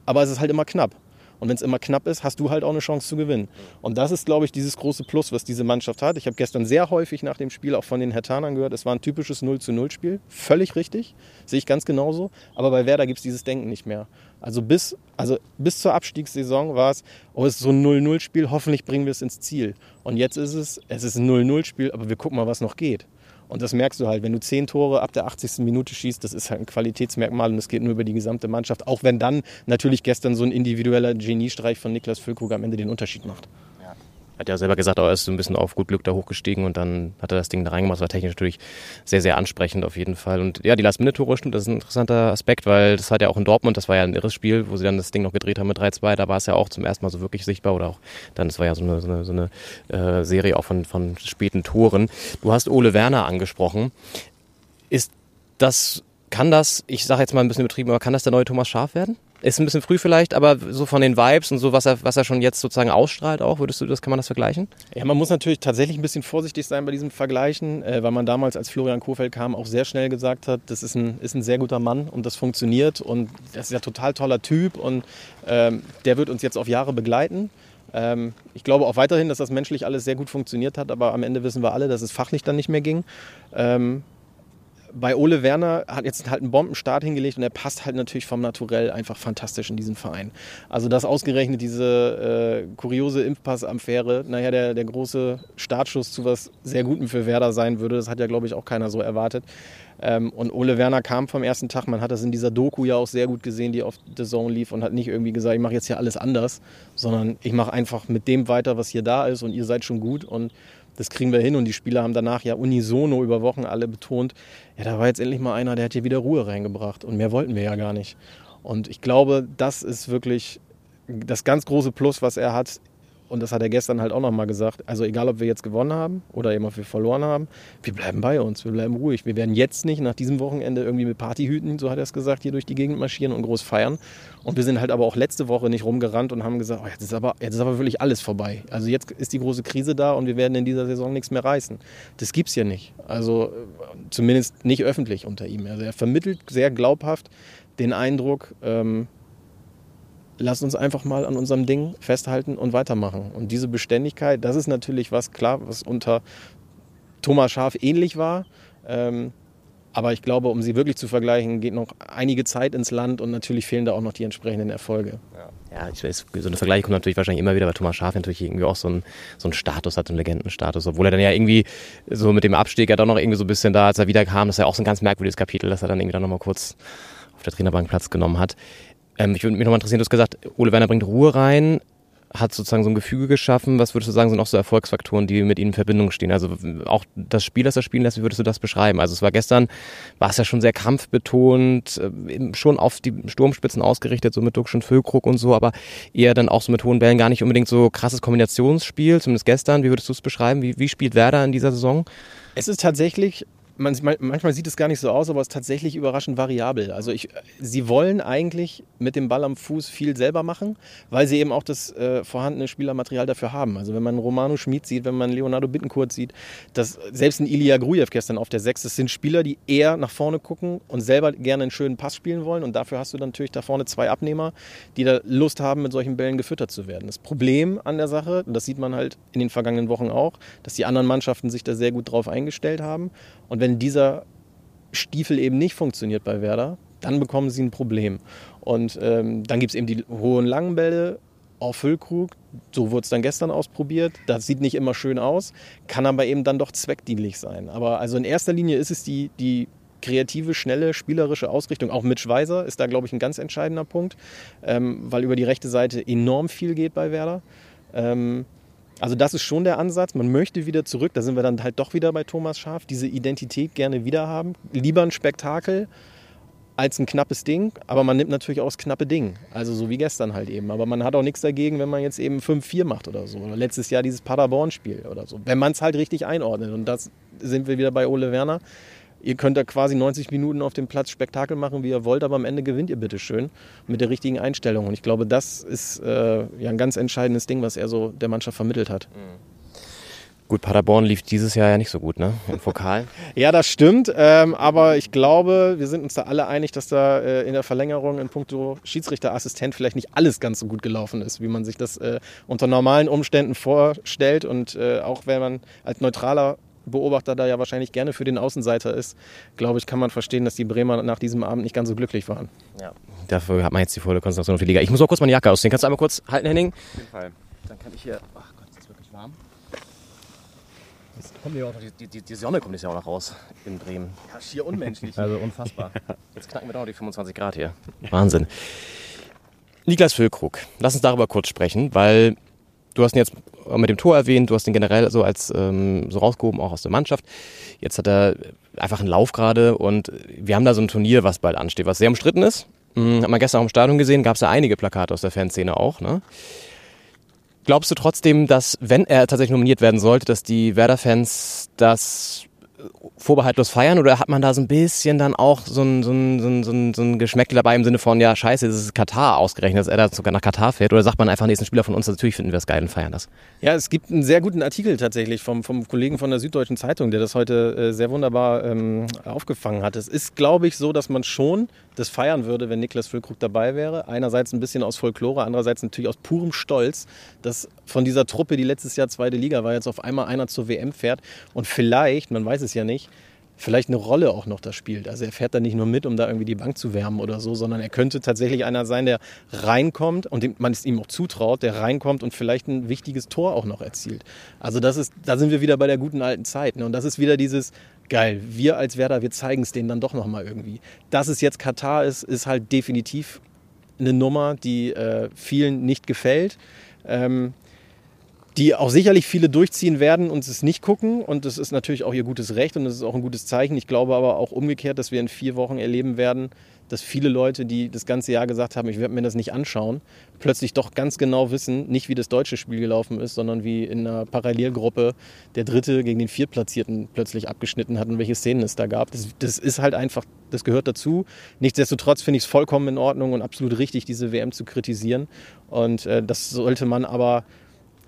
aber es ist halt immer knapp. Und wenn es immer knapp ist, hast du halt auch eine Chance zu gewinnen. Und das ist, glaube ich, dieses große Plus, was diese Mannschaft hat. Ich habe gestern sehr häufig nach dem Spiel auch von den Hertanern gehört, es war ein typisches 0 zu 0 Spiel. Völlig richtig, sehe ich ganz genauso. Aber bei Werder gibt es dieses Denken nicht mehr. Also bis, also bis zur Abstiegssaison war es, oh, es ist so ein 0-0-Spiel, hoffentlich bringen wir es ins Ziel. Und jetzt ist es, es ist ein 0-0-Spiel, aber wir gucken mal, was noch geht. Und das merkst du halt, wenn du zehn Tore ab der 80. Minute schießt, das ist halt ein Qualitätsmerkmal und es geht nur über die gesamte Mannschaft. Auch wenn dann natürlich gestern so ein individueller Geniestreich von Niklas Füllkrug am Ende den Unterschied macht. Hat ja selber gesagt, er ist so ein bisschen auf gut Glück da hochgestiegen und dann hat er das Ding da reingemacht. Das war technisch natürlich sehr, sehr ansprechend auf jeden Fall. Und ja, die Last-Minute-Tore stimmt, das ist ein interessanter Aspekt, weil das hat ja auch in Dortmund, das war ja ein irres Spiel, wo sie dann das Ding noch gedreht haben mit 3-2. Da war es ja auch zum ersten Mal so wirklich sichtbar oder auch dann, das war ja so eine, so eine, so eine äh, Serie auch von, von späten Toren. Du hast Ole Werner angesprochen. Ist das, kann das, ich sage jetzt mal ein bisschen betrieben, aber kann das der neue Thomas Schaf werden? Ist ein bisschen früh vielleicht, aber so von den Vibes und so, was er, was er schon jetzt sozusagen ausstrahlt auch, würdest du das, kann man das vergleichen? Ja, man muss natürlich tatsächlich ein bisschen vorsichtig sein bei diesem Vergleichen, äh, weil man damals, als Florian Kohfeldt kam, auch sehr schnell gesagt hat, das ist ein, ist ein sehr guter Mann und das funktioniert und das ist ja total toller Typ und ähm, der wird uns jetzt auf Jahre begleiten. Ähm, ich glaube auch weiterhin, dass das menschlich alles sehr gut funktioniert hat, aber am Ende wissen wir alle, dass es fachlich dann nicht mehr ging. Ähm, bei Ole Werner hat jetzt halt einen Bombenstart hingelegt und er passt halt natürlich vom Naturell einfach fantastisch in diesen Verein. Also dass ausgerechnet diese äh, kuriose Impfpass-Affäre, naja, der, der große Startschuss zu was sehr Gutem für Werder sein würde, das hat ja, glaube ich, auch keiner so erwartet. Ähm, und Ole Werner kam vom ersten Tag, man hat das in dieser Doku ja auch sehr gut gesehen, die auf The Zone lief und hat nicht irgendwie gesagt, ich mache jetzt hier alles anders, sondern ich mache einfach mit dem weiter, was hier da ist und ihr seid schon gut und das kriegen wir hin. Und die Spieler haben danach ja unisono über Wochen alle betont, ja, da war jetzt endlich mal einer, der hat hier wieder Ruhe reingebracht. Und mehr wollten wir ja gar nicht. Und ich glaube, das ist wirklich das ganz große Plus, was er hat und das hat er gestern halt auch nochmal gesagt, also egal ob wir jetzt gewonnen haben oder eben ob wir verloren haben, wir bleiben bei uns, wir bleiben ruhig. Wir werden jetzt nicht nach diesem Wochenende irgendwie mit Partyhüten, so hat er es gesagt, hier durch die Gegend marschieren und groß feiern. Und wir sind halt aber auch letzte Woche nicht rumgerannt und haben gesagt, oh, jetzt, ist aber, jetzt ist aber wirklich alles vorbei. Also jetzt ist die große Krise da und wir werden in dieser Saison nichts mehr reißen. Das gibt's ja nicht. Also zumindest nicht öffentlich unter ihm. Also er vermittelt sehr glaubhaft den Eindruck, ähm, lass uns einfach mal an unserem Ding festhalten und weitermachen. Und diese Beständigkeit, das ist natürlich was, klar, was unter Thomas Schaf ähnlich war. Ähm, aber ich glaube, um sie wirklich zu vergleichen, geht noch einige Zeit ins Land und natürlich fehlen da auch noch die entsprechenden Erfolge. Ja, ich weiß, so eine Vergleiche kommt natürlich wahrscheinlich immer wieder, weil Thomas Schaf natürlich irgendwie auch so einen, so einen Status hat, einen Legendenstatus, obwohl er dann ja irgendwie so mit dem Abstieg ja doch noch irgendwie so ein bisschen da, als er wiederkam, das ist ja auch so ein ganz merkwürdiges Kapitel, dass er dann irgendwie dann nochmal kurz auf der Trainerbank Platz genommen hat. Ähm, ich würde mich nochmal interessieren, du hast gesagt, Ole Werner bringt Ruhe rein, hat sozusagen so ein Gefüge geschaffen. Was würdest du sagen, sind auch so Erfolgsfaktoren, die mit ihnen in Verbindung stehen? Also auch das Spiel, das er spielen lässt, wie würdest du das beschreiben? Also es war gestern, war es ja schon sehr kampfbetont, äh, schon auf die Sturmspitzen ausgerichtet, so mit Duxch Füllkrug und so, aber eher dann auch so mit hohen Bällen, gar nicht unbedingt so krasses Kombinationsspiel, zumindest gestern. Wie würdest du es beschreiben? Wie, wie spielt Werder in dieser Saison? Es ist tatsächlich man, manchmal sieht es gar nicht so aus, aber es ist tatsächlich überraschend variabel. Also ich, sie wollen eigentlich mit dem Ball am Fuß viel selber machen, weil sie eben auch das äh, vorhandene Spielermaterial dafür haben. Also wenn man Romano Schmid sieht, wenn man Leonardo Bittencourt sieht, dass selbst ein Ilya Grujew gestern auf der 6, das sind Spieler, die eher nach vorne gucken und selber gerne einen schönen Pass spielen wollen und dafür hast du dann natürlich da vorne zwei Abnehmer, die da Lust haben, mit solchen Bällen gefüttert zu werden. Das Problem an der Sache, und das sieht man halt in den vergangenen Wochen auch, dass die anderen Mannschaften sich da sehr gut drauf eingestellt haben und wenn dieser Stiefel eben nicht funktioniert bei Werder, dann bekommen sie ein Problem. Und ähm, dann gibt es eben die hohen langen Bälle auf Füllkrug. So wurde es dann gestern ausprobiert. Das sieht nicht immer schön aus, kann aber eben dann doch zweckdienlich sein. Aber also in erster Linie ist es die, die kreative, schnelle, spielerische Ausrichtung. Auch Mitch Weiser ist da, glaube ich, ein ganz entscheidender Punkt, ähm, weil über die rechte Seite enorm viel geht bei Werder. Ähm, also das ist schon der Ansatz. Man möchte wieder zurück, da sind wir dann halt doch wieder bei Thomas Schaf, diese Identität gerne wieder haben. Lieber ein Spektakel als ein knappes Ding, aber man nimmt natürlich auch das knappe Ding. Also so wie gestern halt eben. Aber man hat auch nichts dagegen, wenn man jetzt eben 5-4 macht oder so. Oder letztes Jahr dieses Paderborn-Spiel oder so. Wenn man es halt richtig einordnet. Und das sind wir wieder bei Ole Werner. Ihr könnt da quasi 90 Minuten auf dem Platz Spektakel machen, wie ihr wollt, aber am Ende gewinnt ihr bitteschön mit der richtigen Einstellung. Und ich glaube, das ist äh, ja ein ganz entscheidendes Ding, was er so der Mannschaft vermittelt hat. Gut, Paderborn lief dieses Jahr ja nicht so gut, ne? Im Pokal. Ja, das stimmt. Ähm, aber ich glaube, wir sind uns da alle einig, dass da äh, in der Verlängerung in puncto Schiedsrichterassistent vielleicht nicht alles ganz so gut gelaufen ist, wie man sich das äh, unter normalen Umständen vorstellt. Und äh, auch wenn man als neutraler Beobachter da ja wahrscheinlich gerne für den Außenseiter ist, glaube ich, kann man verstehen, dass die Bremer nach diesem Abend nicht ganz so glücklich waren. Ja. Dafür hat man jetzt die volle Konzentration auf die Liga. Ich muss auch kurz meine Jacke ausziehen. Kannst du einmal kurz halten, Henning? Auf jeden Fall. Dann kann ich hier. Ach Gott, ist das wirklich warm? Jetzt kommt ja auch noch die, die, die Sonne kommt jetzt ja auch noch raus in Bremen. Ja, schier unmenschlich. Also unfassbar. Jetzt knacken wir doch noch die 25 Grad hier. Wahnsinn. Niklas Füllkrug, lass uns darüber kurz sprechen, weil du hast ihn jetzt mit dem Tor erwähnt, du hast ihn generell so als ähm, so rausgehoben, auch aus der Mannschaft. Jetzt hat er einfach einen Lauf gerade und wir haben da so ein Turnier, was bald ansteht, was sehr umstritten ist. Hm, hat man gestern auch im Stadion gesehen, gab es ja einige Plakate aus der Fanszene auch. Ne? Glaubst du trotzdem, dass, wenn er tatsächlich nominiert werden sollte, dass die Werder-Fans das vorbehaltlos feiern oder hat man da so ein bisschen dann auch so ein, so ein, so ein, so ein, so ein Geschmäckle dabei im Sinne von, ja, scheiße, das ist Katar ausgerechnet, dass er da sogar nach Katar fährt? Oder sagt man einfach, nächsten Spieler von uns, natürlich finden wir es geil und feiern das? Ja, es gibt einen sehr guten Artikel tatsächlich vom, vom Kollegen von der Süddeutschen Zeitung, der das heute äh, sehr wunderbar ähm, aufgefangen hat. Es ist, glaube ich, so, dass man schon das feiern würde, wenn Niklas Füllkrug dabei wäre. Einerseits ein bisschen aus Folklore, andererseits natürlich aus purem Stolz, dass von dieser Truppe, die letztes Jahr zweite Liga war, jetzt auf einmal einer zur WM fährt und vielleicht, man weiß es ja nicht, vielleicht eine Rolle auch noch da spielt. Also er fährt da nicht nur mit, um da irgendwie die Bank zu wärmen oder so, sondern er könnte tatsächlich einer sein, der reinkommt und dem man es ihm auch zutraut, der reinkommt und vielleicht ein wichtiges Tor auch noch erzielt. Also das ist, da sind wir wieder bei der guten alten Zeit. Ne? Und das ist wieder dieses, geil, wir als Werder, wir zeigen es denen dann doch nochmal irgendwie. Dass es jetzt Katar ist, ist halt definitiv eine Nummer, die äh, vielen nicht gefällt. Ähm, die auch sicherlich viele durchziehen werden und es nicht gucken. Und das ist natürlich auch ihr gutes Recht und das ist auch ein gutes Zeichen. Ich glaube aber auch umgekehrt, dass wir in vier Wochen erleben werden, dass viele Leute, die das ganze Jahr gesagt haben, ich werde mir das nicht anschauen, plötzlich doch ganz genau wissen, nicht wie das deutsche Spiel gelaufen ist, sondern wie in einer Parallelgruppe der Dritte gegen den Viertplatzierten plötzlich abgeschnitten hat und welche Szenen es da gab. Das, das ist halt einfach, das gehört dazu. Nichtsdestotrotz finde ich es vollkommen in Ordnung und absolut richtig, diese WM zu kritisieren. Und äh, das sollte man aber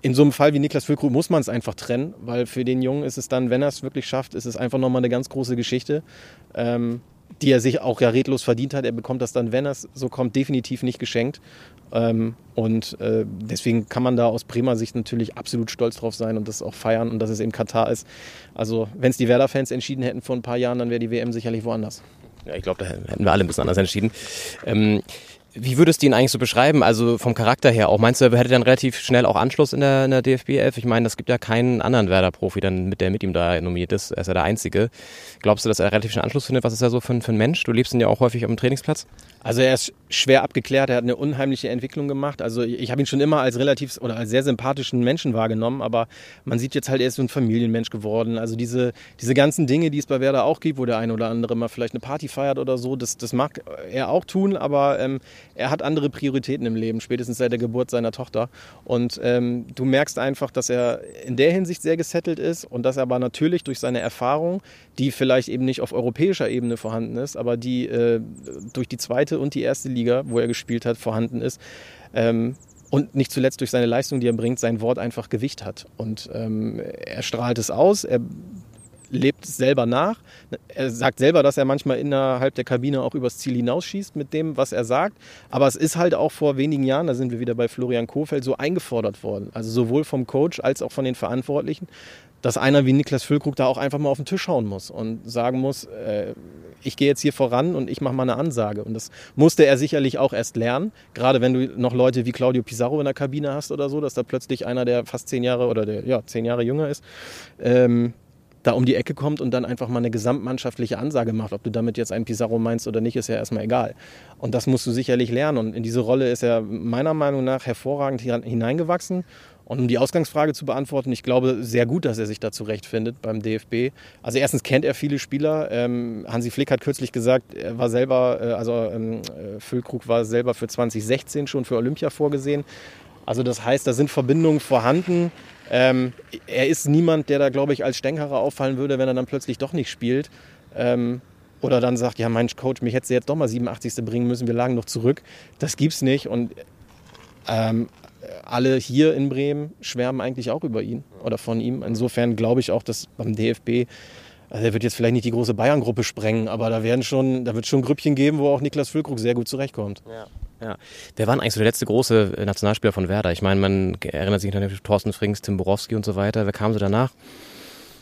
in so einem Fall wie Niklas Füllkrug muss man es einfach trennen, weil für den Jungen ist es dann, wenn er es wirklich schafft, ist es einfach nochmal eine ganz große Geschichte, ähm, die er sich auch ja redlos verdient hat. Er bekommt das dann, wenn er es so kommt, definitiv nicht geschenkt. Ähm, und äh, deswegen kann man da aus Bremer Sicht natürlich absolut stolz drauf sein und das auch feiern und dass es eben Katar ist. Also wenn es die Werder-Fans entschieden hätten vor ein paar Jahren, dann wäre die WM sicherlich woanders. Ja, ich glaube, da hätten wir alle ein bisschen anders entschieden. Ähm, wie würdest du ihn eigentlich so beschreiben? Also vom Charakter her auch. Meinst du, er hätte dann relativ schnell auch Anschluss in der, in der DFB 11? Ich meine, es gibt ja keinen anderen Werder-Profi, dann mit der mit ihm da nominiert ist. Er ist ja der Einzige. Glaubst du, dass er relativ schnell Anschluss findet? Was ist er so für, für ein Mensch? Du lebst ihn ja auch häufig am Trainingsplatz. Also er ist schwer abgeklärt, er hat eine unheimliche Entwicklung gemacht. Also ich habe ihn schon immer als relativ oder als sehr sympathischen Menschen wahrgenommen, aber man sieht jetzt halt, er ist so ein Familienmensch geworden. Also diese, diese ganzen Dinge, die es bei Werder auch gibt, wo der eine oder andere mal vielleicht eine Party feiert oder so, das, das mag er auch tun, aber ähm, er hat andere Prioritäten im Leben, spätestens seit der Geburt seiner Tochter. Und ähm, du merkst einfach, dass er in der Hinsicht sehr gesettelt ist und dass er aber natürlich durch seine Erfahrung, die vielleicht eben nicht auf europäischer Ebene vorhanden ist, aber die äh, durch die zweite und die erste Liga, wo er gespielt hat, vorhanden ist. Ähm, und nicht zuletzt durch seine Leistung, die er bringt, sein Wort einfach Gewicht hat. Und ähm, er strahlt es aus, er lebt es selber nach. Er sagt selber, dass er manchmal innerhalb der Kabine auch übers Ziel hinausschießt mit dem, was er sagt. Aber es ist halt auch vor wenigen Jahren, da sind wir wieder bei Florian Kohfeldt, so eingefordert worden. Also sowohl vom Coach als auch von den Verantwortlichen, dass einer wie Niklas Füllkrug da auch einfach mal auf den Tisch hauen muss und sagen muss, äh, ich gehe jetzt hier voran und ich mache mal eine Ansage. Und das musste er sicherlich auch erst lernen. Gerade wenn du noch Leute wie Claudio Pizarro in der Kabine hast oder so, dass da plötzlich einer, der fast zehn Jahre oder der ja zehn Jahre jünger ist, ähm, da um die Ecke kommt und dann einfach mal eine gesamtmannschaftliche Ansage macht. Ob du damit jetzt einen Pizarro meinst oder nicht, ist ja erstmal egal. Und das musst du sicherlich lernen. Und in diese Rolle ist er meiner Meinung nach hervorragend hineingewachsen. Und um die Ausgangsfrage zu beantworten, ich glaube sehr gut, dass er sich da zurechtfindet beim DFB. Also erstens kennt er viele Spieler. Ähm, Hansi Flick hat kürzlich gesagt, er war selber, äh, also ähm, äh, Füllkrug war selber für 2016 schon für Olympia vorgesehen. Also das heißt, da sind Verbindungen vorhanden. Ähm, er ist niemand, der da, glaube ich, als Stänkerer auffallen würde, wenn er dann plötzlich doch nicht spielt. Oder dann sagt, ja, mein Coach, mich hätte sie jetzt doch mal 87. bringen müssen, wir lagen noch zurück. Das gibt's nicht. Und ähm, alle hier in Bremen schwärmen eigentlich auch über ihn oder von ihm. Insofern glaube ich auch, dass beim DFB, also er wird jetzt vielleicht nicht die große Bayern-Gruppe sprengen, aber da werden schon, da wird schon Grüppchen geben, wo auch Niklas Füllkrug sehr gut zurechtkommt. Ja. Ja. Wer war eigentlich so der letzte große äh, Nationalspieler von Werder? Ich meine, man erinnert sich natürlich an Thorsten Frings, Tim Borowski und so weiter. Wer kam so danach?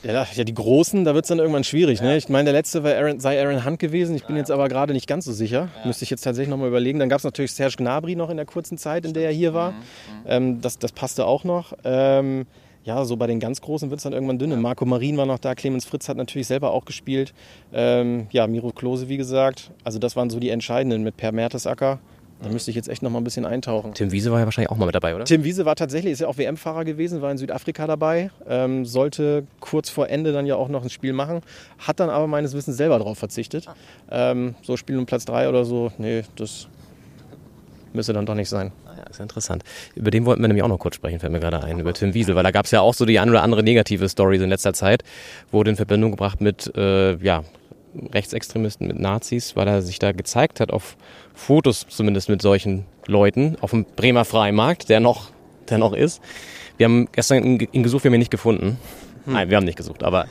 Ja, ja, die Großen, da wird es dann irgendwann schwierig. Ne? Ich meine, der letzte war Aaron, sei Aaron Hunt gewesen. Ich bin jetzt aber gerade nicht ganz so sicher. Müsste ich jetzt tatsächlich nochmal überlegen. Dann gab es natürlich Serge Gnabry noch in der kurzen Zeit, in der er hier war. Ähm, das, das passte auch noch. Ähm, ja, so bei den ganz Großen wird es dann irgendwann dünne. Marco Marin war noch da, Clemens Fritz hat natürlich selber auch gespielt. Ähm, ja, Miro Klose, wie gesagt. Also das waren so die entscheidenden mit Per Mertesacker. Da müsste ich jetzt echt noch mal ein bisschen eintauchen. Tim Wiese war ja wahrscheinlich auch mal mit dabei, oder? Tim Wiese war tatsächlich, ist ja auch WM-Fahrer gewesen, war in Südafrika dabei, ähm, sollte kurz vor Ende dann ja auch noch ein Spiel machen, hat dann aber meines Wissens selber darauf verzichtet. Ähm, so Spiel um Platz 3 oder so, nee, das müsste dann doch nicht sein. Ah ja, ist ja interessant. Über den wollten wir nämlich auch noch kurz sprechen, fällt mir gerade ein, über Tim Wiesel, weil da gab es ja auch so die ein oder andere negative Story in letzter Zeit, wurde in Verbindung gebracht mit, äh, ja, Rechtsextremisten, mit Nazis, weil er sich da gezeigt hat auf Fotos zumindest mit solchen Leuten auf dem Bremer Freimarkt, der noch, der noch ist. Wir haben gestern ihn gesucht, wir haben ihn nicht gefunden. Hm. Nein, wir haben nicht gesucht, aber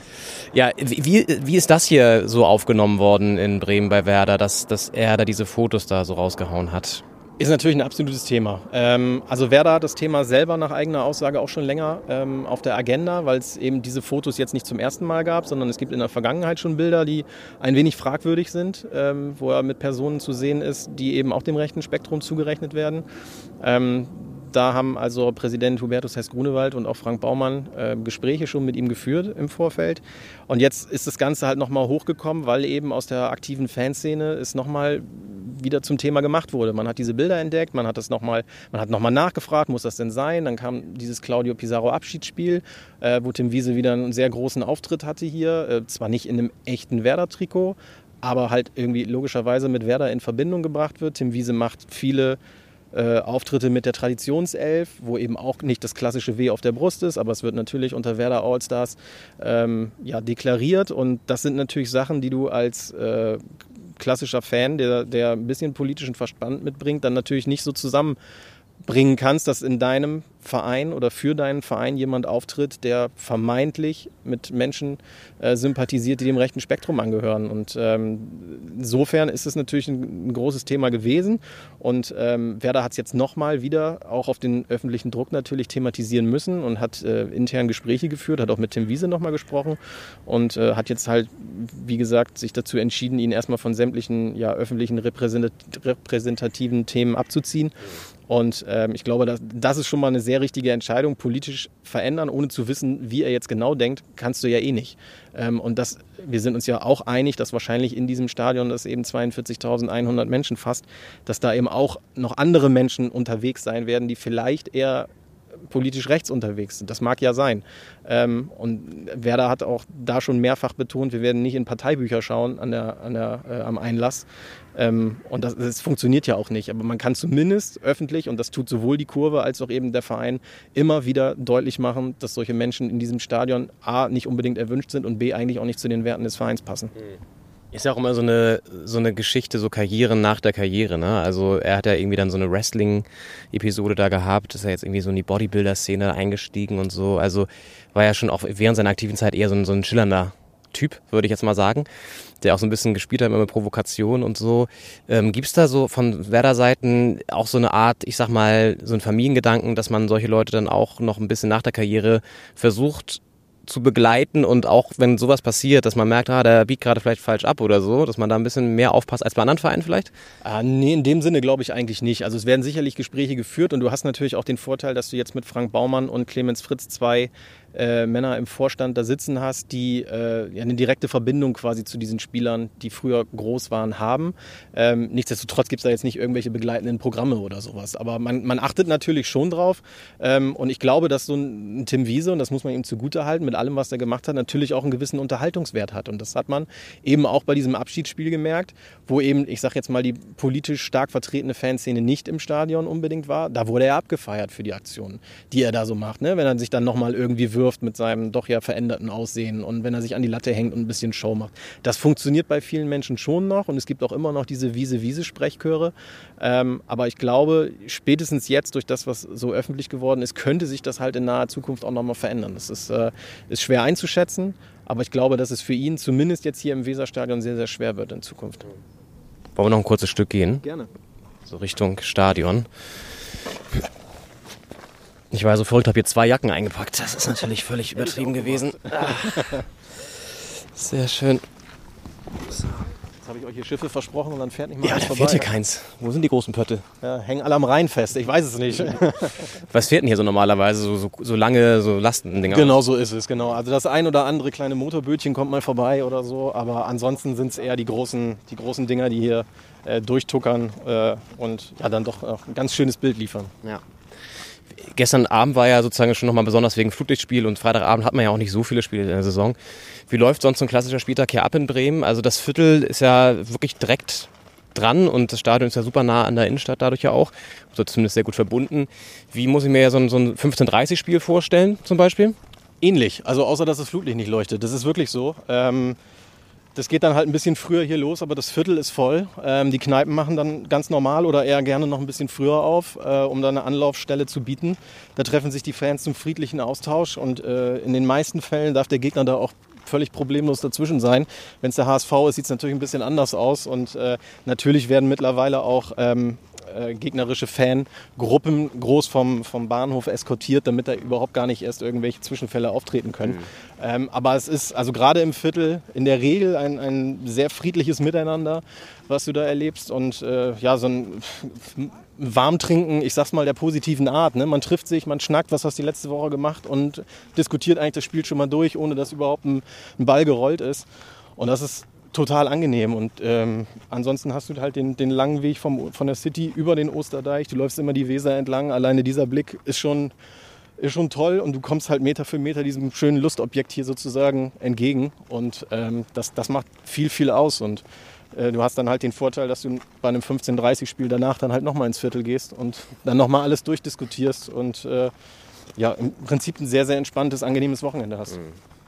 ja, wie, wie ist das hier so aufgenommen worden in Bremen bei Werder, dass, dass er da diese Fotos da so rausgehauen hat? Ist natürlich ein absolutes Thema. Ähm, also Werder hat das Thema selber nach eigener Aussage auch schon länger ähm, auf der Agenda, weil es eben diese Fotos jetzt nicht zum ersten Mal gab, sondern es gibt in der Vergangenheit schon Bilder, die ein wenig fragwürdig sind, ähm, wo er mit Personen zu sehen ist, die eben auch dem rechten Spektrum zugerechnet werden. Da haben also Präsident Hubertus Hess-Grunewald und auch Frank Baumann äh, Gespräche schon mit ihm geführt im Vorfeld. Und jetzt ist das Ganze halt nochmal hochgekommen, weil eben aus der aktiven Fanszene es nochmal wieder zum Thema gemacht wurde. Man hat diese Bilder entdeckt, man hat das nochmal, man hat nochmal nachgefragt, muss das denn sein? Dann kam dieses Claudio Pizarro Abschiedsspiel, äh, wo Tim Wiese wieder einen sehr großen Auftritt hatte hier. Äh, zwar nicht in einem echten Werder-Trikot, aber halt irgendwie logischerweise mit Werder in Verbindung gebracht wird. Tim Wiese macht viele äh, Auftritte mit der Traditionself, wo eben auch nicht das klassische W auf der Brust ist, aber es wird natürlich unter Werder Allstars ähm, ja, deklariert. Und das sind natürlich Sachen, die du als äh, klassischer Fan, der, der ein bisschen politischen Verstand mitbringt, dann natürlich nicht so zusammenbringen kannst, dass in deinem Verein oder für deinen Verein jemand auftritt, der vermeintlich mit Menschen äh, sympathisiert, die dem rechten Spektrum angehören. Und ähm, insofern ist es natürlich ein, ein großes Thema gewesen. Und ähm, Werder hat es jetzt nochmal wieder auch auf den öffentlichen Druck natürlich thematisieren müssen und hat äh, intern Gespräche geführt, hat auch mit Tim Wiese nochmal gesprochen und äh, hat jetzt halt, wie gesagt, sich dazu entschieden, ihn erstmal von sämtlichen ja, öffentlichen repräsentativen Themen abzuziehen. Und ähm, ich glaube, das, das ist schon mal eine sehr richtige Entscheidung. Politisch verändern, ohne zu wissen, wie er jetzt genau denkt, kannst du ja eh nicht. Ähm, und das, wir sind uns ja auch einig, dass wahrscheinlich in diesem Stadion, das eben 42.100 Menschen fasst, dass da eben auch noch andere Menschen unterwegs sein werden, die vielleicht eher politisch rechts unterwegs sind. Das mag ja sein. Ähm, und Werder hat auch da schon mehrfach betont, wir werden nicht in Parteibücher schauen an der, an der, äh, am Einlass. Ähm, und das, das, funktioniert ja auch nicht. Aber man kann zumindest öffentlich, und das tut sowohl die Kurve als auch eben der Verein, immer wieder deutlich machen, dass solche Menschen in diesem Stadion A nicht unbedingt erwünscht sind und B eigentlich auch nicht zu den Werten des Vereins passen. Mhm. Ist ja auch immer so eine, so eine Geschichte, so Karriere nach der Karriere. Ne? Also er hat ja irgendwie dann so eine Wrestling-Episode da gehabt, ist ja jetzt irgendwie so in die Bodybuilder-Szene eingestiegen und so. Also war ja schon auch während seiner aktiven Zeit eher so ein, so ein schillernder Typ, würde ich jetzt mal sagen, der auch so ein bisschen gespielt hat immer mit Provokation und so. Ähm, Gibt es da so von Werder-Seiten auch so eine Art, ich sag mal, so einen Familiengedanken, dass man solche Leute dann auch noch ein bisschen nach der Karriere versucht zu begleiten und auch wenn sowas passiert, dass man merkt, ah, der biegt gerade vielleicht falsch ab oder so, dass man da ein bisschen mehr aufpasst als bei anderen Vereinen vielleicht? Ah, nee, in dem Sinne glaube ich eigentlich nicht. Also es werden sicherlich Gespräche geführt und du hast natürlich auch den Vorteil, dass du jetzt mit Frank Baumann und Clemens Fritz zwei äh, Männer im Vorstand da sitzen hast, die äh, eine direkte Verbindung quasi zu diesen Spielern, die früher groß waren, haben. Ähm, nichtsdestotrotz gibt es da jetzt nicht irgendwelche begleitenden Programme oder sowas. Aber man, man achtet natürlich schon drauf. Ähm, und ich glaube, dass so ein Tim Wiese, und das muss man ihm zugutehalten, mit allem, was er gemacht hat, natürlich auch einen gewissen Unterhaltungswert hat. Und das hat man eben auch bei diesem Abschiedsspiel gemerkt, wo eben, ich sage jetzt mal, die politisch stark vertretene Fanszene nicht im Stadion unbedingt war. Da wurde er abgefeiert für die Aktionen, die er da so macht. Ne? Wenn er sich dann nochmal irgendwie wirft mit seinem doch ja veränderten Aussehen und wenn er sich an die Latte hängt und ein bisschen Show macht. Das funktioniert bei vielen Menschen schon noch und es gibt auch immer noch diese Wiese-Wiese-Sprechchöre. Ähm, aber ich glaube, spätestens jetzt durch das, was so öffentlich geworden ist, könnte sich das halt in naher Zukunft auch nochmal verändern. Das ist, äh, ist schwer einzuschätzen, aber ich glaube, dass es für ihn zumindest jetzt hier im Weserstadion sehr, sehr schwer wird in Zukunft. Wollen wir noch ein kurzes Stück gehen? Gerne. So Richtung Stadion. Ich war so verrückt, habe hier zwei Jacken eingepackt. Das ist natürlich völlig übertrieben gewesen. Ah. Sehr schön. Jetzt habe ich euch hier Schiffe versprochen und dann fährt nicht mal Ja, eins da vorbei. fährt hier keins. Wo sind die großen Pötte? Ja, hängen alle am Rhein fest, ich weiß es nicht. Was fährt denn hier so normalerweise? So, so, so lange so Lastendinger? Genau so ist es, genau. Also das ein oder andere kleine Motorbötchen kommt mal vorbei oder so, aber ansonsten sind es eher die großen, die großen Dinger, die hier äh, durchtuckern äh, und ja, dann doch ein ganz schönes Bild liefern. Ja. Gestern Abend war ja sozusagen schon nochmal besonders wegen Flutlichtspiel und Freitagabend hat man ja auch nicht so viele Spiele in der Saison. Wie läuft sonst so ein klassischer Spieltag hier ab in Bremen? Also das Viertel ist ja wirklich direkt dran und das Stadion ist ja super nah an der Innenstadt dadurch ja auch. Also zumindest sehr gut verbunden. Wie muss ich mir ja so ein, so ein 15:30-Spiel vorstellen zum Beispiel? Ähnlich, also außer dass das Flutlicht nicht leuchtet. Das ist wirklich so. Ähm, das geht dann halt ein bisschen früher hier los, aber das Viertel ist voll. Ähm, die Kneipen machen dann ganz normal oder eher gerne noch ein bisschen früher auf, äh, um da eine Anlaufstelle zu bieten. Da treffen sich die Fans zum friedlichen Austausch und äh, in den meisten Fällen darf der Gegner da auch völlig problemlos dazwischen sein. Wenn es der HSV ist, sieht es natürlich ein bisschen anders aus und äh, natürlich werden mittlerweile auch ähm, äh, gegnerische Fangruppen groß vom, vom Bahnhof eskortiert, damit da überhaupt gar nicht erst irgendwelche Zwischenfälle auftreten können. Ähm, aber es ist also gerade im Viertel in der Regel ein, ein sehr friedliches Miteinander, was du da erlebst und äh, ja, so ein Warmtrinken, ich sag's mal, der positiven Art. Ne? Man trifft sich, man schnackt, was hast du die letzte Woche gemacht und diskutiert eigentlich das Spiel schon mal durch, ohne dass überhaupt ein, ein Ball gerollt ist. Und das ist total angenehm. Und ähm, ansonsten hast du halt den, den langen Weg vom, von der City über den Osterdeich. Du läufst immer die Weser entlang. Alleine dieser Blick ist schon, ist schon toll und du kommst halt Meter für Meter diesem schönen Lustobjekt hier sozusagen entgegen. Und ähm, das, das macht viel, viel aus. Und äh, du hast dann halt den Vorteil, dass du bei einem 15-30-Spiel danach dann halt nochmal ins Viertel gehst und dann nochmal alles durchdiskutierst und äh, ja, im Prinzip ein sehr, sehr entspanntes, angenehmes Wochenende hast.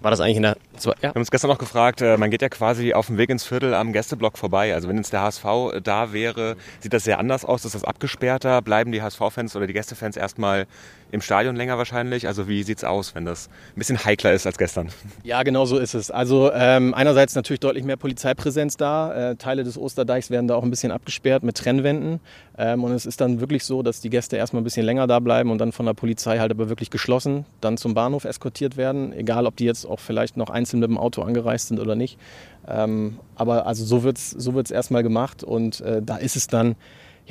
War das eigentlich in der. Ja. Wir haben uns gestern noch gefragt, äh, man geht ja quasi auf dem Weg ins Viertel am Gästeblock vorbei. Also wenn jetzt der HSV da wäre, sieht das sehr anders aus. Ist das abgesperrter? Bleiben die HSV-Fans oder die Gästefans erstmal im Stadion länger wahrscheinlich? Also wie sieht's aus, wenn das ein bisschen heikler ist als gestern? Ja, genau so ist es. Also ähm, einerseits natürlich deutlich mehr Polizeipräsenz da. Äh, Teile des Osterdeichs werden da auch ein bisschen abgesperrt mit Trennwänden. Ähm, und es ist dann wirklich so, dass die Gäste erstmal ein bisschen länger da bleiben und dann von der Polizei halt aber wirklich geschlossen dann zum Bahnhof eskortiert werden. Egal, ob die jetzt auch vielleicht noch einzeln mit dem Auto angereist sind oder nicht. Ähm, aber also so wird's so wird's erstmal gemacht und äh, da ist es dann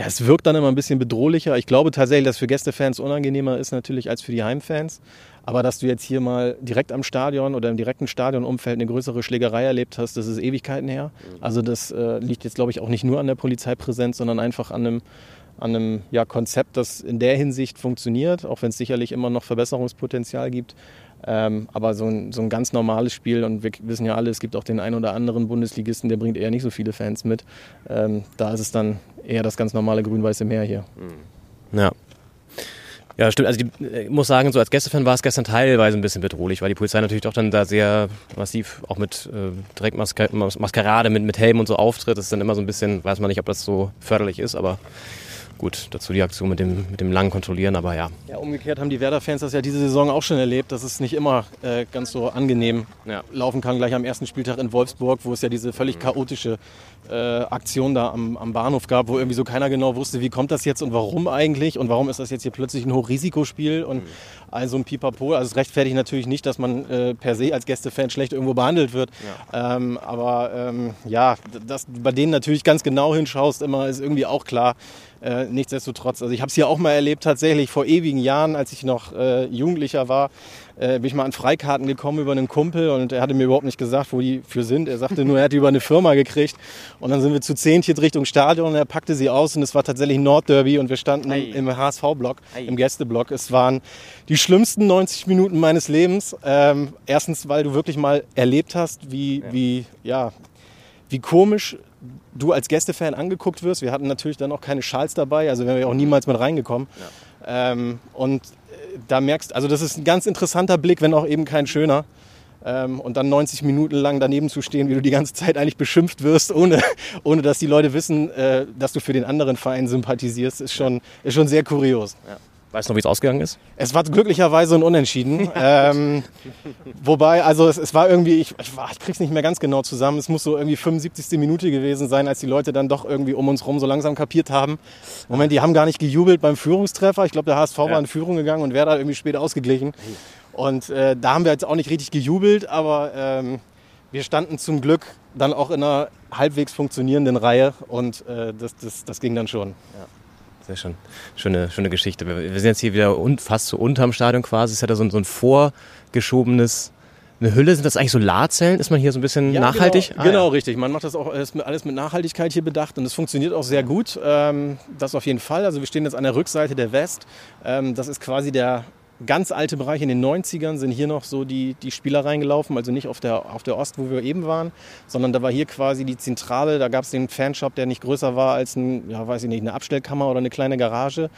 ja, es wirkt dann immer ein bisschen bedrohlicher. Ich glaube tatsächlich, dass für Gästefans unangenehmer ist natürlich als für die Heimfans. Aber dass du jetzt hier mal direkt am Stadion oder im direkten Stadionumfeld eine größere Schlägerei erlebt hast, das ist Ewigkeiten her. Also das äh, liegt jetzt, glaube ich, auch nicht nur an der Polizeipräsenz, sondern einfach an einem, an einem ja, Konzept, das in der Hinsicht funktioniert, auch wenn es sicherlich immer noch Verbesserungspotenzial gibt. Ähm, aber so ein, so ein ganz normales Spiel, und wir wissen ja alle, es gibt auch den einen oder anderen Bundesligisten, der bringt eher nicht so viele Fans mit. Ähm, da ist es dann eher das ganz normale grün-weiße Meer hier. Ja. Ja, stimmt. Also ich muss sagen, so als Gästefan war es gestern teilweise ein bisschen bedrohlich, weil die Polizei natürlich doch dann da sehr massiv auch mit äh, direkt mit, mit Helm und so auftritt. Das ist dann immer so ein bisschen, weiß man nicht, ob das so förderlich ist, aber gut, dazu die Aktion mit dem, mit dem langen Kontrollieren, aber ja. Ja, umgekehrt haben die Werder-Fans das ja diese Saison auch schon erlebt, dass es nicht immer äh, ganz so angenehm laufen kann. Gleich am ersten Spieltag in Wolfsburg, wo es ja diese völlig chaotische äh, Aktion da am, am Bahnhof gab, wo irgendwie so keiner genau wusste, wie kommt das jetzt und warum eigentlich und warum ist das jetzt hier plötzlich ein Hochrisikospiel und also ein Pipapo. Also es rechtfertigt natürlich nicht, dass man äh, per se als Gästefan schlecht irgendwo behandelt wird. Ähm, aber ähm, ja, dass du bei denen natürlich ganz genau hinschaust, immer ist irgendwie auch klar, Äh, nichtsdestotrotz, also ich habe es hier auch mal erlebt, tatsächlich vor ewigen Jahren, als ich noch äh, Jugendlicher war, äh, bin ich mal an Freikarten gekommen über einen Kumpel und er hatte mir überhaupt nicht gesagt, wo die für sind. Er sagte nur, er hat die über eine Firma gekriegt. Und dann sind wir zu zehnt Richtung Stadion und er packte sie aus und es war tatsächlich Nordderby und wir standen Ei. im HSV-Block, im Gästeblock. Es waren die schlimmsten 90 Minuten meines Lebens. Ähm, erstens, weil du wirklich mal erlebt hast, wie, wie, ja, wie komisch du als Gästefan angeguckt wirst. Wir hatten natürlich dann auch keine Schals dabei, also wären wir auch niemals mit reingekommen. Ähm, und da merkst, also das ist ein ganz interessanter Blick, wenn auch eben kein schöner. Ähm, und dann 90 Minuten lang daneben zu stehen, wie du die ganze Zeit eigentlich beschimpft wirst, ohne, ohne dass die Leute wissen, äh, dass du für den anderen Verein sympathisierst, ist schon, ist schon sehr kurios. Weißt du noch, wie es ausgegangen ist? Es war glücklicherweise ein Unentschieden. ähm, wobei, also es, es war irgendwie, ich, ich, ich krieg's nicht mehr ganz genau zusammen. Es muss so irgendwie 75. Minute gewesen sein, als die Leute dann doch irgendwie um uns rum so langsam kapiert haben. Moment, die haben gar nicht gejubelt beim Führungstreffer. Ich glaube, der HSV war in Führung gegangen und wäre da irgendwie spät ausgeglichen. Und äh, da haben wir jetzt auch nicht richtig gejubelt, aber ähm, wir standen zum Glück dann auch in einer halbwegs funktionierenden Reihe und äh, das, das, das ging dann schon. Sehr schön. Schöne, schöne Geschichte. Wir, sind jetzt hier wieder un, fast so unterm Stadion quasi. Es hat da so, ein- so ein vorgeschobenes, eine Hülle. Sind das eigentlich so Ladzellen? Ist man hier so ein bisschen Ja, nachhaltig? Genau, Ah, genau ja. richtig. Man macht das auch alles mit, alles mit Nachhaltigkeit hier bedacht und es funktioniert auch sehr gut. Ähm, das auf jeden Fall. Also wir stehen jetzt an der Rückseite der West. Ähm, das ist quasi der ganz alte Bereich. In den 90ern sind hier noch so die, die Spieler reingelaufen, also nicht auf der, auf der Ost, wo wir eben waren, sondern da war hier quasi die Zentrale. Da gab es den Fanshop, der nicht größer war als ein, ja, weiß ich nicht, eine Abstellkammer oder eine kleine Garage.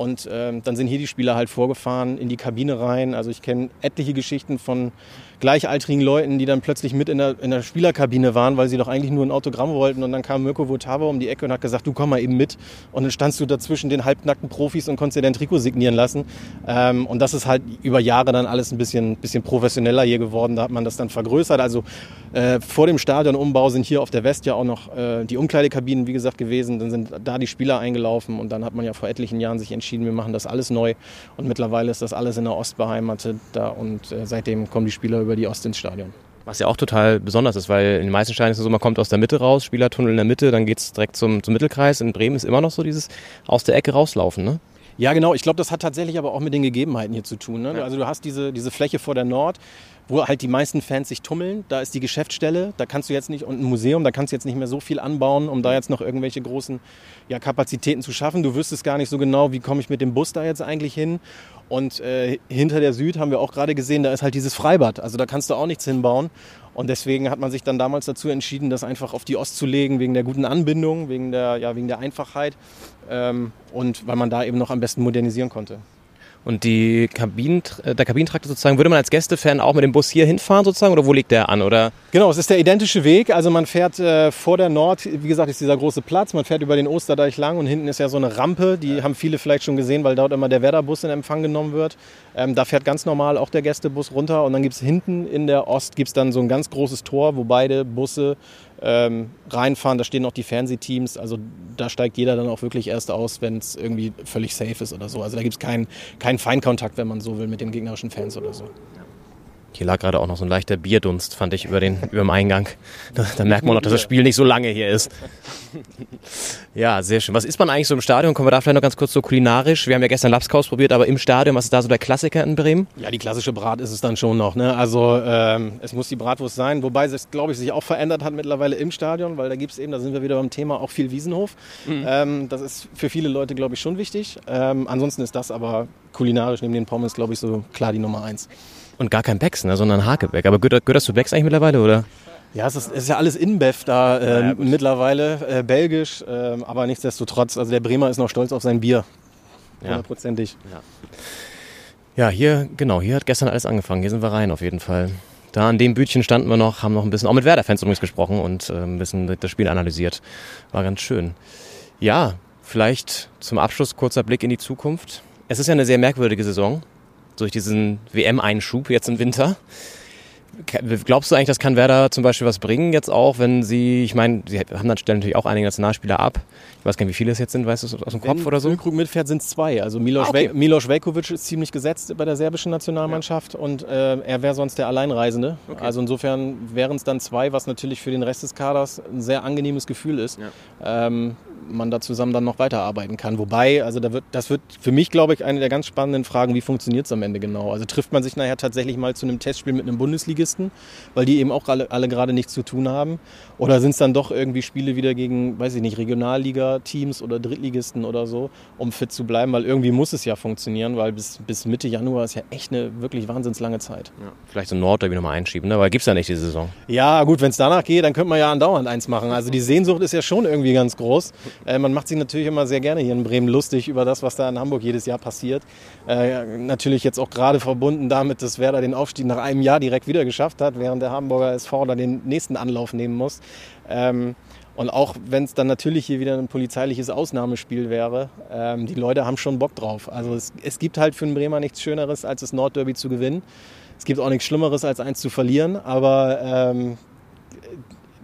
Und ähm, dann sind hier die Spieler halt vorgefahren in die Kabine rein. Also ich kenne etliche Geschichten von gleichaltrigen Leuten, die dann plötzlich mit in der, in der Spielerkabine waren, weil sie doch eigentlich nur ein Autogramm wollten. Und dann kam Mirko Votava um die Ecke und hat gesagt, du komm mal eben mit. Und dann standst du dazwischen den halbnackten Profis und konntest dir dein Trikot signieren lassen. Ähm, und das ist halt über Jahre dann alles ein bisschen, bisschen professioneller hier geworden. Da hat man das dann vergrößert. Also äh, vor dem Stadionumbau sind hier auf der West ja auch noch äh, die Umkleidekabinen, wie gesagt, gewesen. Dann sind da die Spieler eingelaufen und dann hat man ja vor etlichen Jahren sich entschieden, wir machen das alles neu. Und mittlerweile ist das alles in der Ost beheimatet da und äh, seitdem kommen die Spieler über die Ost ins Stadion. Was ja auch total besonders ist, weil in den meisten Stadien ist es so, man kommt aus der Mitte raus, Spielertunnel in der Mitte, dann geht's direkt zum, zum Mittelkreis. In Bremen ist immer noch so dieses aus der Ecke rauslaufen, ne? Ja, genau. Ich glaube, das hat tatsächlich aber auch mit den Gegebenheiten hier zu tun. Ne? Also du hast diese, diese Fläche vor der Nord, wo halt die meisten Fans sich tummeln. Da ist die Geschäftsstelle, da kannst du jetzt nicht, und ein Museum, da kannst du jetzt nicht mehr so viel anbauen, um da jetzt noch irgendwelche großen ja, Kapazitäten zu schaffen. Du wüsstest gar nicht so genau, wie komme ich mit dem Bus da jetzt eigentlich hin. Und äh, hinter der Süd haben wir auch gerade gesehen, da ist halt dieses Freibad. Also da kannst du auch nichts hinbauen. Und deswegen hat man sich dann damals dazu entschieden, das einfach auf die Ost zu legen, wegen der guten Anbindung, wegen der, ja, wegen der Einfachheit ähm, und weil man da eben noch am besten modernisieren konnte. Und die Kabinen, äh, der Kabinentrakt sozusagen, würde man als Gästefan auch mit dem Bus hier hinfahren sozusagen oder wo liegt der an? Oder? Genau, es ist der identische Weg. Also man fährt äh, vor der Nord, wie gesagt, ist dieser große Platz. Man fährt über den Osterdeich lang und hinten ist ja so eine Rampe. Die haben viele vielleicht schon gesehen, weil dort immer der Werderbus in Empfang genommen wird. Ähm, da fährt ganz normal auch der Gästebus runter und dann gibt es hinten in der Ost gibt's dann so ein ganz großes Tor, wo beide Busse ähm, reinfahren. Da stehen auch die Fernsehteams. Also da steigt jeder dann auch wirklich erst aus, wenn es irgendwie völlig safe ist oder so. Also da gibt es keinen keinen Feinkontakt, wenn man so will, mit den gegnerischen Fans oder so. Hier lag gerade auch noch so ein leichter Bierdunst, fand ich, über, den, über dem Eingang. Da, da merkt man noch, dass das Spiel nicht so lange hier ist. Ja, sehr schön. Was ist man eigentlich so im Stadion? Kommen wir da vielleicht noch ganz kurz so kulinarisch? Wir haben ja gestern Lapskaus probiert, aber im Stadion, was ist da so der Klassiker in Bremen? Ja, die klassische Brat ist es dann schon noch. Ne? Also ähm, es muss die Bratwurst sein, wobei es, glaube ich, sich auch verändert hat mittlerweile im Stadion, weil da gibt es eben, da sind wir wieder beim Thema, auch viel Wiesenhof. Mhm. Ähm, das ist für viele Leute, glaube ich, schon wichtig. Ähm, ansonsten ist das aber kulinarisch neben den Pommes, glaube ich, so klar die Nummer eins. Und gar kein Becks, ne, sondern Hakebeck. Aber gehört, gehört das zu Becks eigentlich mittlerweile, oder? Ja, es ist, es ist ja alles InBev da äh, mittlerweile, äh, belgisch, ähm, aber nichtsdestotrotz, also der Bremer ist noch stolz auf sein Bier. Ja. Hundertprozentig. Ja, hier, genau, hier hat gestern alles angefangen. Hier sind wir rein auf jeden Fall. Da an dem Bütchen standen wir noch, haben noch ein bisschen, auch mit Werder-Fans übrigens gesprochen und äh, ein bisschen das Spiel analysiert. War ganz schön. Ja, vielleicht zum Abschluss kurzer Blick in die Zukunft. Es ist ja eine sehr merkwürdige Saison durch diesen WM-Einschub jetzt im Winter. Glaubst du eigentlich, das kann Werder zum Beispiel was bringen jetzt auch, wenn sie, ich meine, sie haben dann stellen natürlich auch einige Nationalspieler ab. Ich weiß gar nicht, wie viele es jetzt sind, weißt du es aus dem Kopf Wenn oder so? Füllkrug mitfährt, sind es zwei. Also Milos, Ah, okay. Milos Veljkovic ist ziemlich gesetzt bei der serbischen Nationalmannschaft und äh, er wäre sonst der Alleinreisende. Also insofern wären es dann zwei, was natürlich für den Rest des Kaders ein sehr angenehmes Gefühl ist. Ähm, man da zusammen dann noch weiterarbeiten kann. Wobei, also da wird, das wird für mich, glaube ich, eine der ganz spannenden Fragen, wie funktioniert es am Ende genau? Also trifft man sich nachher tatsächlich mal zu einem Testspiel mit einem Bundesligisten, weil die eben auch alle, alle gerade nichts zu tun haben? Oder sind es dann doch irgendwie Spiele wieder gegen, weiß ich nicht, Regionalliga-Teams oder Drittligisten oder so, um fit zu bleiben? Weil irgendwie muss es ja funktionieren, weil bis, bis Mitte Januar ist ja echt eine wirklich wahnsinns lange Zeit. Ja. Vielleicht so ein Nordderby nochmal einschieben, ne? aber gibt es ja nicht die Saison. Ja, gut, wenn es danach geht, dann könnte man ja andauernd eins machen. Also die Sehnsucht ist ja schon irgendwie ganz groß. Äh, man macht sich natürlich immer sehr gerne hier in Bremen lustig über das, was da in Hamburg jedes Jahr passiert. Äh, natürlich jetzt auch gerade verbunden damit, dass Werder den Aufstieg nach einem Jahr direkt wieder geschafft hat, während der Hamburger SV dann den nächsten Anlauf nehmen muss. Ähm, und auch wenn es dann natürlich hier wieder ein polizeiliches Ausnahmespiel wäre, ähm, die Leute haben schon Bock drauf. Also es, es gibt halt für einen Bremer nichts Schöneres, als das Nordderby zu gewinnen. Es gibt auch nichts Schlimmeres, als eins zu verlieren. Aber ähm,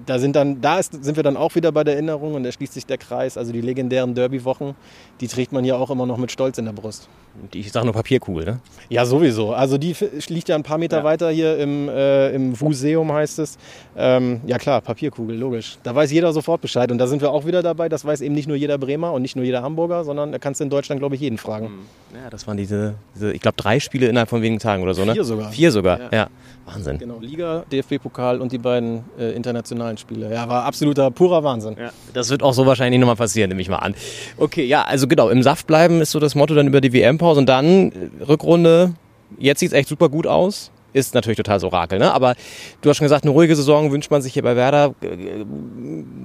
da sind dann, da ist, sind wir dann auch wieder bei der Erinnerung und da schließt sich der Kreis. Also die legendären Derby-Wochen, die trägt man ja auch immer noch mit Stolz in der Brust. Ich sage nur Papierkugel, ne? Ja, sowieso. Also die liegt ja ein paar Meter ja. weiter hier im, äh, im Museum, heißt es. Ähm, ja klar, Papierkugel, logisch. Da weiß jeder sofort Bescheid. Und da sind wir auch wieder dabei. Das weiß eben nicht nur jeder Bremer und nicht nur jeder Hamburger, sondern da kannst du in Deutschland, glaube ich, jeden fragen. Ja, das waren diese, diese ich glaube, drei Spiele innerhalb von wenigen Tagen oder so, ne? Vier sogar. Vier sogar, ja. ja. Wahnsinn. Genau, Liga, DFB-Pokal und die beiden äh, internationalen Spiele. Ja, war absoluter purer Wahnsinn. Ja. Das wird auch so wahrscheinlich nochmal passieren, nehme ich mal an. Okay, ja, also genau, im Saft bleiben ist so das Motto dann über die WM-Pause und dann äh, Rückrunde. Jetzt sieht es echt super gut aus. Ist natürlich total so Rakel, ne? Aber du hast schon gesagt, eine ruhige Saison wünscht man sich hier bei Werder. Äh,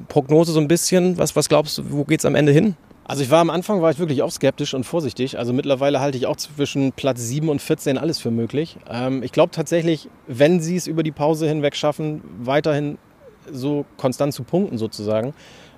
Prognose so ein bisschen. Was, was glaubst du, wo geht's am Ende hin? Also ich war am Anfang war ich wirklich auch skeptisch und vorsichtig. Also mittlerweile halte ich auch zwischen Platz 7 und 14 alles für möglich. Ähm, ich glaube tatsächlich, wenn sie es über die Pause hinweg schaffen, weiterhin so konstant zu punkten sozusagen,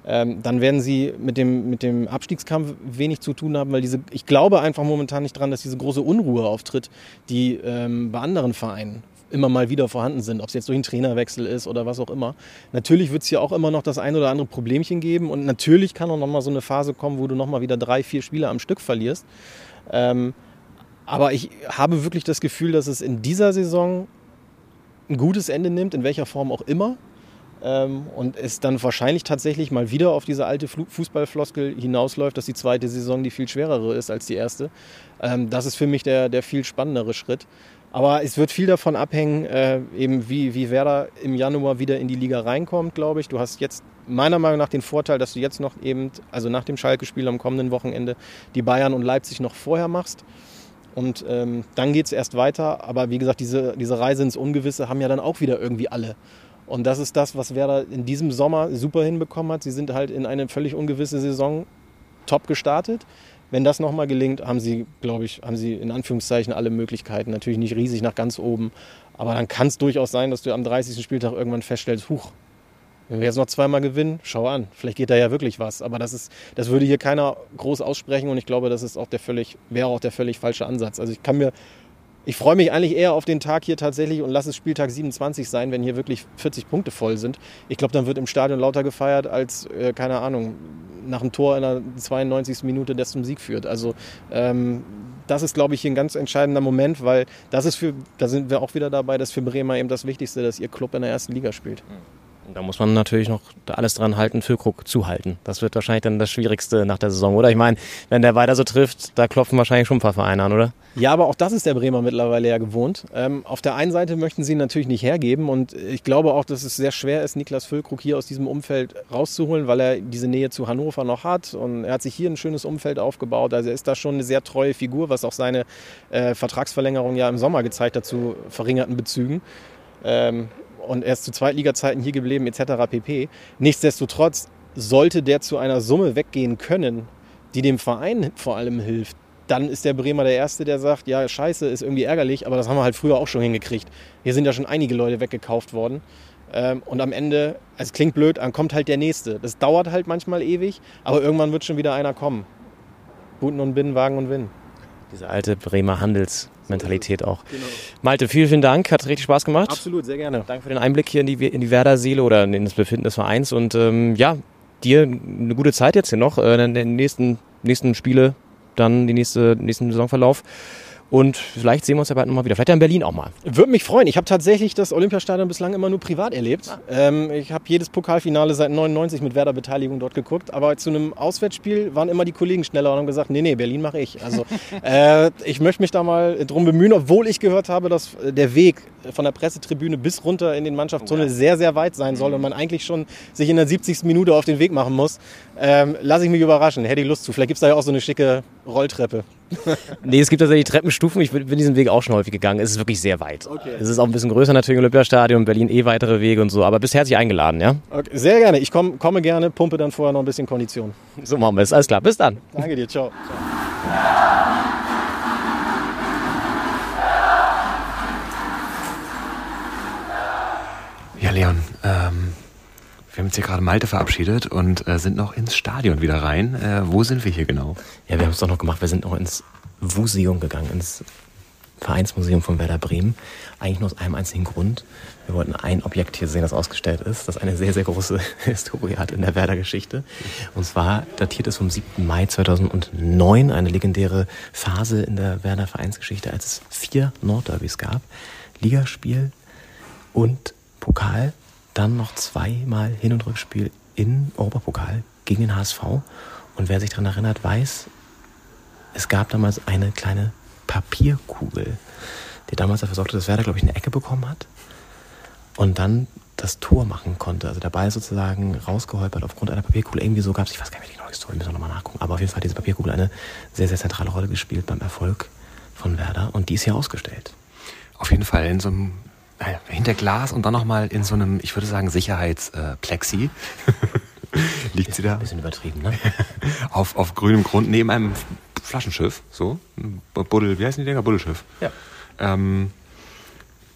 ähm, dann werden sie mit dem, mit dem Abstiegskampf wenig zu tun haben, weil diese, ich glaube einfach momentan nicht dran, dass diese große Unruhe auftritt, die ähm, bei anderen Vereinen immer mal wieder vorhanden sind, ob es jetzt durch einen Trainerwechsel ist oder was auch immer. Natürlich wird es hier auch immer noch das ein oder andere Problemchen geben und natürlich kann auch noch mal so eine Phase kommen, wo du noch mal wieder drei, vier Spiele am Stück verlierst. Ähm, aber ich habe wirklich das Gefühl, dass es in dieser Saison ein gutes Ende nimmt, in welcher Form auch immer. Ähm, und es dann wahrscheinlich tatsächlich mal wieder auf diese alte Fußballfloskel hinausläuft, dass die zweite Saison die viel schwerere ist als die erste. Ähm, das ist für mich der, der viel spannendere Schritt. Aber es wird viel davon abhängen, äh, eben wie, wie Werder im Januar wieder in die Liga reinkommt, glaube ich. Du hast jetzt meiner Meinung nach den Vorteil, dass du jetzt noch eben, also nach dem Schalke-Spiel am kommenden Wochenende, die Bayern und Leipzig noch vorher machst. Und ähm, dann geht es erst weiter. Aber wie gesagt, diese, diese Reise ins Ungewisse haben ja dann auch wieder irgendwie alle. Und das ist das, was Werder in diesem Sommer super hinbekommen hat. Sie sind halt in eine völlig ungewisse Saison top gestartet. Wenn das nochmal gelingt, haben sie, glaube ich, haben sie in Anführungszeichen alle Möglichkeiten. Natürlich nicht riesig nach ganz oben. Aber dann kann es durchaus sein, dass du am 30. Spieltag irgendwann feststellst, huch, wenn wir jetzt noch zweimal gewinnen, schau an, vielleicht geht da ja wirklich was. Aber das ist, das würde hier keiner groß aussprechen und ich glaube, das ist auch der völlig, wäre auch der völlig falsche Ansatz. Also ich kann mir ich freue mich eigentlich eher auf den Tag hier tatsächlich und lasse es Spieltag 27 sein, wenn hier wirklich 40 Punkte voll sind. Ich glaube, dann wird im Stadion lauter gefeiert als, äh, keine Ahnung, nach dem Tor in der 92. Minute, der zum Sieg führt. Also ähm, das ist, glaube ich, hier ein ganz entscheidender Moment, weil das ist für, da sind wir auch wieder dabei, das ist für Bremer eben das Wichtigste, dass ihr Club in der ersten Liga spielt. Da muss man natürlich noch alles dran halten, Füllkrug zuhalten. Das wird wahrscheinlich dann das Schwierigste nach der Saison, oder? Ich meine, wenn der weiter so trifft, da klopfen wahrscheinlich schon ein paar Vereine an, oder? Ja, aber auch das ist der Bremer mittlerweile ja gewohnt. Ähm, auf der einen Seite möchten sie ihn natürlich nicht hergeben und ich glaube auch, dass es sehr schwer ist, Niklas Füllkrug hier aus diesem Umfeld rauszuholen, weil er diese Nähe zu Hannover noch hat und er hat sich hier ein schönes Umfeld aufgebaut. Also er ist da schon eine sehr treue Figur, was auch seine äh, Vertragsverlängerung ja im Sommer gezeigt hat zu verringerten Bezügen. Ähm, und er ist zu Zweitliga-Zeiten hier geblieben etc. pp. Nichtsdestotrotz sollte der zu einer Summe weggehen können, die dem Verein vor allem hilft, dann ist der Bremer der Erste, der sagt, ja, scheiße, ist irgendwie ärgerlich, aber das haben wir halt früher auch schon hingekriegt. Hier sind ja schon einige Leute weggekauft worden. Ähm, und am Ende, es klingt blöd, dann kommt halt der Nächste. Das dauert halt manchmal ewig, aber irgendwann wird schon wieder einer kommen. Guten und Binnen, Wagen und Win. Diese alte Bremer Handelsmentalität auch. Genau. Malte, vielen, vielen Dank. Hat richtig Spaß gemacht. Absolut, sehr gerne. Danke für den Einblick hier in die, in die Werder-Seele oder in das Befinden des Vereins. Und ähm, ja, dir eine gute Zeit jetzt hier noch. Äh, in den nächsten, nächsten Spiele, dann die nächste, nächsten Saisonverlauf. Und vielleicht sehen wir uns ja bald nochmal wieder. Vielleicht ja in Berlin auch mal. Würde mich freuen. Ich habe tatsächlich das Olympiastadion bislang immer nur privat erlebt. Ähm, ich habe jedes Pokalfinale seit 99 mit Werder-Beteiligung dort geguckt. Aber zu einem Auswärtsspiel waren immer die Kollegen schneller und haben gesagt, nee, nee, Berlin mache ich. Also äh, ich möchte mich da mal drum bemühen, obwohl ich gehört habe, dass äh, der Weg von der Pressetribüne bis runter in den Mannschaftstunnel sehr, sehr weit sein soll und man eigentlich schon sich in der 70. Minute auf den Weg machen muss. Ähm, lass ich mich überraschen. Hätte ich Lust zu. Vielleicht gibt es da ja auch so eine schicke Rolltreppe. Nee, es gibt tatsächlich Treppenstufen. Ich bin diesen Weg auch schon häufig gegangen. Es ist wirklich sehr weit. Es ist auch ein bisschen größer natürlich im Olympiastadion, Berlin eh weitere Wege und so. Aber bist herzlich eingeladen, ja? Okay, sehr gerne. Ich komm, komme gerne, pumpe dann vorher noch ein bisschen Kondition. So machen wir es. Alles klar. Bis dann. Danke dir. Ciao. Ja, Leon, ähm, wir haben jetzt hier gerade Malte verabschiedet und äh, sind noch ins Stadion wieder rein. Äh, wo sind wir hier genau? Ja, wir haben es doch noch gemacht. Wir sind noch ins Museum gegangen, ins Vereinsmuseum von Werder Bremen. Eigentlich nur aus einem einzigen Grund. Wir wollten ein Objekt hier sehen, das ausgestellt ist, das eine sehr, sehr große Historie hat in der Werder-Geschichte. Und zwar datiert es vom 7. Mai 2009, eine legendäre Phase in der Werder Vereinsgeschichte, als es vier Nordderbys gab. Ligaspiel und Pokal, dann noch zweimal Hin- und Rückspiel in Europapokal gegen den HSV. Und wer sich daran erinnert, weiß, es gab damals eine kleine Papierkugel, die damals dafür sorgte, dass Werder, glaube ich, eine Ecke bekommen hat und dann das Tor machen konnte. Also der Ball sozusagen rausgeholpert aufgrund einer Papierkugel. Irgendwie so gab es, ich weiß gar nicht, wie die neue Story, müssen wir nochmal nachgucken. Aber auf jeden Fall hat diese Papierkugel eine sehr, sehr zentrale Rolle gespielt beim Erfolg von Werder und die ist hier ausgestellt. Auf jeden Fall in so einem hinter Glas und dann nochmal in so einem, ich würde sagen, Sicherheitsplexi. Liegt sie da? Bisschen übertrieben, ne? auf, auf grünem Grund neben einem Flaschenschiff, so. ein Buddel, wie heißen die Dinger? Buddelschiff. Ja. Ähm,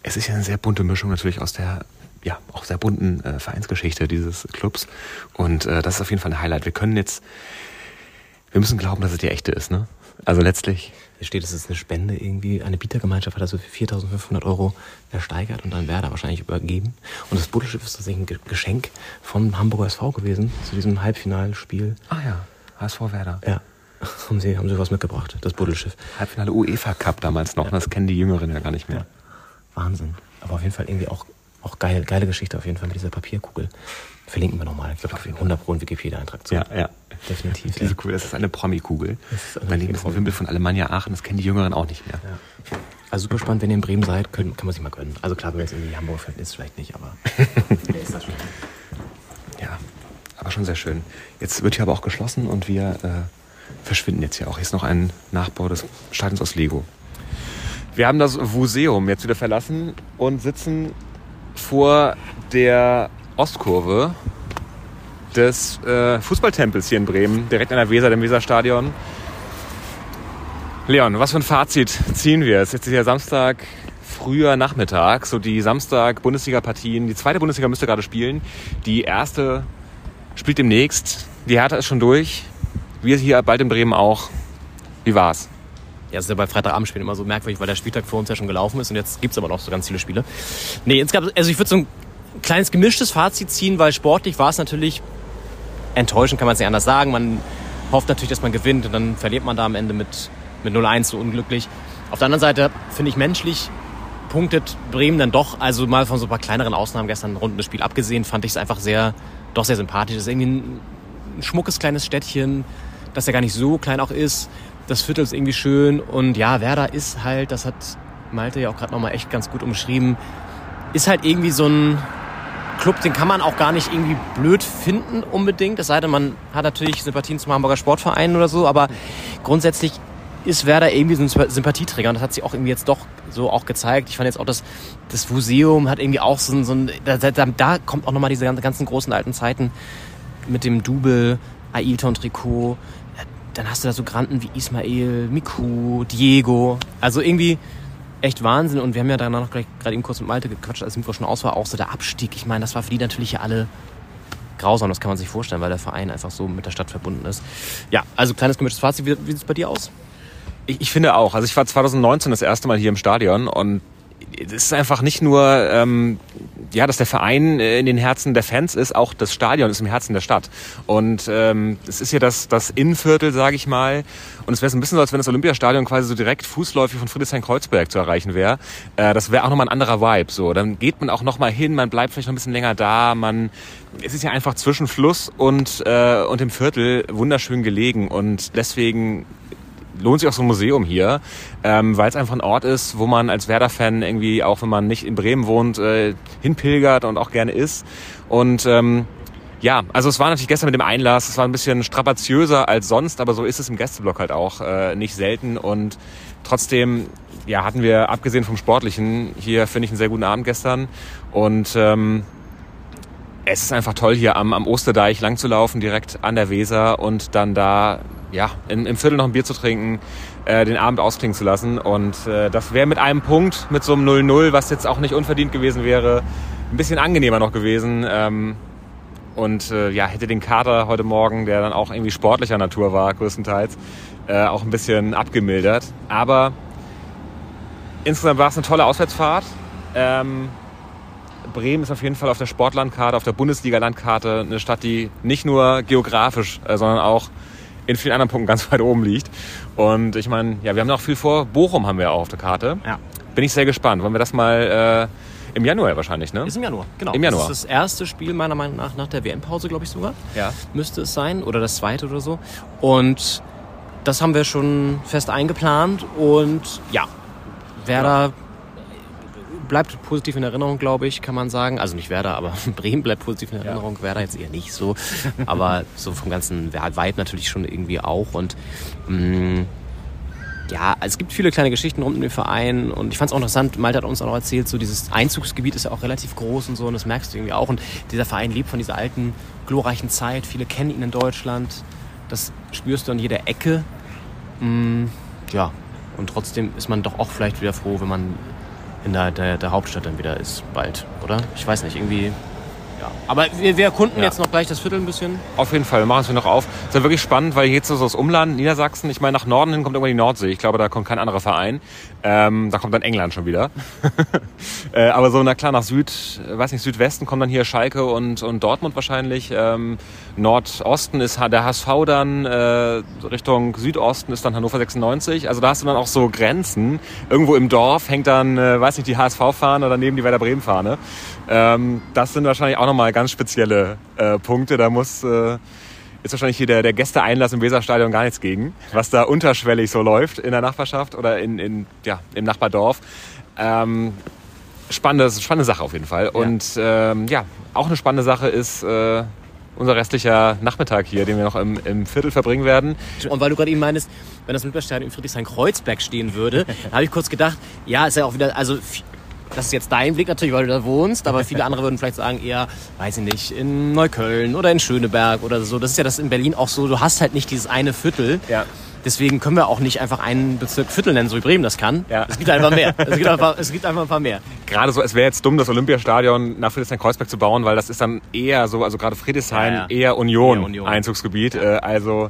es ist ja eine sehr bunte Mischung natürlich aus der, ja, auch sehr bunten äh, Vereinsgeschichte dieses Clubs. Und äh, das ist auf jeden Fall ein Highlight. Wir können jetzt, wir müssen glauben, dass es die echte ist, ne? Also letztlich. Hier steht, es ist eine Spende irgendwie. Eine Bietergemeinschaft hat also für 4.500 Euro ersteigert und dann Werder wahrscheinlich übergeben. Und das Buddelschiff ist tatsächlich ein Ge- Geschenk vom Hamburger SV gewesen zu diesem Halbfinalspiel. Ah ja, HSV Werder. Ja. Haben sie, haben sie was mitgebracht, das Buddelschiff. Halbfinale UEFA Cup damals noch, das kennen die Jüngeren ja gar nicht mehr. Wahnsinn. Aber auf jeden Fall irgendwie auch, auch geil, geile Geschichte auf jeden Fall mit dieser Papierkugel. Verlinken wir nochmal. Ich glaube, 100 Pro Wikipedia-Eintrag zu. Ja, ja. Definitiv. Diese Kugel, das ist eine Promi-Kugel. Das ist ein Wimpel von Alemannia Aachen, das kennen die Jüngeren auch nicht mehr. Also super spannend, wenn ihr in Bremen seid, können, kann man sich mal gönnen. Also klar, wenn ihr jetzt irgendwie Hamburg fährt, ist vielleicht nicht, aber ist das schon. Ja, aber schon sehr schön. Jetzt wird hier aber auch geschlossen und wir äh, verschwinden jetzt hier auch. Hier ist noch ein Nachbau des Stadions aus Lego. Wir haben das Museum jetzt wieder verlassen und sitzen vor der Ostkurve des äh, Fußballtempels hier in Bremen, direkt an der Weser, dem Weserstadion. Leon, was für ein Fazit ziehen wir? Es ist jetzt hier Samstag, früher Nachmittag, so die Samstag-Bundesliga-Partien. Die zweite Bundesliga müsste gerade spielen. Die erste spielt demnächst. Die Hertha ist schon durch. Wir hier bald in Bremen auch. Wie war's? Ja, es ist ja bei Freitagabendspielen immer so merkwürdig, weil der Spieltag für uns ja schon gelaufen ist und jetzt gibt es aber noch so ganz viele Spiele. Nee, insgesamt, also ich würde so ein kleines gemischtes Fazit ziehen, weil sportlich war es natürlich enttäuschend, kann man es nicht anders sagen. Man hofft natürlich, dass man gewinnt und dann verliert man da am Ende mit, mit 0-1 so unglücklich. Auf der anderen Seite finde ich menschlich punktet Bremen dann doch, also mal von so ein paar kleineren Ausnahmen gestern rund das Spiel abgesehen, fand ich es einfach sehr, doch sehr sympathisch. Es ist irgendwie ein, ein schmuckes kleines Städtchen, das ja gar nicht so klein auch ist. Das Viertel ist irgendwie schön und ja, Werder ist halt, das hat Malte ja auch gerade nochmal echt ganz gut umschrieben, ist halt irgendwie so ein Club, den kann man auch gar nicht irgendwie blöd finden unbedingt. Es sei denn, man hat natürlich Sympathien zum Hamburger Sportverein oder so, aber grundsätzlich ist Werder irgendwie so ein Sympathieträger und das hat sich auch irgendwie jetzt doch so auch gezeigt. Ich fand jetzt auch, dass das Museum hat irgendwie auch so ein, so ein da, da, kommt auch nochmal diese ganzen großen alten Zeiten mit dem Double, Ailton-Trikot. Dann hast du da so Granden wie Ismail, Miku, Diego. Also irgendwie echt Wahnsinn. Und wir haben ja danach noch gerade eben kurz mit Malte gequatscht, als Mikro schon aus war, auch so der Abstieg. Ich meine, das war für die natürlich ja alle grausam, das kann man sich vorstellen, weil der Verein einfach so mit der Stadt verbunden ist. Ja, also kleines gemischtes Fazit. Wie, wie sieht es bei dir aus? Ich, ich finde auch. Also ich war 2019 das erste Mal hier im Stadion und es ist einfach nicht nur ähm, ja, dass der Verein äh, in den Herzen der Fans ist, auch das Stadion ist im Herzen der Stadt. Und ähm, es ist hier das, das Innenviertel, sage ich mal. Und es wäre so ein bisschen so, als wenn das Olympiastadion quasi so direkt fußläufig von Friedrichshain-Kreuzberg zu erreichen wäre. Äh, das wäre auch nochmal ein anderer Vibe. So, dann geht man auch nochmal hin, man bleibt vielleicht noch ein bisschen länger da, man es ist ja einfach zwischen Fluss und, äh, und dem Viertel wunderschön gelegen und deswegen lohnt sich auch so ein Museum hier, ähm, weil es einfach ein Ort ist, wo man als Werder-Fan irgendwie, auch wenn man nicht in Bremen wohnt, äh, hinpilgert und auch gerne ist. Und ähm, ja, also es war natürlich gestern mit dem Einlass, es war ein bisschen strapaziöser als sonst, aber so ist es im Gästeblock halt auch äh, nicht selten und trotzdem ja, hatten wir, abgesehen vom Sportlichen, hier finde ich einen sehr guten Abend gestern und ähm, es ist einfach toll, hier am, am Osterdeich lang zu laufen, direkt an der Weser und dann da ja, im, im Viertel noch ein Bier zu trinken, äh, den Abend ausklingen zu lassen. Und äh, das wäre mit einem Punkt, mit so einem 0-0, was jetzt auch nicht unverdient gewesen wäre, ein bisschen angenehmer noch gewesen. Ähm, und äh, ja, hätte den Kater heute Morgen, der dann auch irgendwie sportlicher Natur war, größtenteils, äh, auch ein bisschen abgemildert. Aber insgesamt war es eine tolle Auswärtsfahrt. Ähm, Bremen ist auf jeden Fall auf der Sportlandkarte, auf der Bundesliga-Landkarte eine Stadt, die nicht nur geografisch, äh, sondern auch in vielen anderen Punkten ganz weit oben liegt. Und ich meine, ja, wir haben noch viel vor. Bochum haben wir auch auf der Karte. Ja. Bin ich sehr gespannt. Wollen wir das mal äh, im Januar wahrscheinlich, ne? Ist im Januar, genau. Im Januar. Das ist das erste Spiel meiner Meinung nach nach der WM-Pause, glaube ich sogar. Ja. Müsste es sein. Oder das zweite oder so. Und das haben wir schon fest eingeplant. Und ja, Werder bleibt positiv in Erinnerung, glaube ich, kann man sagen. Also nicht Werder, aber Bremen bleibt positiv in Erinnerung. Ja. Werder jetzt eher nicht so. aber so vom ganzen Vibe natürlich schon irgendwie auch. Und mh, ja, es gibt viele kleine Geschichten rund um den Verein und ich fand es auch interessant, Malte hat uns auch noch erzählt, so dieses Einzugsgebiet ist ja auch relativ groß und so und das merkst du irgendwie auch und dieser Verein lebt von dieser alten, glorreichen Zeit, viele kennen ihn in Deutschland, das spürst du an jeder Ecke. Mm, ja, und trotzdem ist man doch auch vielleicht wieder froh, wenn man in der, der, der Hauptstadt dann wieder ist, bald, oder? Ich weiß nicht, irgendwie ja. Aber wir, wir erkunden Ja. jetzt noch gleich das Viertel ein bisschen. Auf jeden Fall, wir machen es noch auf. Ist ja wirklich spannend, weil hier jetzt so das Umland, Niedersachsen, ich meine, nach Norden hin kommt irgendwann die Nordsee. Ich glaube, da kommt kein anderer Verein. Ähm, da kommt dann England schon wieder. äh, aber so, na klar, nach Süd, äh, weiß nicht, Südwesten kommen dann hier Schalke und, und Dortmund wahrscheinlich. Ähm, Nordosten ist der HSV dann, äh, Richtung Südosten ist dann Hannover 96. Also da hast du dann auch so Grenzen. Irgendwo im Dorf hängt dann, äh, weiß nicht, die HSV-Fahne oder neben die Werder Bremen-Fahne. Ähm, das sind wahrscheinlich auch nochmal ganz spezielle äh, Punkte. Da muss äh, ist wahrscheinlich hier der, der Gästeeinlass im Weserstadion gar nichts gegen, was da unterschwellig so läuft in der Nachbarschaft oder in, in, ja, im Nachbardorf. Ähm, spannende, spannende Sache auf jeden Fall. Und ähm, ja, auch eine spannende Sache ist äh, unser restlicher Nachmittag hier, den wir noch im, im Viertel verbringen werden. Und weil du gerade eben meinst, wenn das Olympiastadion in Friedrichshain-Kreuzberg stehen würde, dann habe ich kurz gedacht, ja, ist ja auch wieder, also das ist jetzt dein Blick natürlich, weil du da wohnst, aber viele andere würden vielleicht sagen eher, weiß ich nicht, in Neukölln oder in Schöneberg oder so. Das ist ja das in Berlin auch so, du hast halt nicht dieses eine Viertel. Ja. Deswegen können wir auch nicht einfach einen Bezirk Viertel nennen, so wie Bremen das kann. Ja. Es gibt einfach mehr. Es gibt einfach, es gibt einfach ein paar mehr. Gerade so, es wäre jetzt dumm, das Olympiastadion nach Friedrichshain-Kreuzberg zu bauen, weil das ist dann eher so, also gerade Friedrichshain, Ja, ja. eher Union, Union. Einzugsgebiet. Äh, also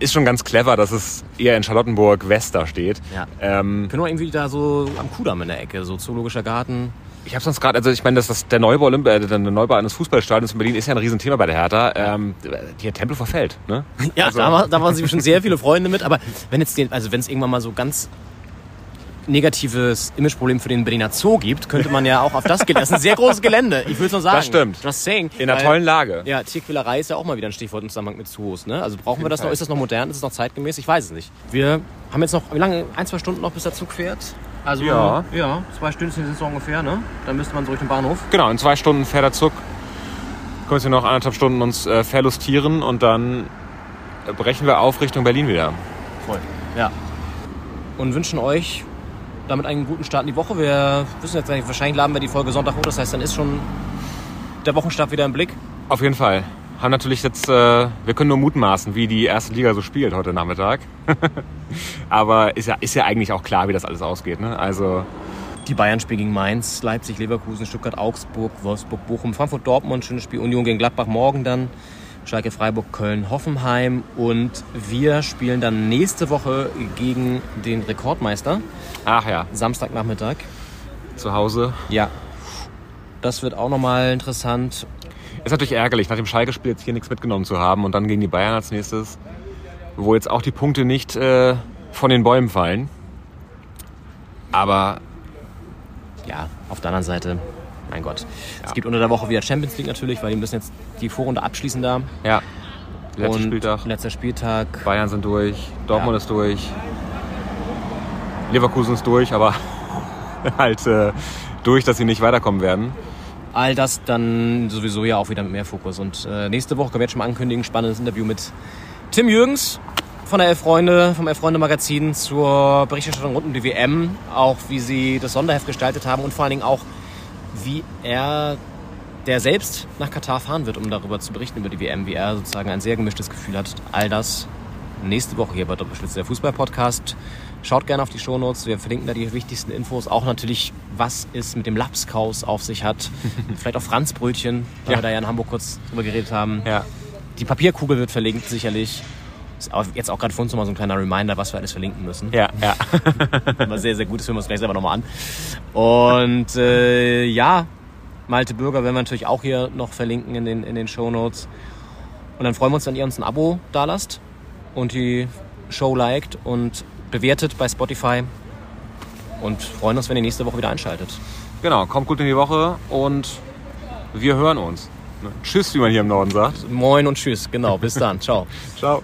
ist schon ganz clever, dass es eher in Charlottenburg West da steht. Ja. Ähm, Können wir irgendwie da so am Kudamm in der Ecke, so Zoologischer Garten. Ich habe sonst gerade, also ich meine, das, das, der Neubau, Olymp äh, der Neubau eines Fußballstadions in Berlin ist ja ein Riesenthema bei der Hertha. Ähm, der Tempel verfällt, ne? Ja, Also- da, war, da waren sie schon sehr viele Freunde mit, aber wenn jetzt den, also wenn es irgendwann mal so ganz negatives Imageproblem für den Berliner Zoo gibt, könnte man ja auch auf das gehen. Das ist ein sehr großes Gelände, ich will es nur sagen. Das stimmt. Just saying. In einer Weil- tollen Lage. Ja, Tierquälerei ist ja auch mal wieder ein Stichwort im Zusammenhang mit Zoos. Ne? Also brauchen wir das noch? Ist das noch modern? Ist es noch zeitgemäß? Ich weiß es nicht. Wir haben jetzt noch, wie lange? Ein, zwei Stunden noch, bis der Zug fährt? Also, Ja. ja, zwei Stunden sind es so ungefähr, ne? Dann müsste man so Richtung Bahnhof. Genau, in zwei Stunden fährt der Zug. Können wir noch anderthalb Stunden uns äh, verlustieren und dann brechen wir auf Richtung Berlin wieder. Voll. Ja. Und wünschen euch damit einen guten Start in die Woche. Wir wissen jetzt nicht, wahrscheinlich laden wir die Folge Sonntag hoch. Das heißt, dann ist schon der Wochenstart wieder im Blick. Auf jeden Fall. Haben natürlich jetzt, äh, wir können nur mutmaßen, wie die erste Liga so spielt heute Nachmittag. Aber ist ja, ist ja eigentlich auch klar, wie das alles ausgeht. Ne? Also Die Bayern spielen gegen Mainz, Leipzig, Leverkusen, Stuttgart, Augsburg, Wolfsburg, Bochum, Frankfurt, Dortmund. Schönes Spiel. Union gegen Gladbach morgen dann. Schalke, Freiburg, Köln, Hoffenheim. Und wir spielen dann nächste Woche gegen den Rekordmeister. Ach ja. Samstagnachmittag. zu Hause. Ja. Das wird auch nochmal interessant. Ist natürlich ärgerlich, nach dem Schalke-Spiel jetzt hier nichts mitgenommen zu haben und dann gegen die Bayern als nächstes, wo jetzt auch die Punkte nicht äh, von den Bäumen fallen. Aber ja, auf der anderen Seite, mein Gott. Es gibt unter der Woche wieder Champions League natürlich, weil die müssen jetzt die Vorrunde abschließen da. Ja. Letzter Und Spieltag. Letzter Spieltag. Bayern sind durch, Dortmund ist durch, Leverkusen ist durch, aber halt äh, durch, dass sie nicht weiterkommen werden. All das dann sowieso ja auch wieder mit mehr Fokus. Und äh, nächste Woche können wir jetzt schon mal ankündigen, spannendes Interview mit Tim Jürgens von der Elf Freunde, vom Elf Freunde Magazin zur Berichterstattung rund um die WM. Auch wie sie das Sonderheft gestaltet haben und vor allen Dingen auch, wie er, der selbst nach Katar fahren wird, um darüber zu berichten über die WM, wie er sozusagen ein sehr gemischtes Gefühl hat. All das nächste Woche hier bei Doppelspitze der Fußball-Podcast. Schaut gerne auf die Shownotes. Wir verlinken da die wichtigsten Infos. Auch natürlich, was es mit dem Lapskaus auf sich hat. Vielleicht auch Franzbrötchen, weil Ja. wir da ja in Hamburg kurz drüber geredet haben. Ja. Die Papierkugel wird verlinkt, sicherlich. Ist jetzt auch gerade für uns nochmal so ein kleiner Reminder, was wir alles verlinken müssen. Ja, ja. War sehr, sehr gut. Das hören wir uns gleich selber nochmal an. Und äh, ja, Malte Bürger werden wir natürlich auch hier noch verlinken in den, in den Shownotes. Und dann freuen wir uns, wenn ihr uns ein Abo dalasst und die Show liked und bewertet bei Spotify. Und freuen uns, wenn ihr nächste Woche wieder einschaltet. Genau, kommt gut in die Woche und wir hören uns. Tschüss, wie man hier im Norden sagt. Moin und tschüss, genau. Bis dann. Ciao. Ciao.